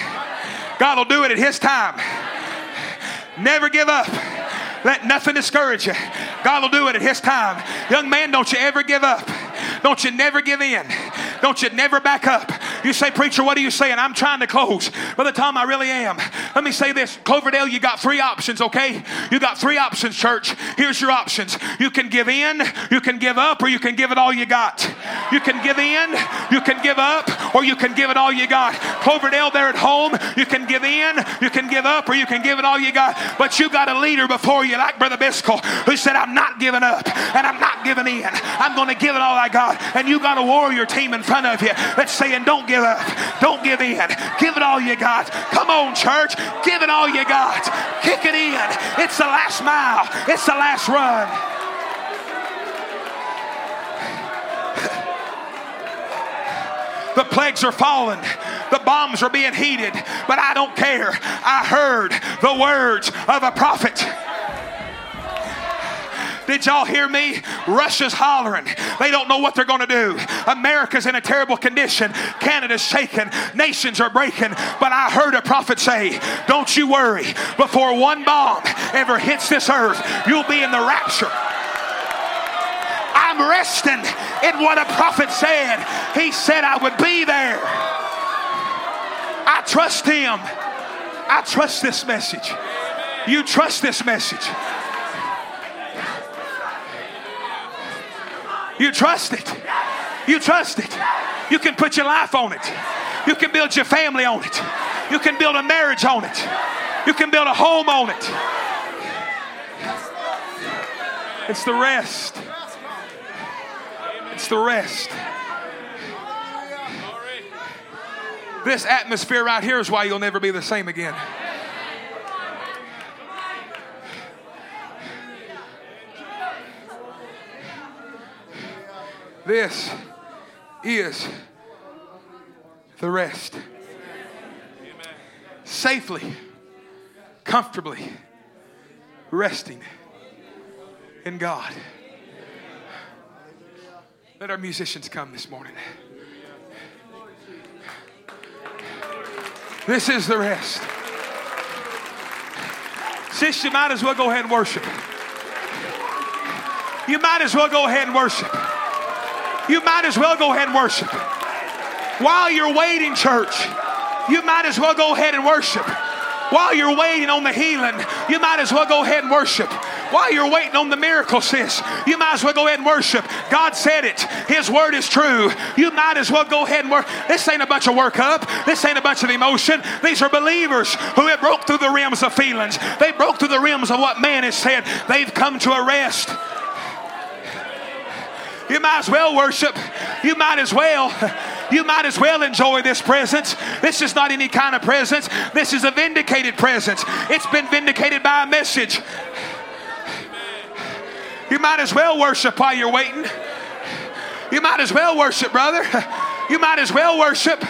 God will do it at His time. Never give up. Let nothing discourage you. God will do it at His time. Young man, don't you ever give up. Don't you never give in. Don't you never back up. You say, Preacher, what are you saying? I'm trying to close. Brother Tom, I really am. Let me say this Cloverdale, you got three options, okay? You got three options, church. Here's your options. You can give in, you can give up, or you can give it all you got. You can give in, you can give up, or you can give it all you got. Cloverdale, there at home, you can give in, you can give up, or you can give it all you got. But you got a leader before you, like Brother Biscoe, who said, I'm not giving up and I'm not giving in. I'm going to give it all I got. And you got a warrior team in front of you that's saying, Don't give up, don't give in, give it all you got. Come on, church, give it all you got. Kick it in. It's the last mile, it's the last run. The plagues are falling. The bombs are being heated. But I don't care. I heard the words of a prophet. Did y'all hear me? Russia's hollering. They don't know what they're going to do. America's in a terrible condition. Canada's shaking. Nations are breaking. But I heard a prophet say, Don't you worry. Before one bomb ever hits this earth, you'll be in the rapture. I'm resting in what a prophet said. He said I would be there. I trust him. I trust this message. You trust this message. You trust it. You trust it. You can put your life on it. You can build your family on it. You can build a marriage on it. You can build a home on it. It's the rest. It's the rest. This atmosphere right here is why you'll never be the same again. This is the rest. Safely, comfortably resting in God. Let our musicians come this morning. This is the rest. Sis, you might as well go ahead and worship. You might as well go ahead and worship. You might as well go ahead and worship. While you're waiting, church, you might as well go ahead and worship. While you're waiting on the healing, you might as well go ahead and worship. While you're waiting on the miracle, sis, you might as well go ahead and worship. God said it. His word is true. You might as well go ahead and work. This ain't a bunch of workup. This ain't a bunch of emotion. These are believers who have broke through the rims of feelings. They broke through the rims of what man has said. They've come to a rest. You might as well worship. You might as well. You might as well enjoy this presence. This is not any kind of presence. This is a vindicated presence. It's been vindicated by a message. You might as well worship while you're waiting. You might as well worship, brother. You might as well worship.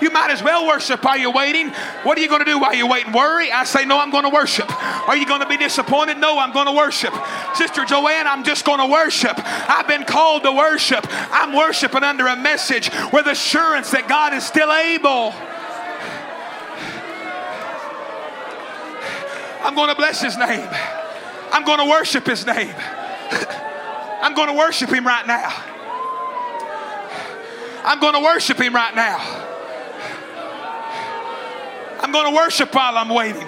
You might as well worship while you're waiting. What are you going to do while you're waiting? Worry? I say, no, I'm going to worship. Are you going to be disappointed? No, I'm going to worship. Sister Joanne, I'm just going to worship. I've been called to worship. I'm worshiping under a message with assurance that God is still able. I'm going to bless his name. I'm going to worship his name. I'm going to worship him right now. I'm going to worship him right now. I'm going to worship while I'm waiting.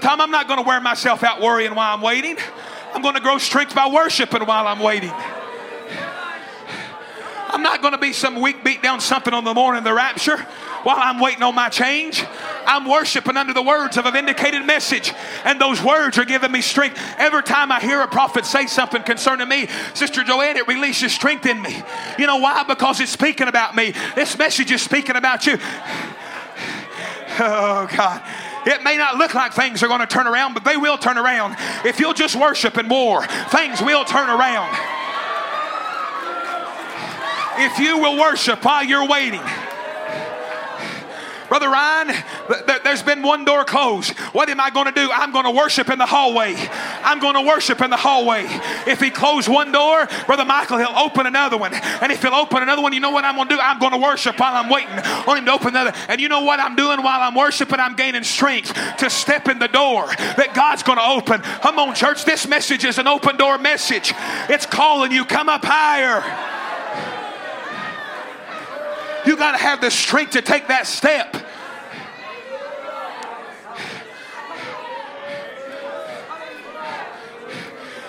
Time I'm not going to wear myself out worrying while I'm waiting. I'm going to grow strength by worshiping while I'm waiting. I'm not going to be some weak, beat down something on the morning of the rapture while I'm waiting on my change. I'm worshiping under the words of a vindicated message, and those words are giving me strength. Every time I hear a prophet say something concerning me, Sister Joanne, it releases strength in me. You know why? Because it's speaking about me. This message is speaking about you. Oh, God. It may not look like things are going to turn around, but they will turn around. If you'll just worship and war, things will turn around. If you will worship while you're waiting, Brother Ryan, there's been one door closed. What am I going to do? I'm going to worship in the hallway. I'm going to worship in the hallway. If he closed one door, Brother Michael, he'll open another one. And if he'll open another one, you know what I'm going to do? I'm going to worship while I'm waiting on him to open another. And you know what I'm doing while I'm worshiping? I'm gaining strength to step in the door that God's going to open. Come on, church. This message is an open door message. It's calling you, come up higher. You got to have the strength to take that step.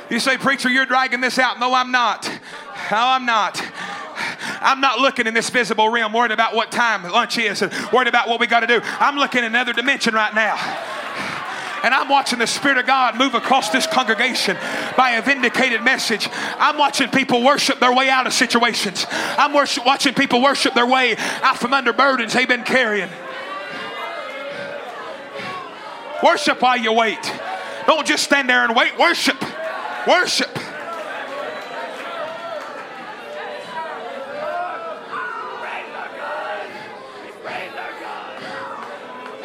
You say, Preacher, you're dragging this out. No, I'm not. No, I'm not. I'm not looking in this visible realm, worried about what time lunch is and worried about what we got to do. I'm looking in another dimension right now. And I'm watching the Spirit of God move across this congregation by a vindicated message. I'm watching people worship their way out of situations. I'm worship, watching people worship their way out from under burdens they've been carrying. Worship while you wait. Don't just stand there and wait. Worship. Worship.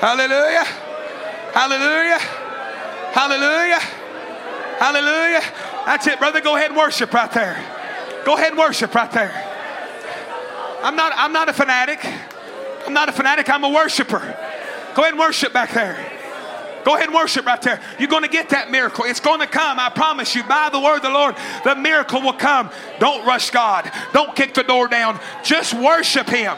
Hallelujah. Hallelujah. Hallelujah. Hallelujah. That's it, brother. Go ahead and worship right there. Go ahead and worship right there. I'm not, I'm not a fanatic. I'm not a fanatic. I'm a worshiper. Go ahead and worship back there. Go ahead and worship right there. You're going to get that miracle. It's going to come. I promise you. By the word of the Lord, the miracle will come. Don't rush God. Don't kick the door down. Just worship Him.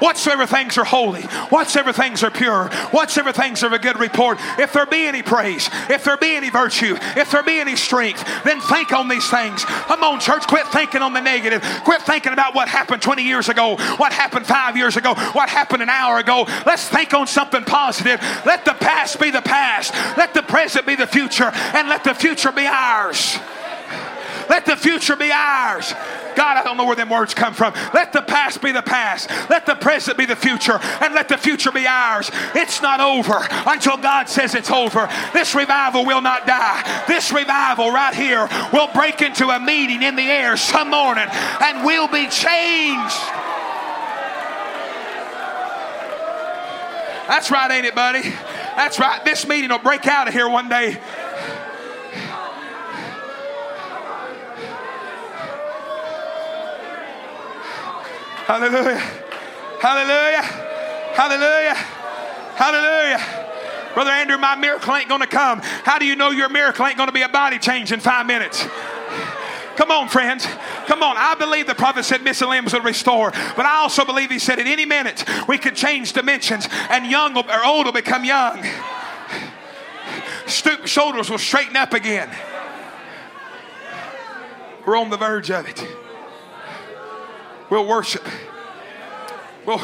Whatsoever things are holy, whatsoever things are pure, whatsoever things are of a good report, if there be any praise, if there be any virtue, if there be any strength, then think on these things. Come on, church, quit thinking on the negative. Quit thinking about what happened 20 years ago, what happened five years ago, what happened an hour ago. Let's think on something positive. Let the past be the past, let the present be the future, and let the future be ours. Let the future be ours. God, I don't know where them words come from. Let the past be the past. Let the present be the future. And let the future be ours. It's not over until God says it's over. This revival will not die. This revival right here will break into a meeting in the air some morning and we'll be changed. That's right, ain't it, buddy? That's right. This meeting will break out of here one day. Hallelujah. Hallelujah. Hallelujah. Hallelujah. Brother Andrew, my miracle ain't going to come. How do you know your miracle ain't going to be a body change in five minutes? Come on, friends. Come on. I believe the prophet said missing limbs would restore, but I also believe he said at any minute we could change dimensions and young will, or old will become young. Stoop shoulders will straighten up again. We're on the verge of it. We'll worship. We'll,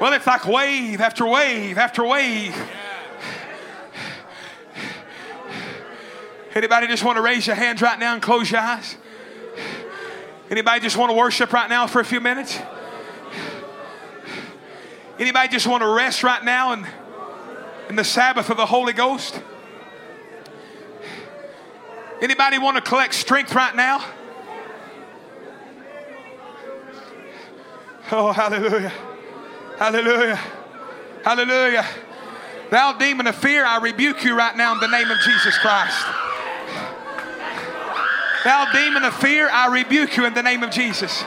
well, it's like wave after wave after wave. Anybody just want to raise your hands right now and close your eyes? Anybody just want to worship right now for a few minutes? Anybody just want to rest right now in, in the Sabbath of the Holy Ghost? Anybody want to collect strength right now? Oh, hallelujah. Hallelujah. Hallelujah. Thou demon of fear, I rebuke you right now in the name of Jesus Christ. Thou demon of fear, I rebuke you in the name of Jesus.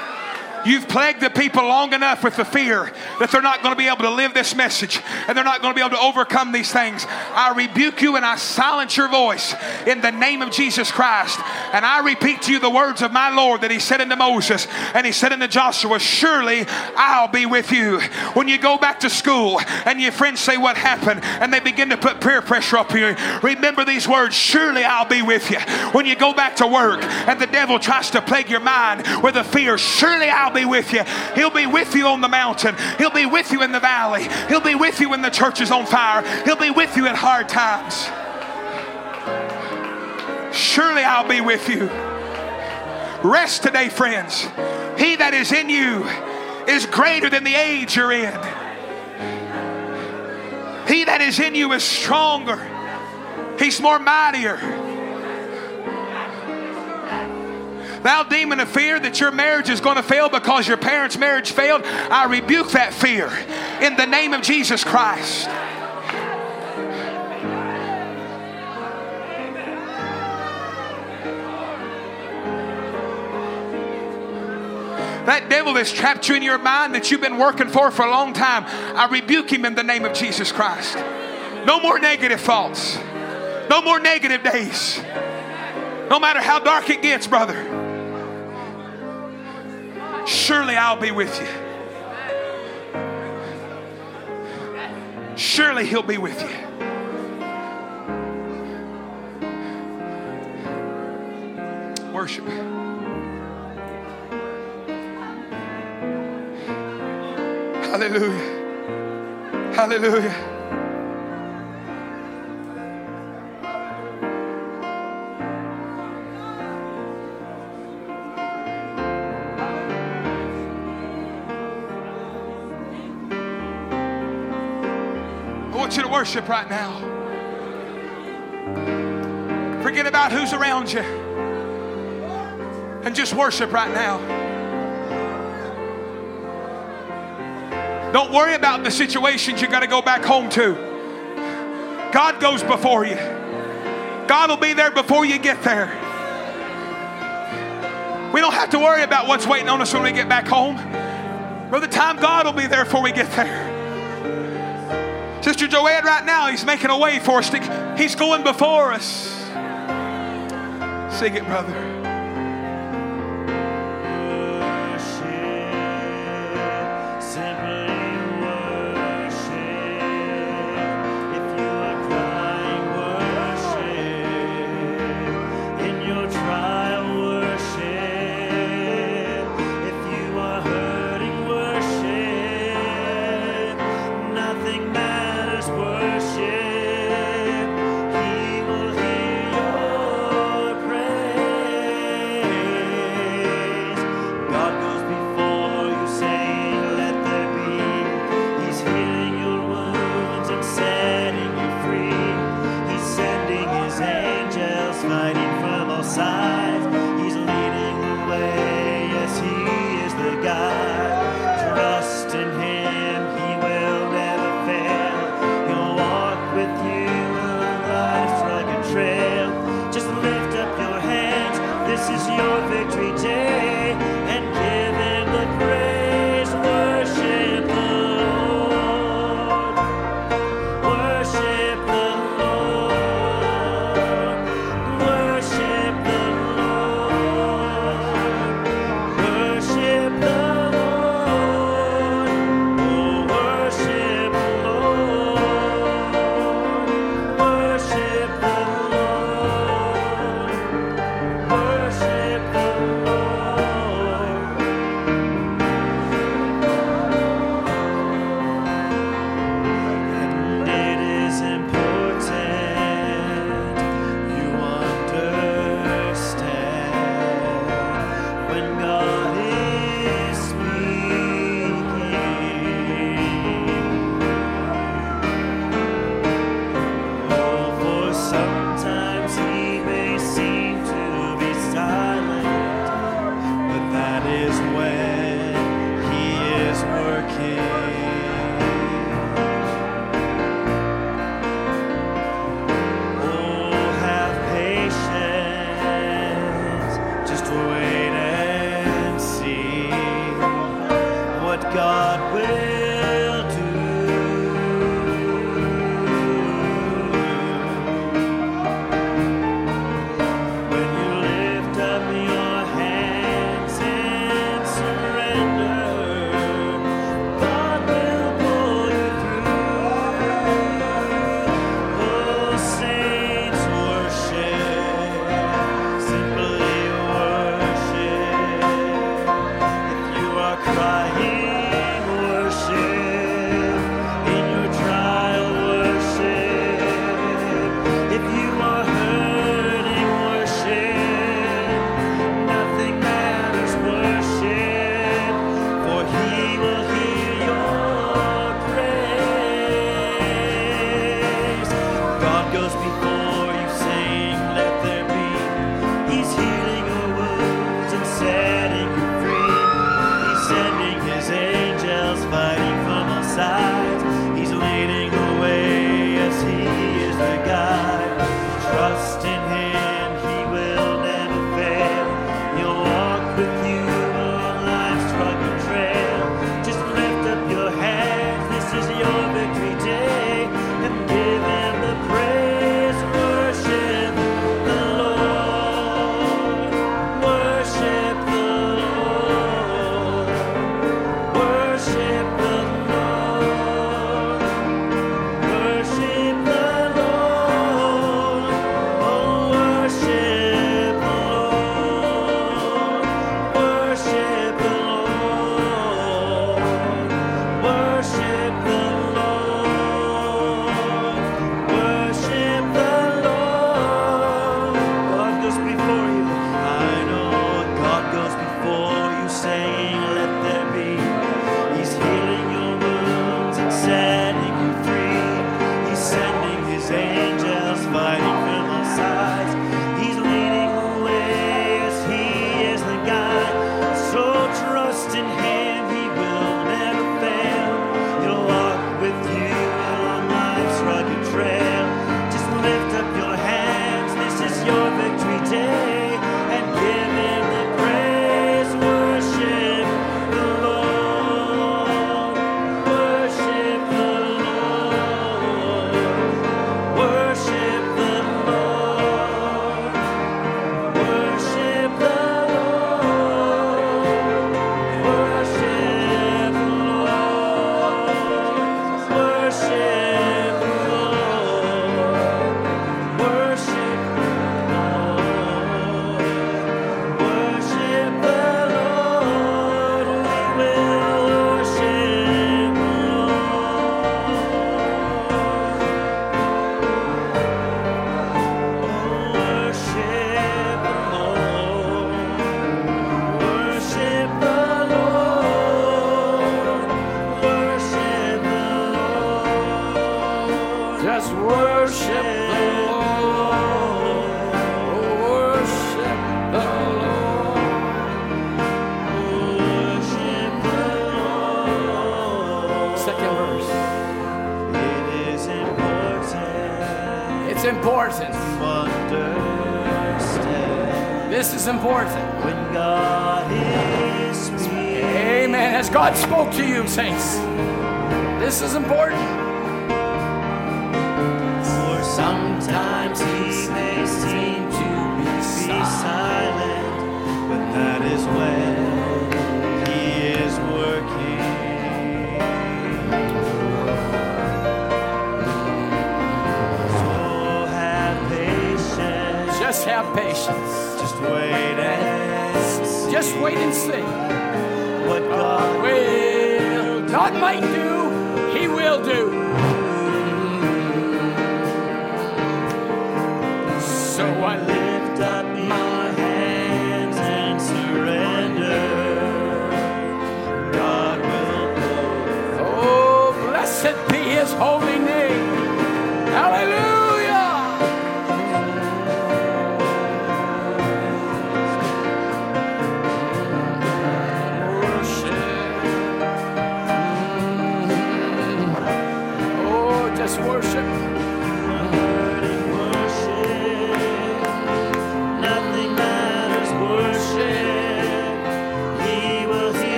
You've plagued the people long enough with the fear that they're not going to be able to live this message and they're not going to be able to overcome these things. I rebuke you and I silence your voice in the name of Jesus Christ. And I repeat to you the words of my Lord that He said unto Moses and He said unto Joshua, Surely I'll be with you. When you go back to school and your friends say what happened and they begin to put peer pressure up you, remember these words, Surely I'll be with you. When you go back to work and the devil tries to plague your mind with a fear, surely I'll be with you. He'll be with you on the mountain. He'll be with you in the valley. He'll be with you when the church is on fire. He'll be with you in hard times. Surely I'll be with you. Rest today, friends. He that is in you is greater than the age you're in. He that is in you is stronger. He's more mightier. Thou demon of fear that your marriage is going to fail because your parents' marriage failed, I rebuke that fear in the name of Jesus Christ. That devil that's trapped you in your mind that you've been working for for a long time, I rebuke him in the name of Jesus Christ. No more negative thoughts. No more negative days. No matter how dark it gets, brother. Surely I'll be with you. Surely He'll be with you. Worship. Hallelujah. Hallelujah. Want you to worship right now. Forget about who's around you and just worship right now. Don't worry about the situations you got to go back home to. God goes before you. God will be there before you get there. We don't have to worry about what's waiting on us when we get back home. Brother, time God will be there before we get there. Sister Joanne, right now, He's making a way for us. He's going before us. Sing it, brother.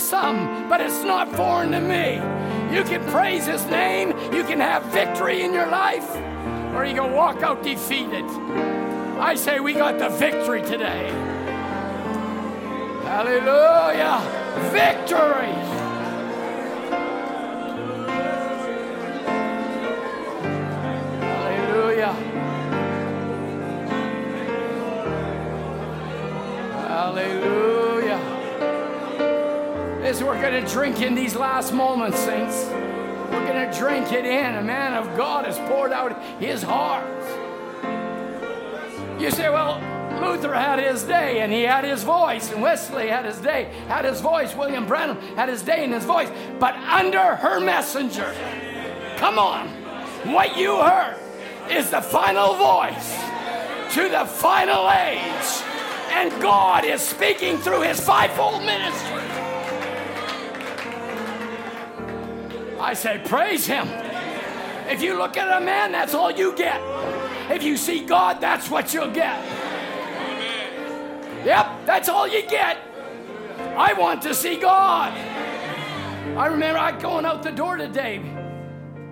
Some, but it's not foreign to me. You can praise His name, you can have victory in your life, or you can walk out defeated. I say we got the victory today. Hallelujah! Drink in these last moments, saints, we're going to drink it in. A man of God has poured out his heart. You say, well, Luther had his day and he had his voice, and Wesley had his day, had his voice, William Branham had his day and his voice, but under her messenger. Come on. What you heard is the final voice to the final age. And God is speaking through his fivefold ministry. I say, praise him. If you look at a man, that's all you get. If you see God, that's what you'll get. Yep, that's all you get. I want to see God. I remember I going out the door today.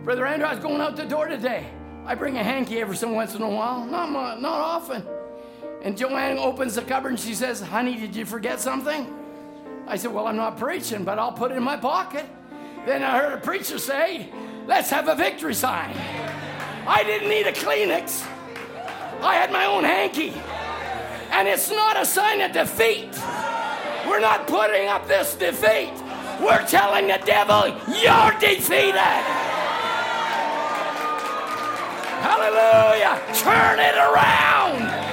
Brother Andrew, I was going out the door today. I bring a hanky every so once in a while, not, not often. And Joanne opens the cupboard and she says, Honey, did you forget something? I said, Well, I'm not preaching, but I'll put it in my pocket. Then I heard a preacher say, Let's have a victory sign. I didn't need a Kleenex, I had my own hanky. And it's not a sign of defeat. We're not putting up this defeat. We're telling the devil, You're defeated. Hallelujah. Turn it around.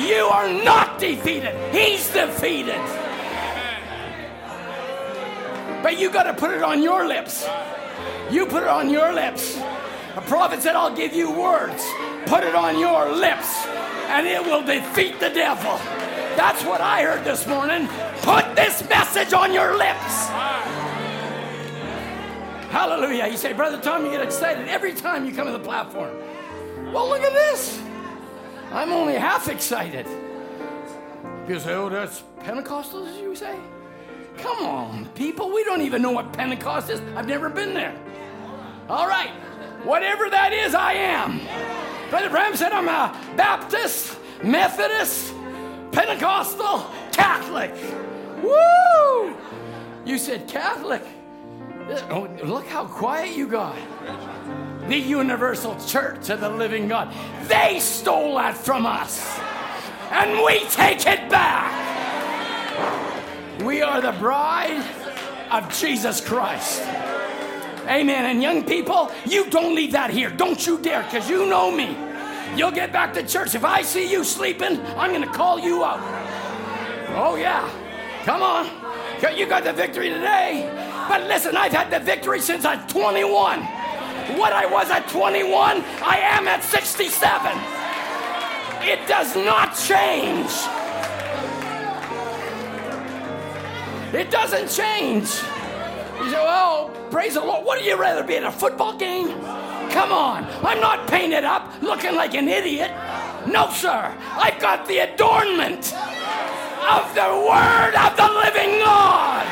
You are not defeated. He's defeated. But you got to put it on your lips. You put it on your lips. A prophet said, I'll give you words. Put it on your lips. and it will defeat the devil. That's what I heard this morning. Put this message on your lips. Hallelujah. You say, Brother Tom, you get excited every time you come to the platform. Well, look at this. I'm only half excited. You say, oh, that's Pentecostals, you say? Come on, people. We don't even know what Pentecost is. I've never been there. All right. Whatever that is, I am. Brother Branham said I'm a Baptist, Methodist, Pentecostal, Catholic. Woo! You said Catholic. Uh, oh, look how quiet you got. The Universal Church of the Living God. They stole that from us. And we take it back. We are the bride of Jesus Christ. Amen. And young people, you don't leave that here. Don't you dare, because you know me. You'll get back to church. If I see you sleeping, I'm going to call you out. Oh, yeah. Come on. You got the victory today. But listen, I've had the victory since I'm 21. What I was at 21, I am at 67. It does not change. It doesn't change. You say, well, praise the Lord. Wouldn't you rather be at a football game? Come on. I'm not painted up looking like an idiot. No, sir. I've got the adornment of the Word of the living God.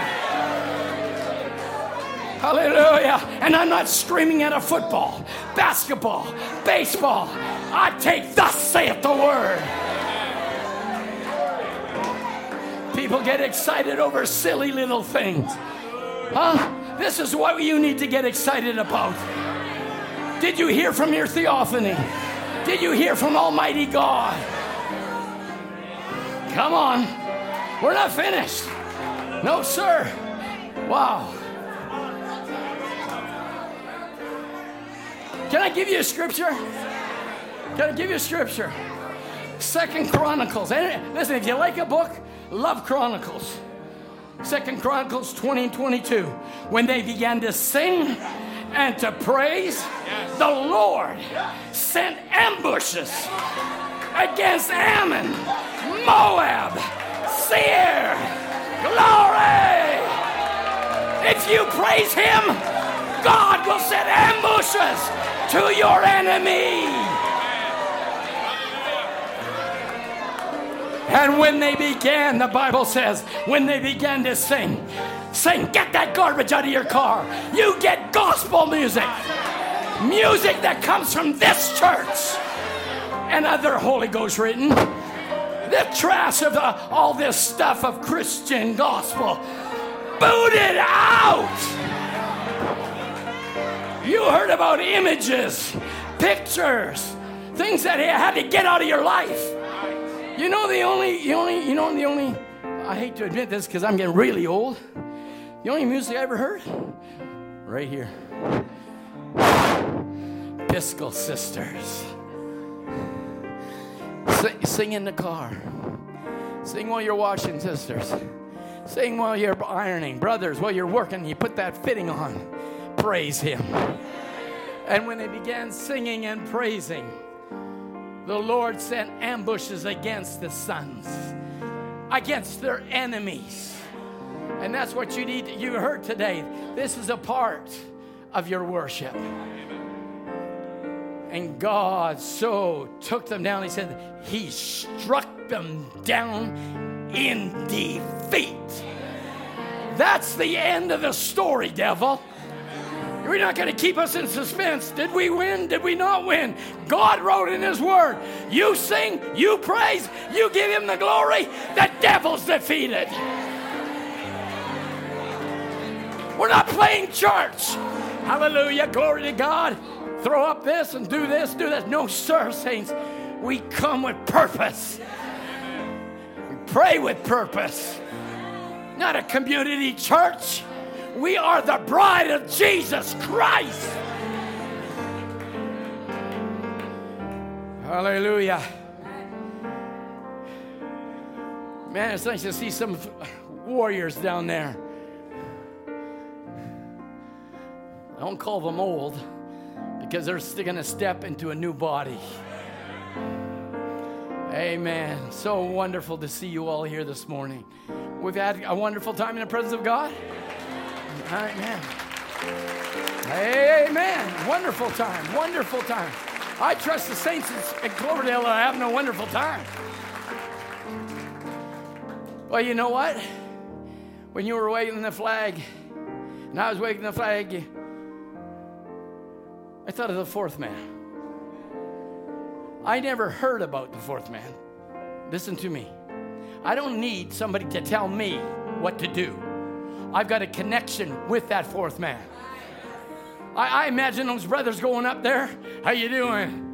Hallelujah. And I'm not screaming at a football, basketball, baseball. I take, thus saith the Word. People get excited over silly little things. Huh? This is what you need to get excited about. Did you hear from your theophany? Did you hear from Almighty God? Come on. We're not finished. No, sir. Wow. Can I give you a scripture? Can I give you a scripture? Second Chronicles. Listen, if you like a book, love Chronicles. Second Chronicles 20 and 22. When they began to sing and to praise, the Lord sent ambushes against Ammon, Moab, Seir. Glory! If you praise Him, God will send ambushes to your enemy. And when they began, the Bible says, when they began to sing, sing, get that garbage out of your car. You get gospel music, music that comes from this church and other Holy Ghost written. The trash of the, all this stuff of Christian gospel. Boot it out. You heard about images, pictures, things that had to get out of your life. You know the only, the only, you know the only. I hate to admit this because I'm getting really old. The only music I ever heard, right here. Biscoe Sisters. Sing in the car. Sing while you're washing, sisters. Sing while you're ironing. Brothers, while you're working, you put that fitting on. Praise Him. And when they began singing and praising, the Lord sent ambushes against the sons, against their enemies. And that's what you need. You heard today. This is a part of your worship. And God so took them down. He said, He struck them down in defeat. That's the end of the story, devil. You're not going to keep us in suspense. Did we win? Did we not win? God wrote in His Word you sing, you praise, you give Him the glory, the devil's defeated. We're not playing church. Hallelujah. Glory to God. Throw up this and do this, do this. No, sir, saints. We come with purpose. We pray with purpose. Not a community church. We are the bride of Jesus Christ. Hallelujah. Man, it's nice to see some warriors down there. I don't call them old because they're going to step into a new body. Amen. So wonderful to see you all here this morning. We've had a wonderful time in the presence of God. Amen. Amen. Wonderful time. Wonderful time. I trust the saints at Cloverdale are having a wonderful time. Well, you know what? When you were waving the flag, and I was waving the flag, I thought of the fourth man. I never heard about the fourth man. Listen to me. I don't need somebody to tell me what to do. I've got a connection with that fourth man. I, I imagine those brothers going up there. How you doing?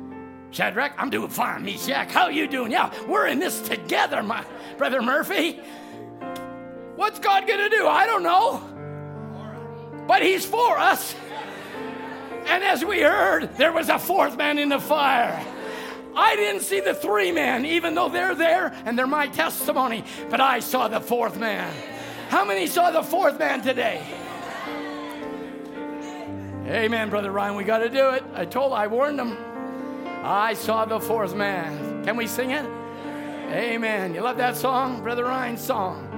Shadrach, I'm doing fine. Meshach, how you doing? Yeah, we're in this together, my brother Murphy. What's God gonna do? I don't know. But he's for us. And as we heard, there was a fourth man in the fire. I didn't see the three men, even though they're there and they're my testimony, but I saw the fourth man. How many saw the fourth man today? Amen, Brother Ryan. We got to do it. I told, I warned them. I saw the fourth man. Can we sing it? Amen. You love that song, Brother Ryan's song?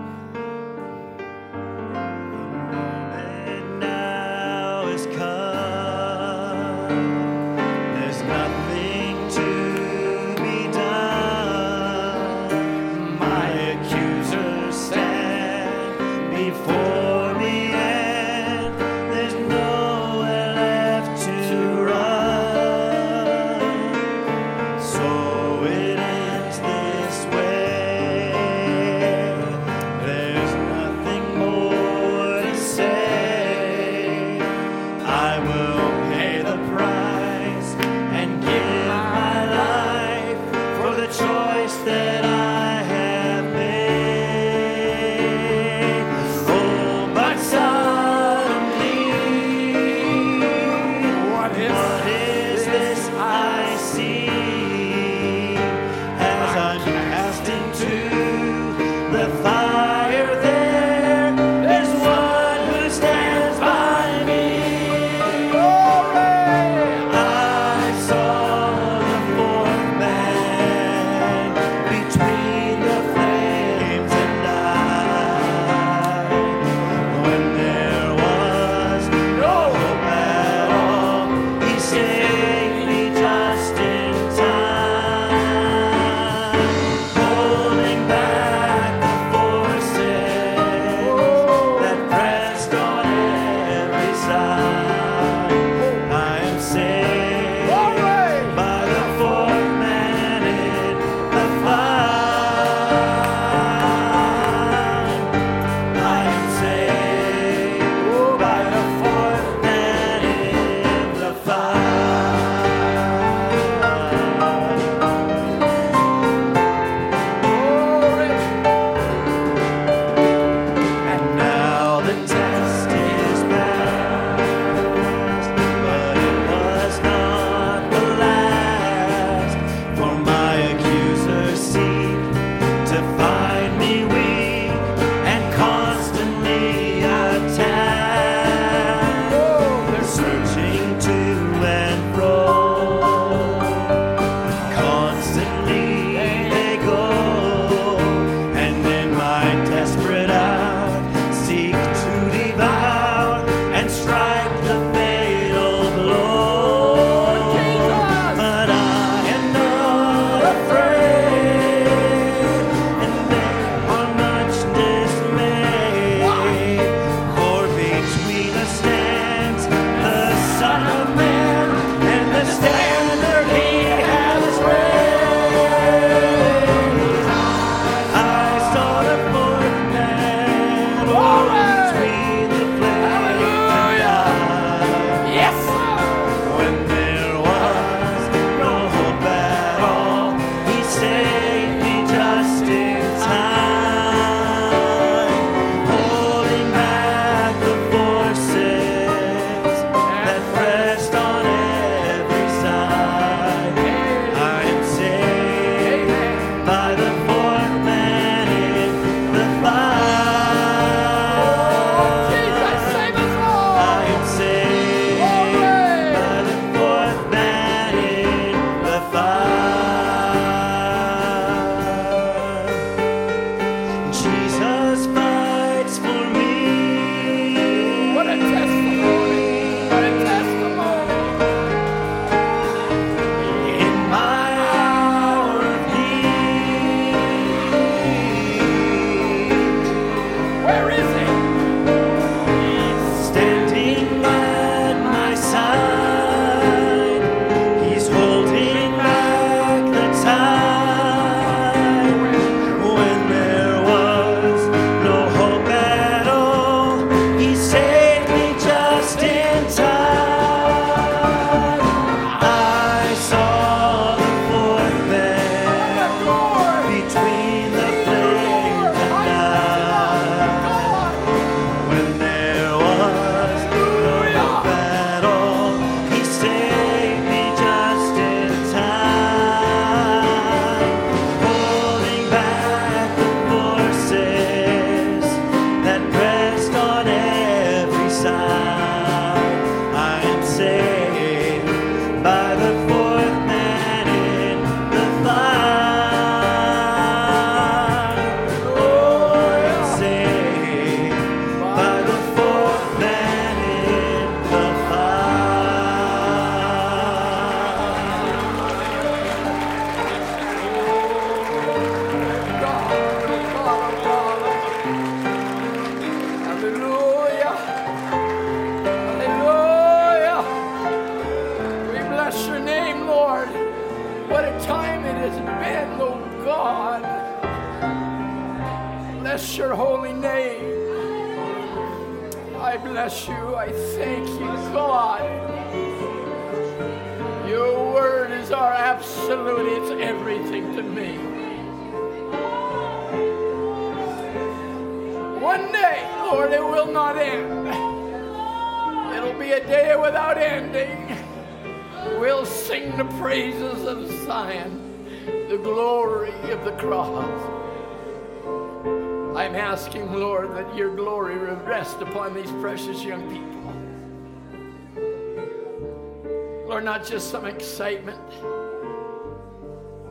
Excitement,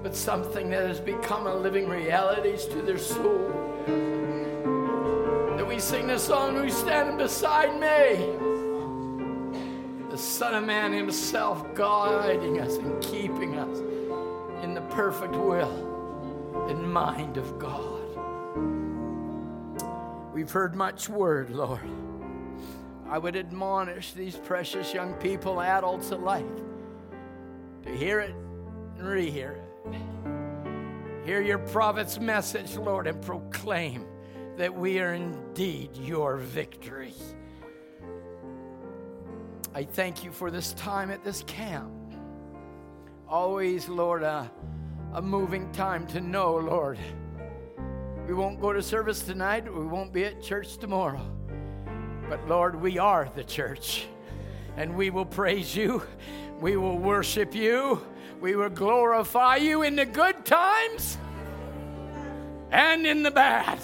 but something that has become a living reality to their soul. That we sing the song, Who's Standing Beside Me? The Son of Man Himself guiding us and keeping us in the perfect will and mind of God. We've heard much word, Lord. I would admonish these precious young people, adults alike, prophet's message, Lord, and proclaim that we are indeed your victory. I thank you for this time at this camp. Always, Lord, a, a moving time to know, Lord. We won't go to service tonight, we won't be at church tomorrow. But Lord, we are the church. And we will praise you. We will worship you. We will glorify you in the good times and in the bad.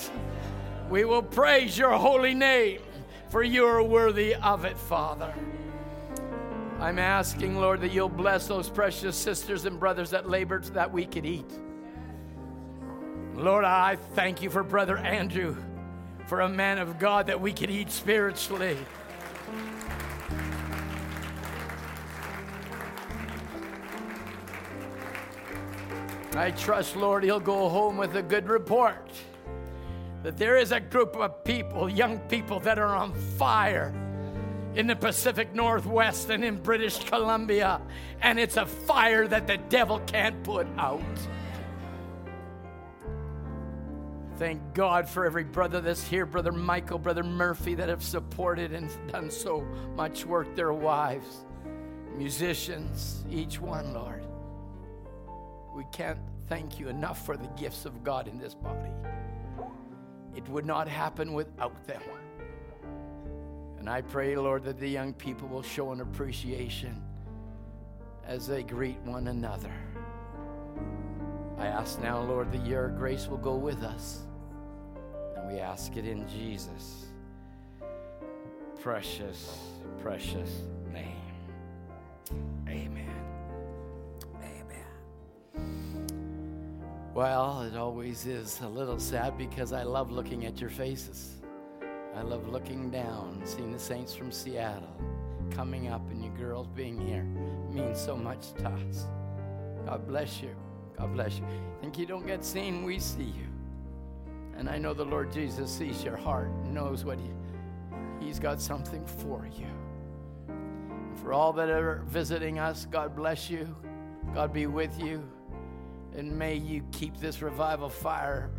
We will praise your holy name, for you are worthy of it, Father. I'm asking, Lord, that you'll bless those precious sisters and brothers that labored that we could eat. Lord, I thank you for Brother Andrew, for a man of God that we could eat spiritually. I trust, Lord, he'll go home with a good report that there is a group of people, young people, that are on fire in the Pacific Northwest and in British Columbia, and it's a fire that the devil can't put out. Thank God for every brother that's here, Brother Michael, Brother Murphy, that have supported and done so much work, their wives, musicians, each one, Lord. We can't thank you enough for the gifts of God in this body. It would not happen without them. And I pray, Lord, that the young people will show an appreciation as they greet one another. I ask now, Lord, that your grace will go with us. And we ask it in Jesus' precious, precious Well, it always is a little sad because I love looking at your faces. I love looking down, seeing the saints from Seattle coming up, and you girls being here it means so much to us. God bless you. God bless you. Think you don't get seen, we see you. And I know the Lord Jesus sees your heart, knows what he, He's got something for you. And for all that are visiting us, God bless you. God be with you. And may you keep this revival fire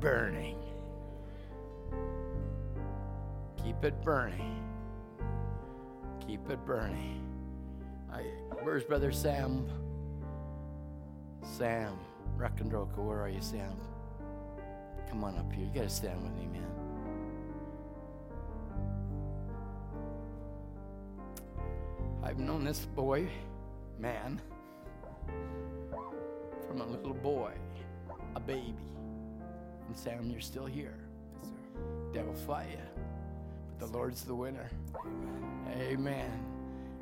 burning. Keep it burning. Keep it burning. I, where's Brother Sam? Sam Rockandroka, where are you, Sam? Come on up here. You got to stand with me, man. I've known this boy, man, from a little boy, a baby. And Sam, you're still here. Yes, sir. Devil fight you, but the Lord's the winner. Amen. Amen.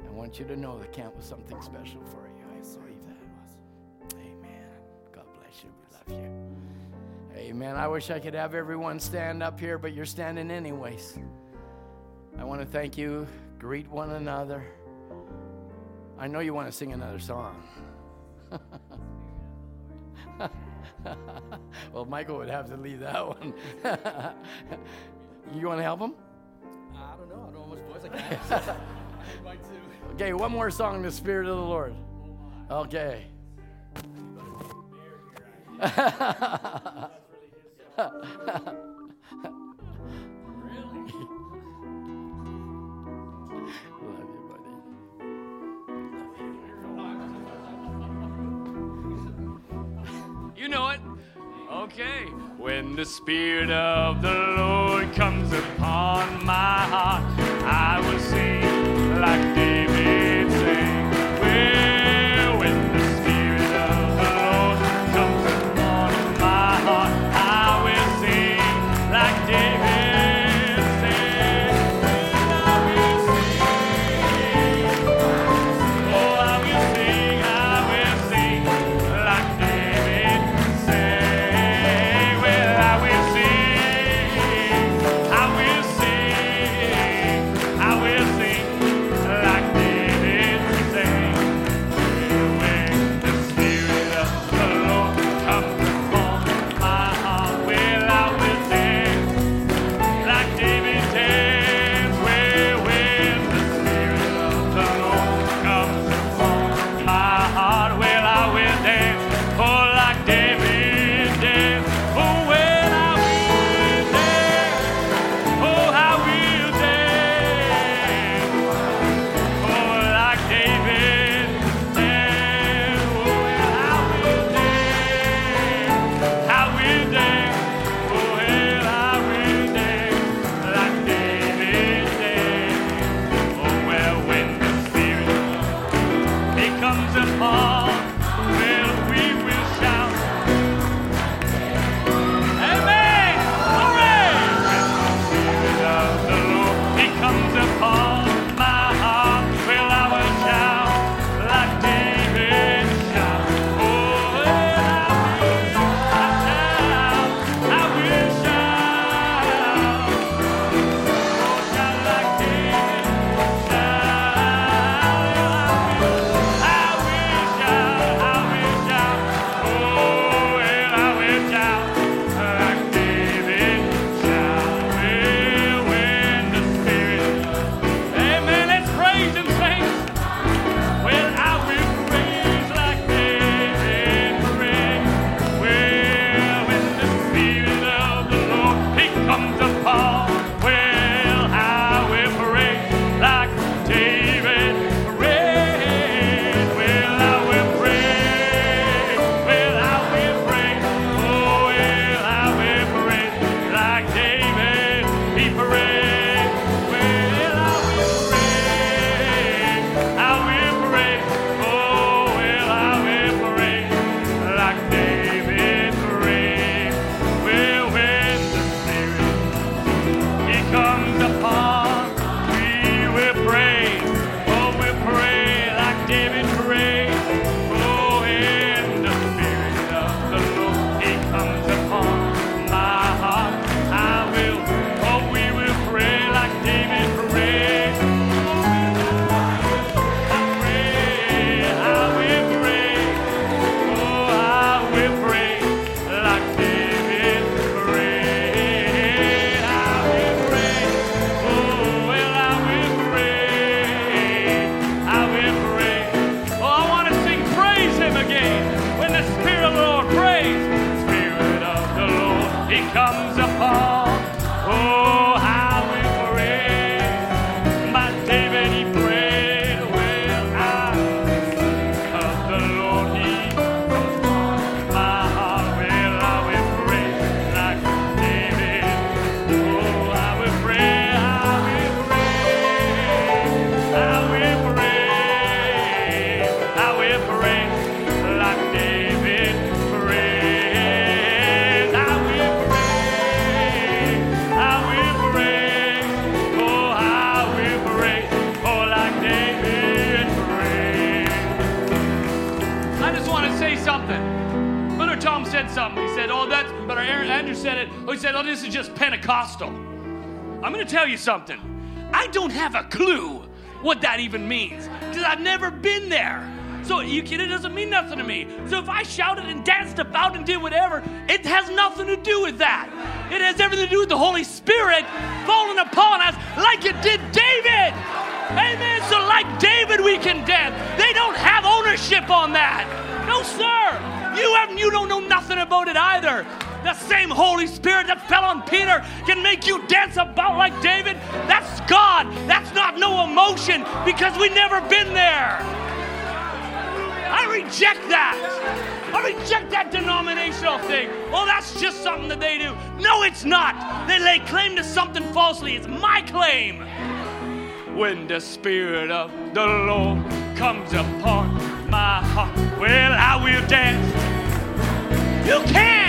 I want you to know the camp was something special for you. I believe that. It was. Amen. God bless you. We love you. Amen. I wish I could have everyone stand up here, but you're standing anyways. I want to thank you. Greet one another. I know you want to sing another song. well, Michael would have to leave that one. you want to help him? I don't know. I don't know how much voice I can have. Okay, one more song in the spirit of the Lord. Oh, okay. You know it. Okay. When the Spirit of the Lord comes upon my heart, I will sing like this. said, oh, this is just Pentecostal. I'm going to tell you something. I don't have a clue what that even means because I've never been there. So you kidding? it doesn't mean nothing to me. So if I shouted and danced about and did whatever, it has nothing to do with that. It has everything to do with the Holy Spirit falling upon us like it did David. Amen. So like David, we can dance. They don't have ownership on that. No, sir. You have you don't know nothing about it either. The same Holy Spirit that fell on Peter can make you dance about like David. That's God. That's not no emotion because we never been there. I reject that. I reject that denominational thing. Oh, that's just something that they do. No, it's not. They lay claim to something falsely. It's my claim. When the Spirit of the Lord comes upon my heart, well, I will dance. You can.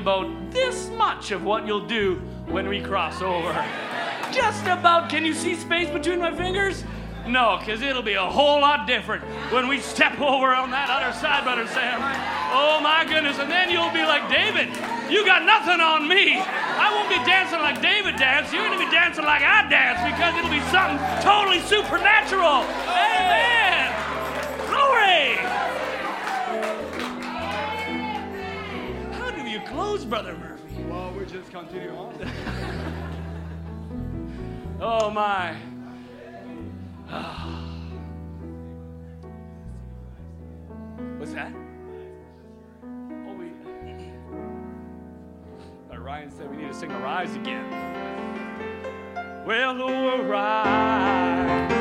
About this much of what you'll do when we cross over. Just about. Can you see space between my fingers? No, because it'll be a whole lot different when we step over on that other side, Brother Sam. Oh my goodness. And then you'll be like, David, you got nothing on me. I won't be dancing like David danced. You're going to be dancing like I dance because it'll be something totally supernatural. Amen. How do you close, Brother Murphy? Well, we just continue on. Oh my. What's that? Oh, we. Uh, Ryan said we need to sing Arise again. Well, oh, arise.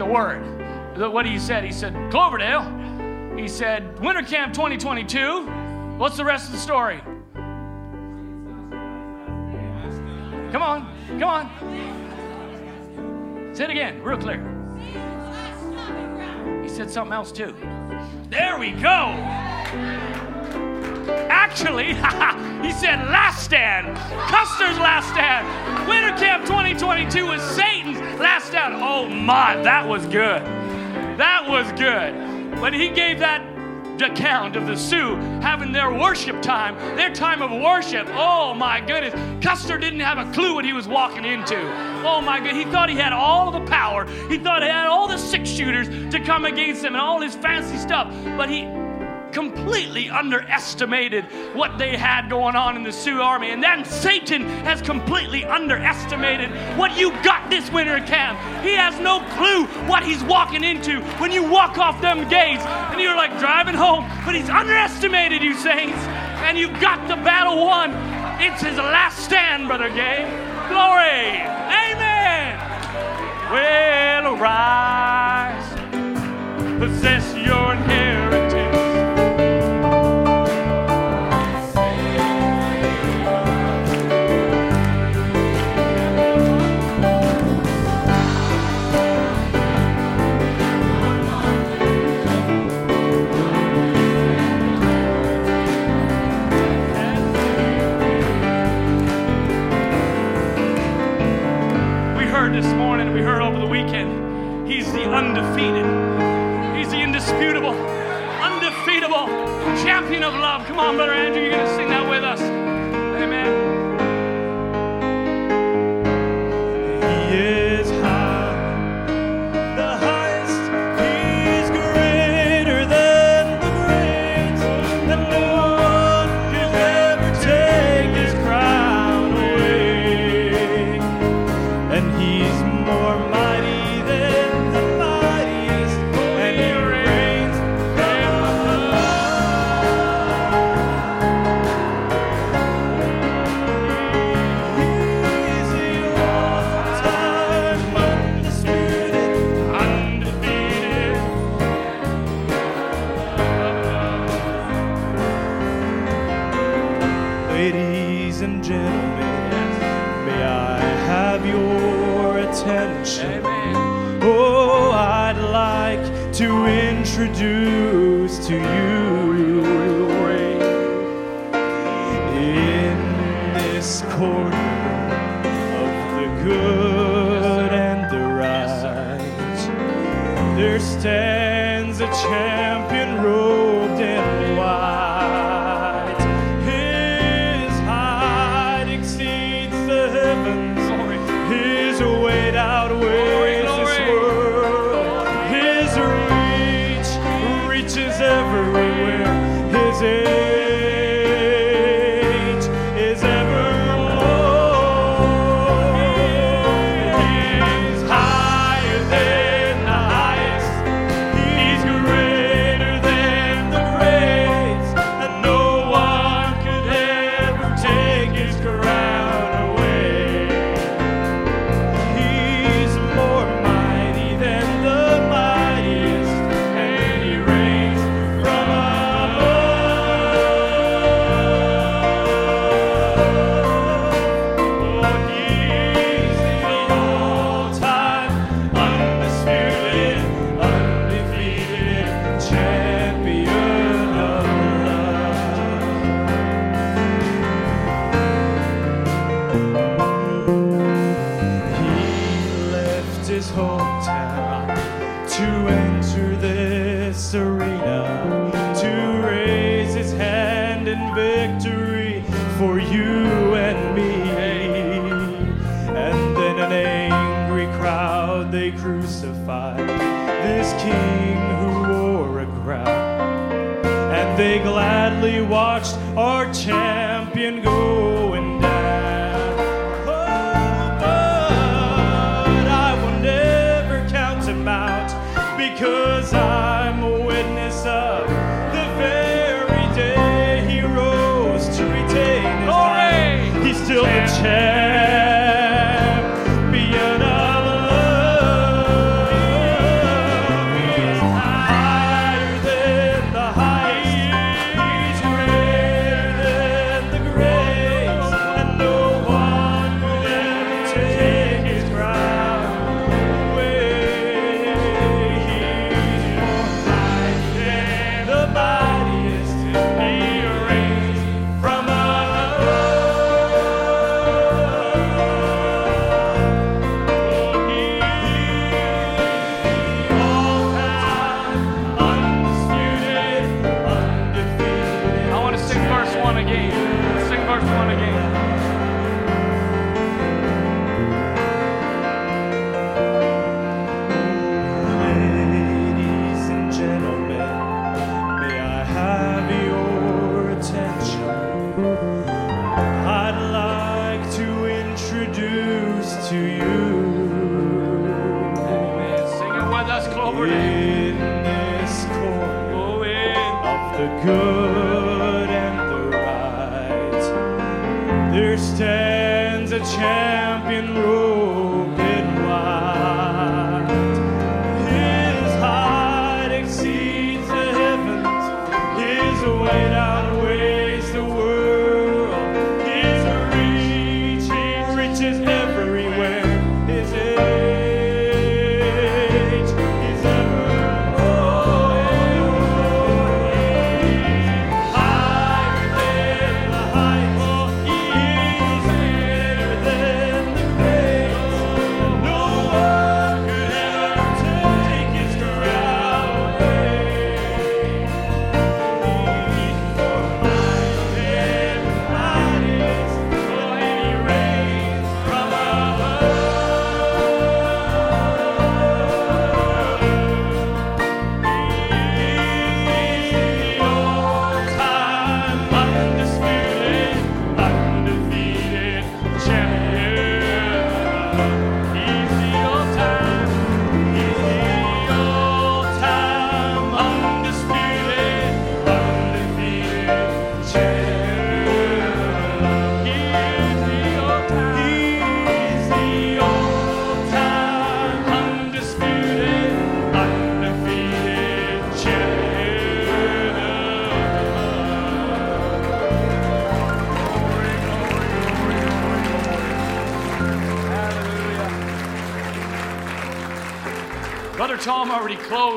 The word. What he said, he said, Cloverdale. He said, Winter Camp 2022. What's the rest of the story? Come on, come on. Say it again, real clear. He said something else too. There we go. Actually, he said last stand. Custer's last stand. Winter Camp 2022 was Satan's last stand. Oh my, that was good. That was good. When he gave that account of the Sioux having their worship time, their time of worship. Oh my goodness. Custer didn't have a clue what he was walking into. Oh my good. He thought he had all the power. He thought he had all the six shooters to come against him and all his fancy stuff. But he completely underestimated what they had going on in the Sioux army. And then Satan has completely underestimated what you got this winter camp. He has no clue what he's walking into when you walk off them gates and you're like driving home, but he's underestimated you, saints. And you've got the battle won. It's his last stand, Brother Gay. Glory. Amen. Well, arise, possess your inheritance. Come on, Brother Andrew, you're going to sing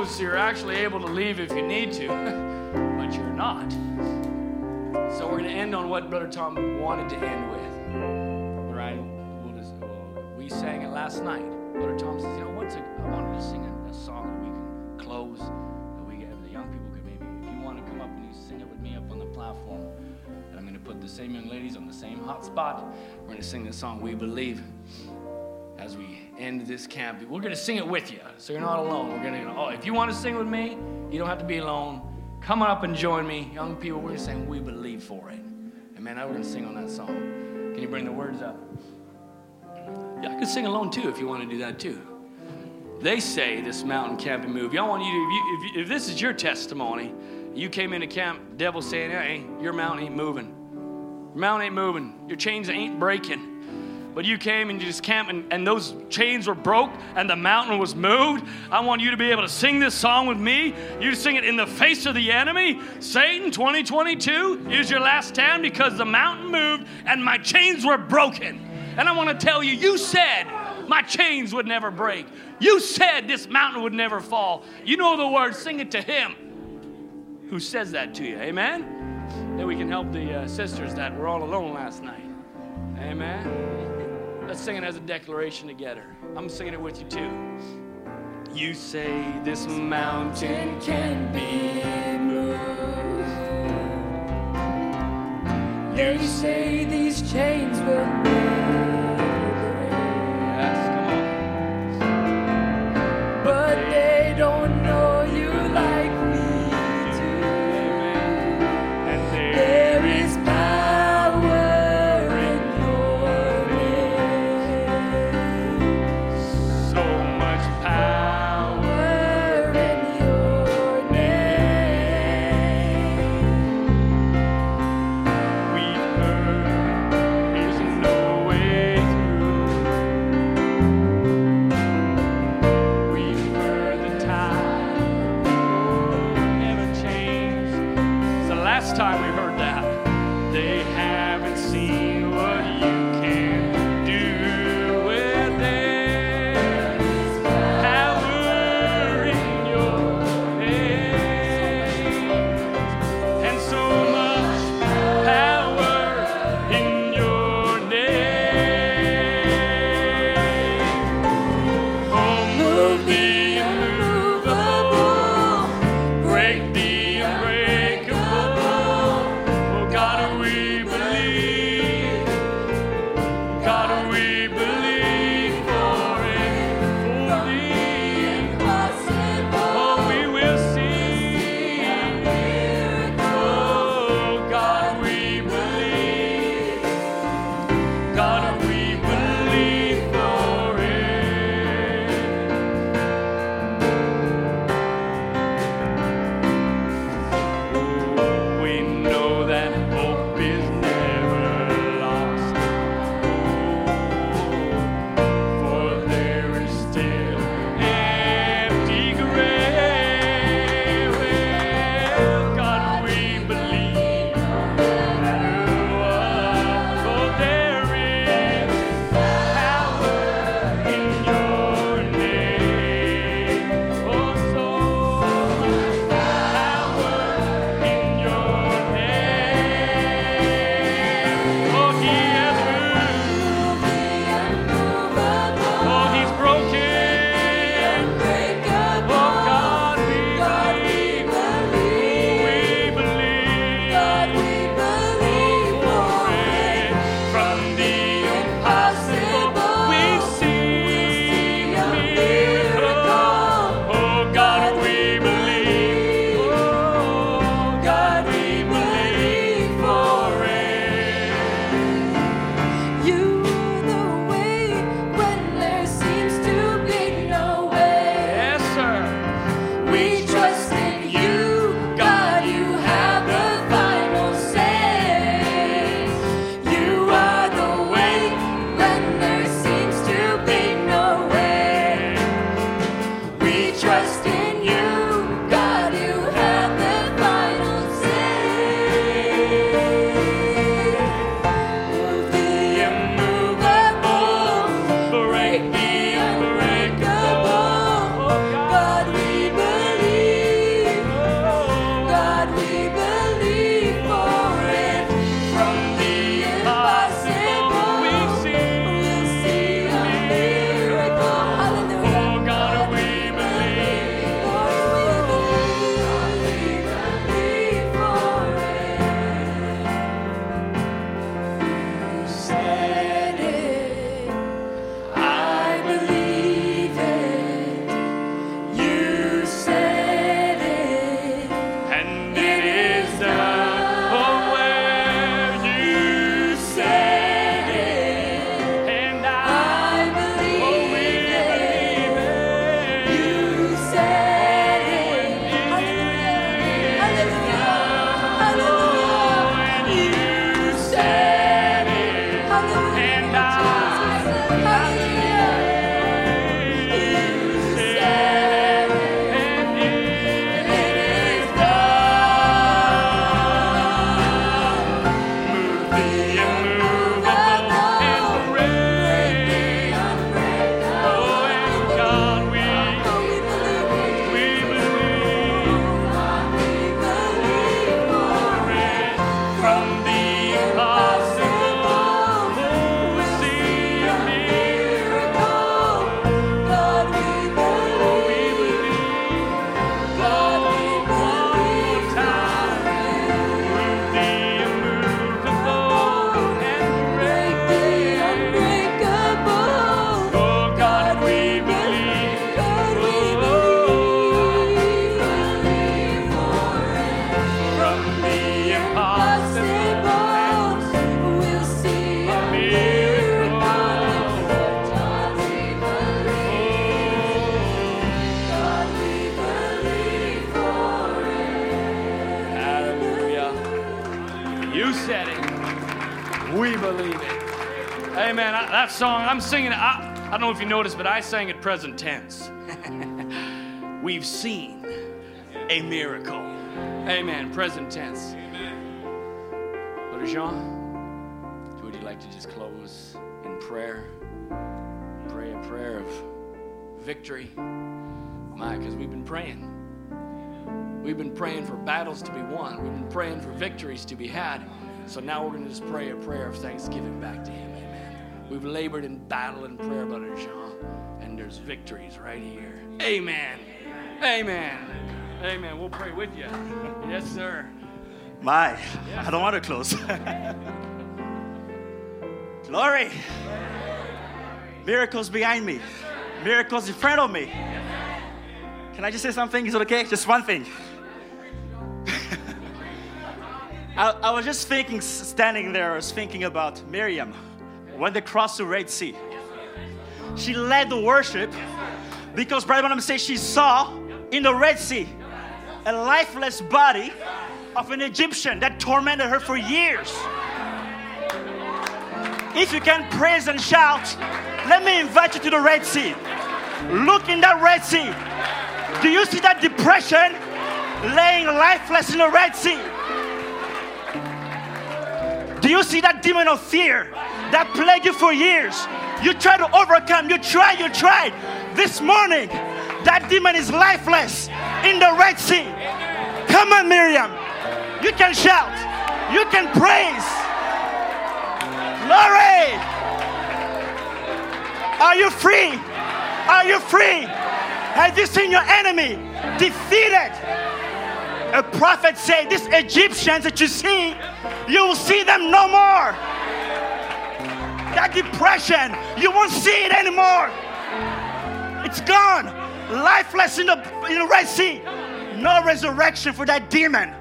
so you're actually able to leave if you need to, but you're not. So we're going to end on what Brother Tom wanted to end with. Right? Well, we sang it last night. Brother Tom says, you know, what's I wanted to sing a, a song that we can close, that we the young people could maybe, if you want to come up and you sing it with me up on the platform, and I'm going to put the same young ladies on the same hot spot. We're going to sing the song, We Believe as we end this camp. We're going to sing it with you, so you're not alone. We're going to, oh, if you want to sing with me, you don't have to be alone. Come on up and join me. Young people, we're going to sing We Believe for it. And man, we're going to sing on that song. Can you bring the words up? Yeah, I can sing alone too if you want to do that too. They say this mountain can't be moved. Y'all want you to, if, you, if, if this is your testimony, you came into camp, devil saying, hey, your mountain ain't moving. Your mountain ain't moving. Your chains ain't breaking. But you came and you just camped, and, and those chains were broke, and the mountain was moved. I want you to be able to sing this song with me. You sing it in the face of the enemy. Satan, 2022 is your last stand because the mountain moved and my chains were broken. And I want to tell you, you said my chains would never break. You said this mountain would never fall. You know the word, sing it to him who says that to you. Amen? Then we can help the uh, sisters that were all alone last night. Amen. Let's sing it as a declaration together. I'm singing it with you too. You say this mountain can be moved. You say these chains will Yes, come on. But they don't know know if you noticed, but I sang it present tense. We've seen a miracle. Amen. Present tense. Amen. Brother Jean, would you like to just close in prayer? Pray a prayer of victory. My, because we've been praying. We've been praying for battles to be won. We've been praying for victories to be had. So now we're going to just pray a prayer of thanksgiving back to Him. We've labored in battle and prayer, Brother Jean, and there's victories right here. Amen. Amen. Amen. We'll pray with you. Yes, sir. My, I don't want to close. Glory. Miracles behind me, miracles in front of me. Can I just say something? Is it okay? Just one thing. I, I was just thinking, standing there, I was thinking about Miriam when they crossed the Red Sea. She led the worship because Brother Branham says she saw in the Red Sea a lifeless body of an Egyptian that tormented her for years. If you can praise and shout, let me invite you to the Red Sea. Look in that Red Sea. Do you see that depression laying lifeless in the Red Sea? Do you see that demon of fear that plagued you for years? You try to overcome, you try, you tried. This morning, that demon is lifeless in the Red Sea. Come on, Miriam. You can shout, you can praise. Glory! Are you free? Are you free? Have you seen your enemy defeated? A prophet said, These Egyptians that you see, you will see them no more. That depression, you won't see it anymore. It's gone. Lifeless in the, in the Red Sea. No resurrection for that demon.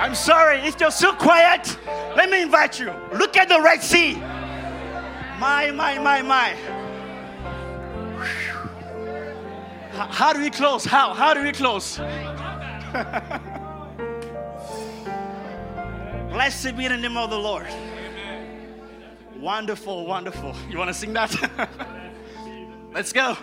I'm sorry, if you're so quiet, let me invite you. Look at the Red Sea. My, my, my, my. How do we close? How? How do we close? Blessed be the name of the Lord. Wonderful, wonderful. You want to sing that? Let's go.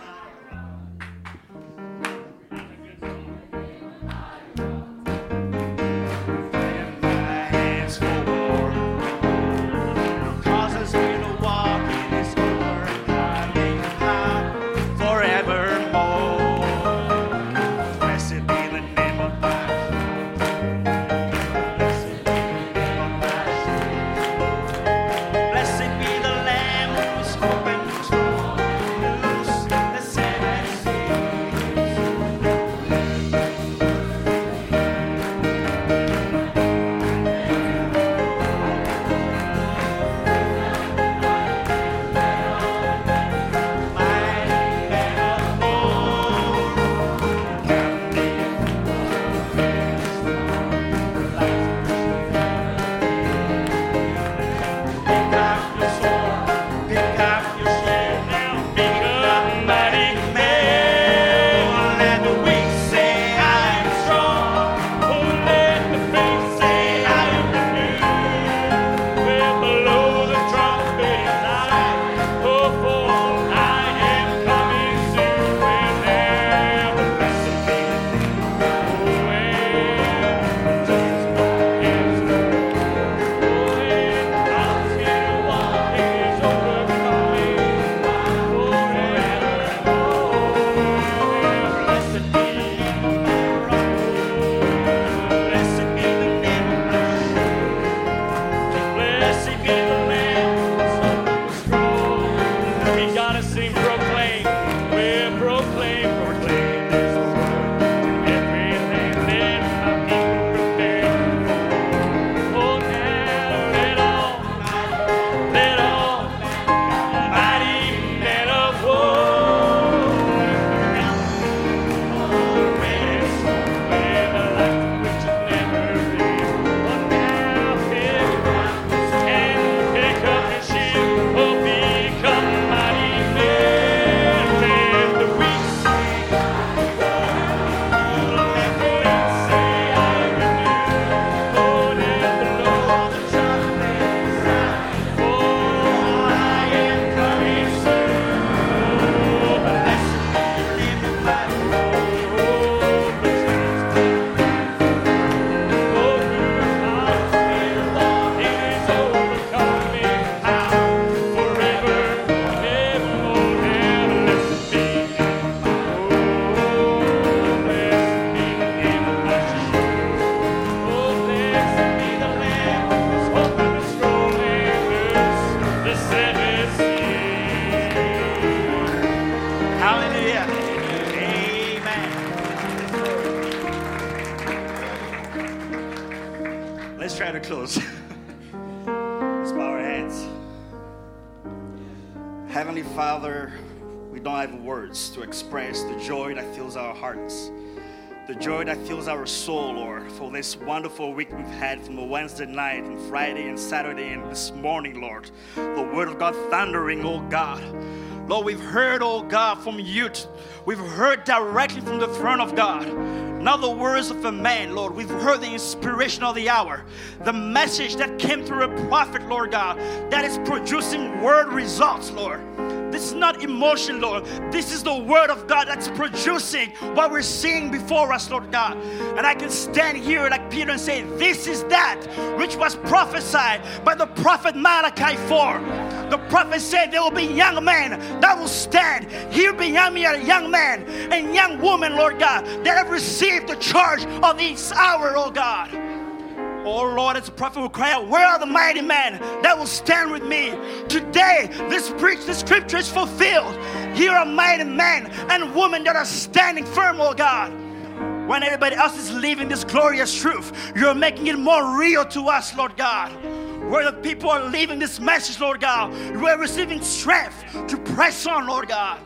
Joy that fills our soul, Lord, for this wonderful week we've had from the Wednesday night and Friday and Saturday and this morning, Lord. The Word of God thundering, oh God. Lord, we've heard, oh God, from you. We've heard directly from the throne of God. Not the words of a man, Lord. We've heard the inspiration of the hour. The message that came through a prophet, Lord God, that is producing word results, Lord. Is not emotion, Lord. This is the word of God that's producing what we're seeing before us, Lord God. And I can stand here like Peter and say, This is that which was prophesied by the prophet Malachi 4. The prophet said there will be young men that will stand. Here behind me are young men and young women, Lord God, that have received the charge of this hour, oh God. Oh Lord, as a prophet will cry out, Where are the mighty men that will stand with me? Today, this preach, this scripture is fulfilled. Here are mighty men and women that are standing firm, oh God. When everybody else is leaving this glorious truth, you're making it more real to us, Lord God. Where the people are leaving this message, Lord God, we're receiving strength to press on, Lord God.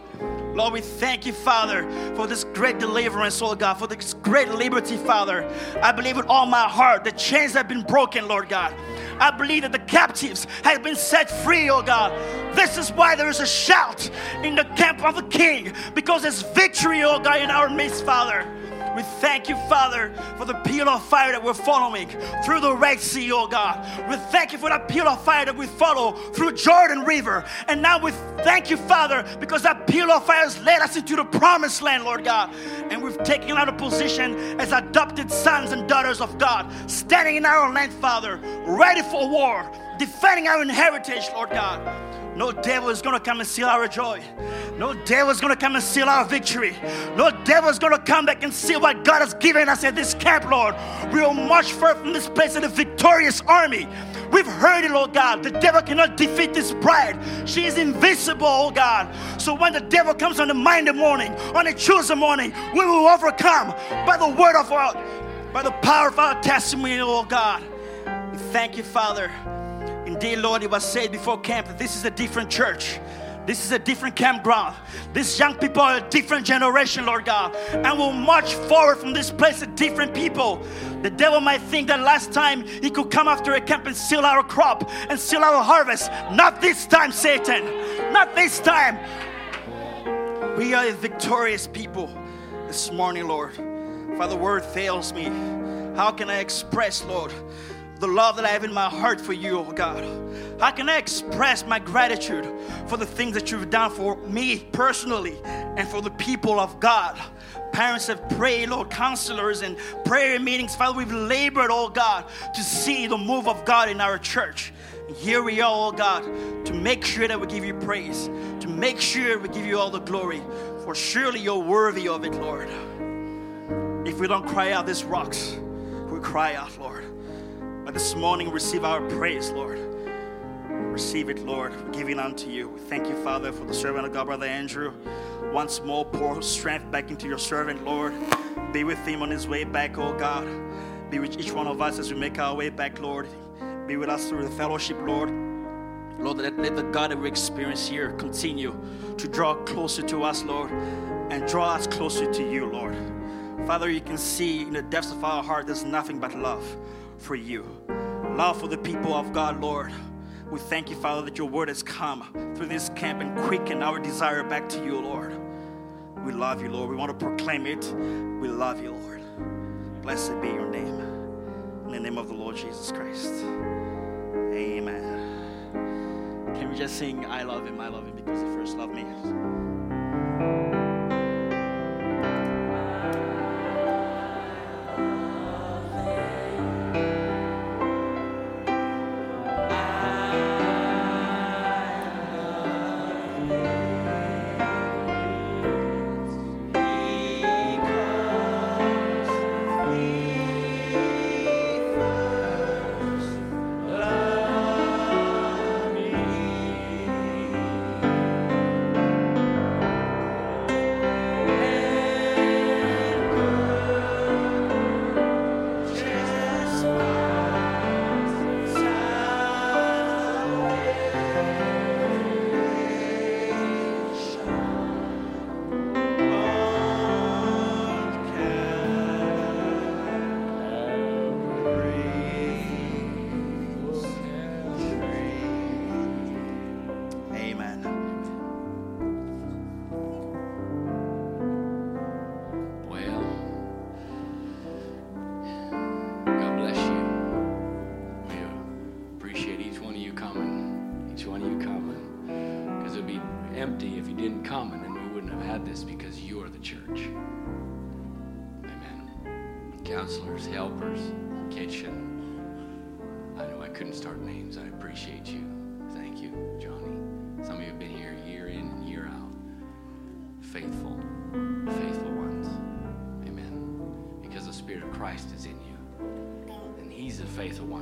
Lord, we thank you, Father, for this great deliverance, Lord God, for this great liberty, Father. I believe with all my heart the chains have been broken, Lord God. I believe that the captives have been set free, oh God. This is why there is a shout in the camp of the King, because there's victory, oh God, in our midst, Father. We thank you, Father, for the pillar of fire that we're following through the Red Sea, oh God. We thank you for that pillar of fire that we follow through Jordan River. And now we thank you, Father, because that pillar of fire has led us into the promised land, Lord God. And we've taken out a position as adopted sons and daughters of God, standing in our land, Father, ready for war, defending our heritage, Lord God. No devil is gonna come and steal our joy. No devil is gonna come and steal our victory. No devil is gonna come back and steal what God has given us at this camp, Lord. We will march forth from this place in a victorious army. We've heard it, Lord God. The devil cannot defeat this bride. She is invincible, oh God. So when the devil comes on the Monday morning, on a Tuesday morning, we will overcome by the word of God, by the power of our testimony, oh God. We thank you, Father. Indeed, Lord, it was said before camp that this is a different church. This is a different campground. These young people are a different generation, Lord God. And we'll march forward from this place a different people. The devil might think that last time he could come after a camp and steal our crop and steal our harvest. Not this time, Satan. Not this time. We are a victorious people this morning, Lord. Father, word fails me. How can I express, Lord, the love that I have in my heart for you, oh God? How can I express my gratitude for the things that you've done for me personally and for the people of God? Parents have prayed, Lord, counselors and prayer meetings. Father, we've labored, oh God, to see the move of God in our church. And here we are, oh God, to make sure that we give you praise, to make sure we give you all the glory, for surely you're worthy of it, Lord. If we don't cry out these rocks, we cry out, Lord. But this morning, receive our praise, Lord. Receive it, Lord. We're giving unto you. We thank you, Father, for the servant of God, Brother Andrew. Once more, pour strength back into your servant, Lord. Be with him on his way back, oh God. Be with each one of us as we make our way back, Lord. Be with us through the fellowship, Lord. Lord, let, let the God that we experience here continue to draw closer to us, Lord, and draw us closer to you, Lord. Father, you can see in the depths of our heart there's nothing but love for you. Love for the people of God, Lord. We thank you, Father, that your word has come through this camp and quickened our desire back to you, Lord. We love you, Lord. We want to proclaim it. We love you, Lord. Blessed be your name. In the name of the Lord Jesus Christ. Amen. Can we just sing, I love him, I love him because he first loved me?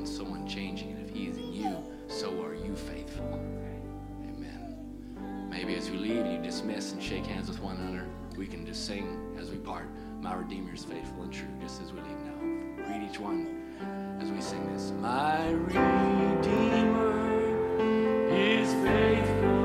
The faithful one, so unchanging. And if He is in you, so are you faithful. Amen. Maybe as we leave and you dismiss and shake hands with one another, we can just sing as we part. My Redeemer is faithful and true, just as we leave now. Read each one as we sing this. My Redeemer is faithful.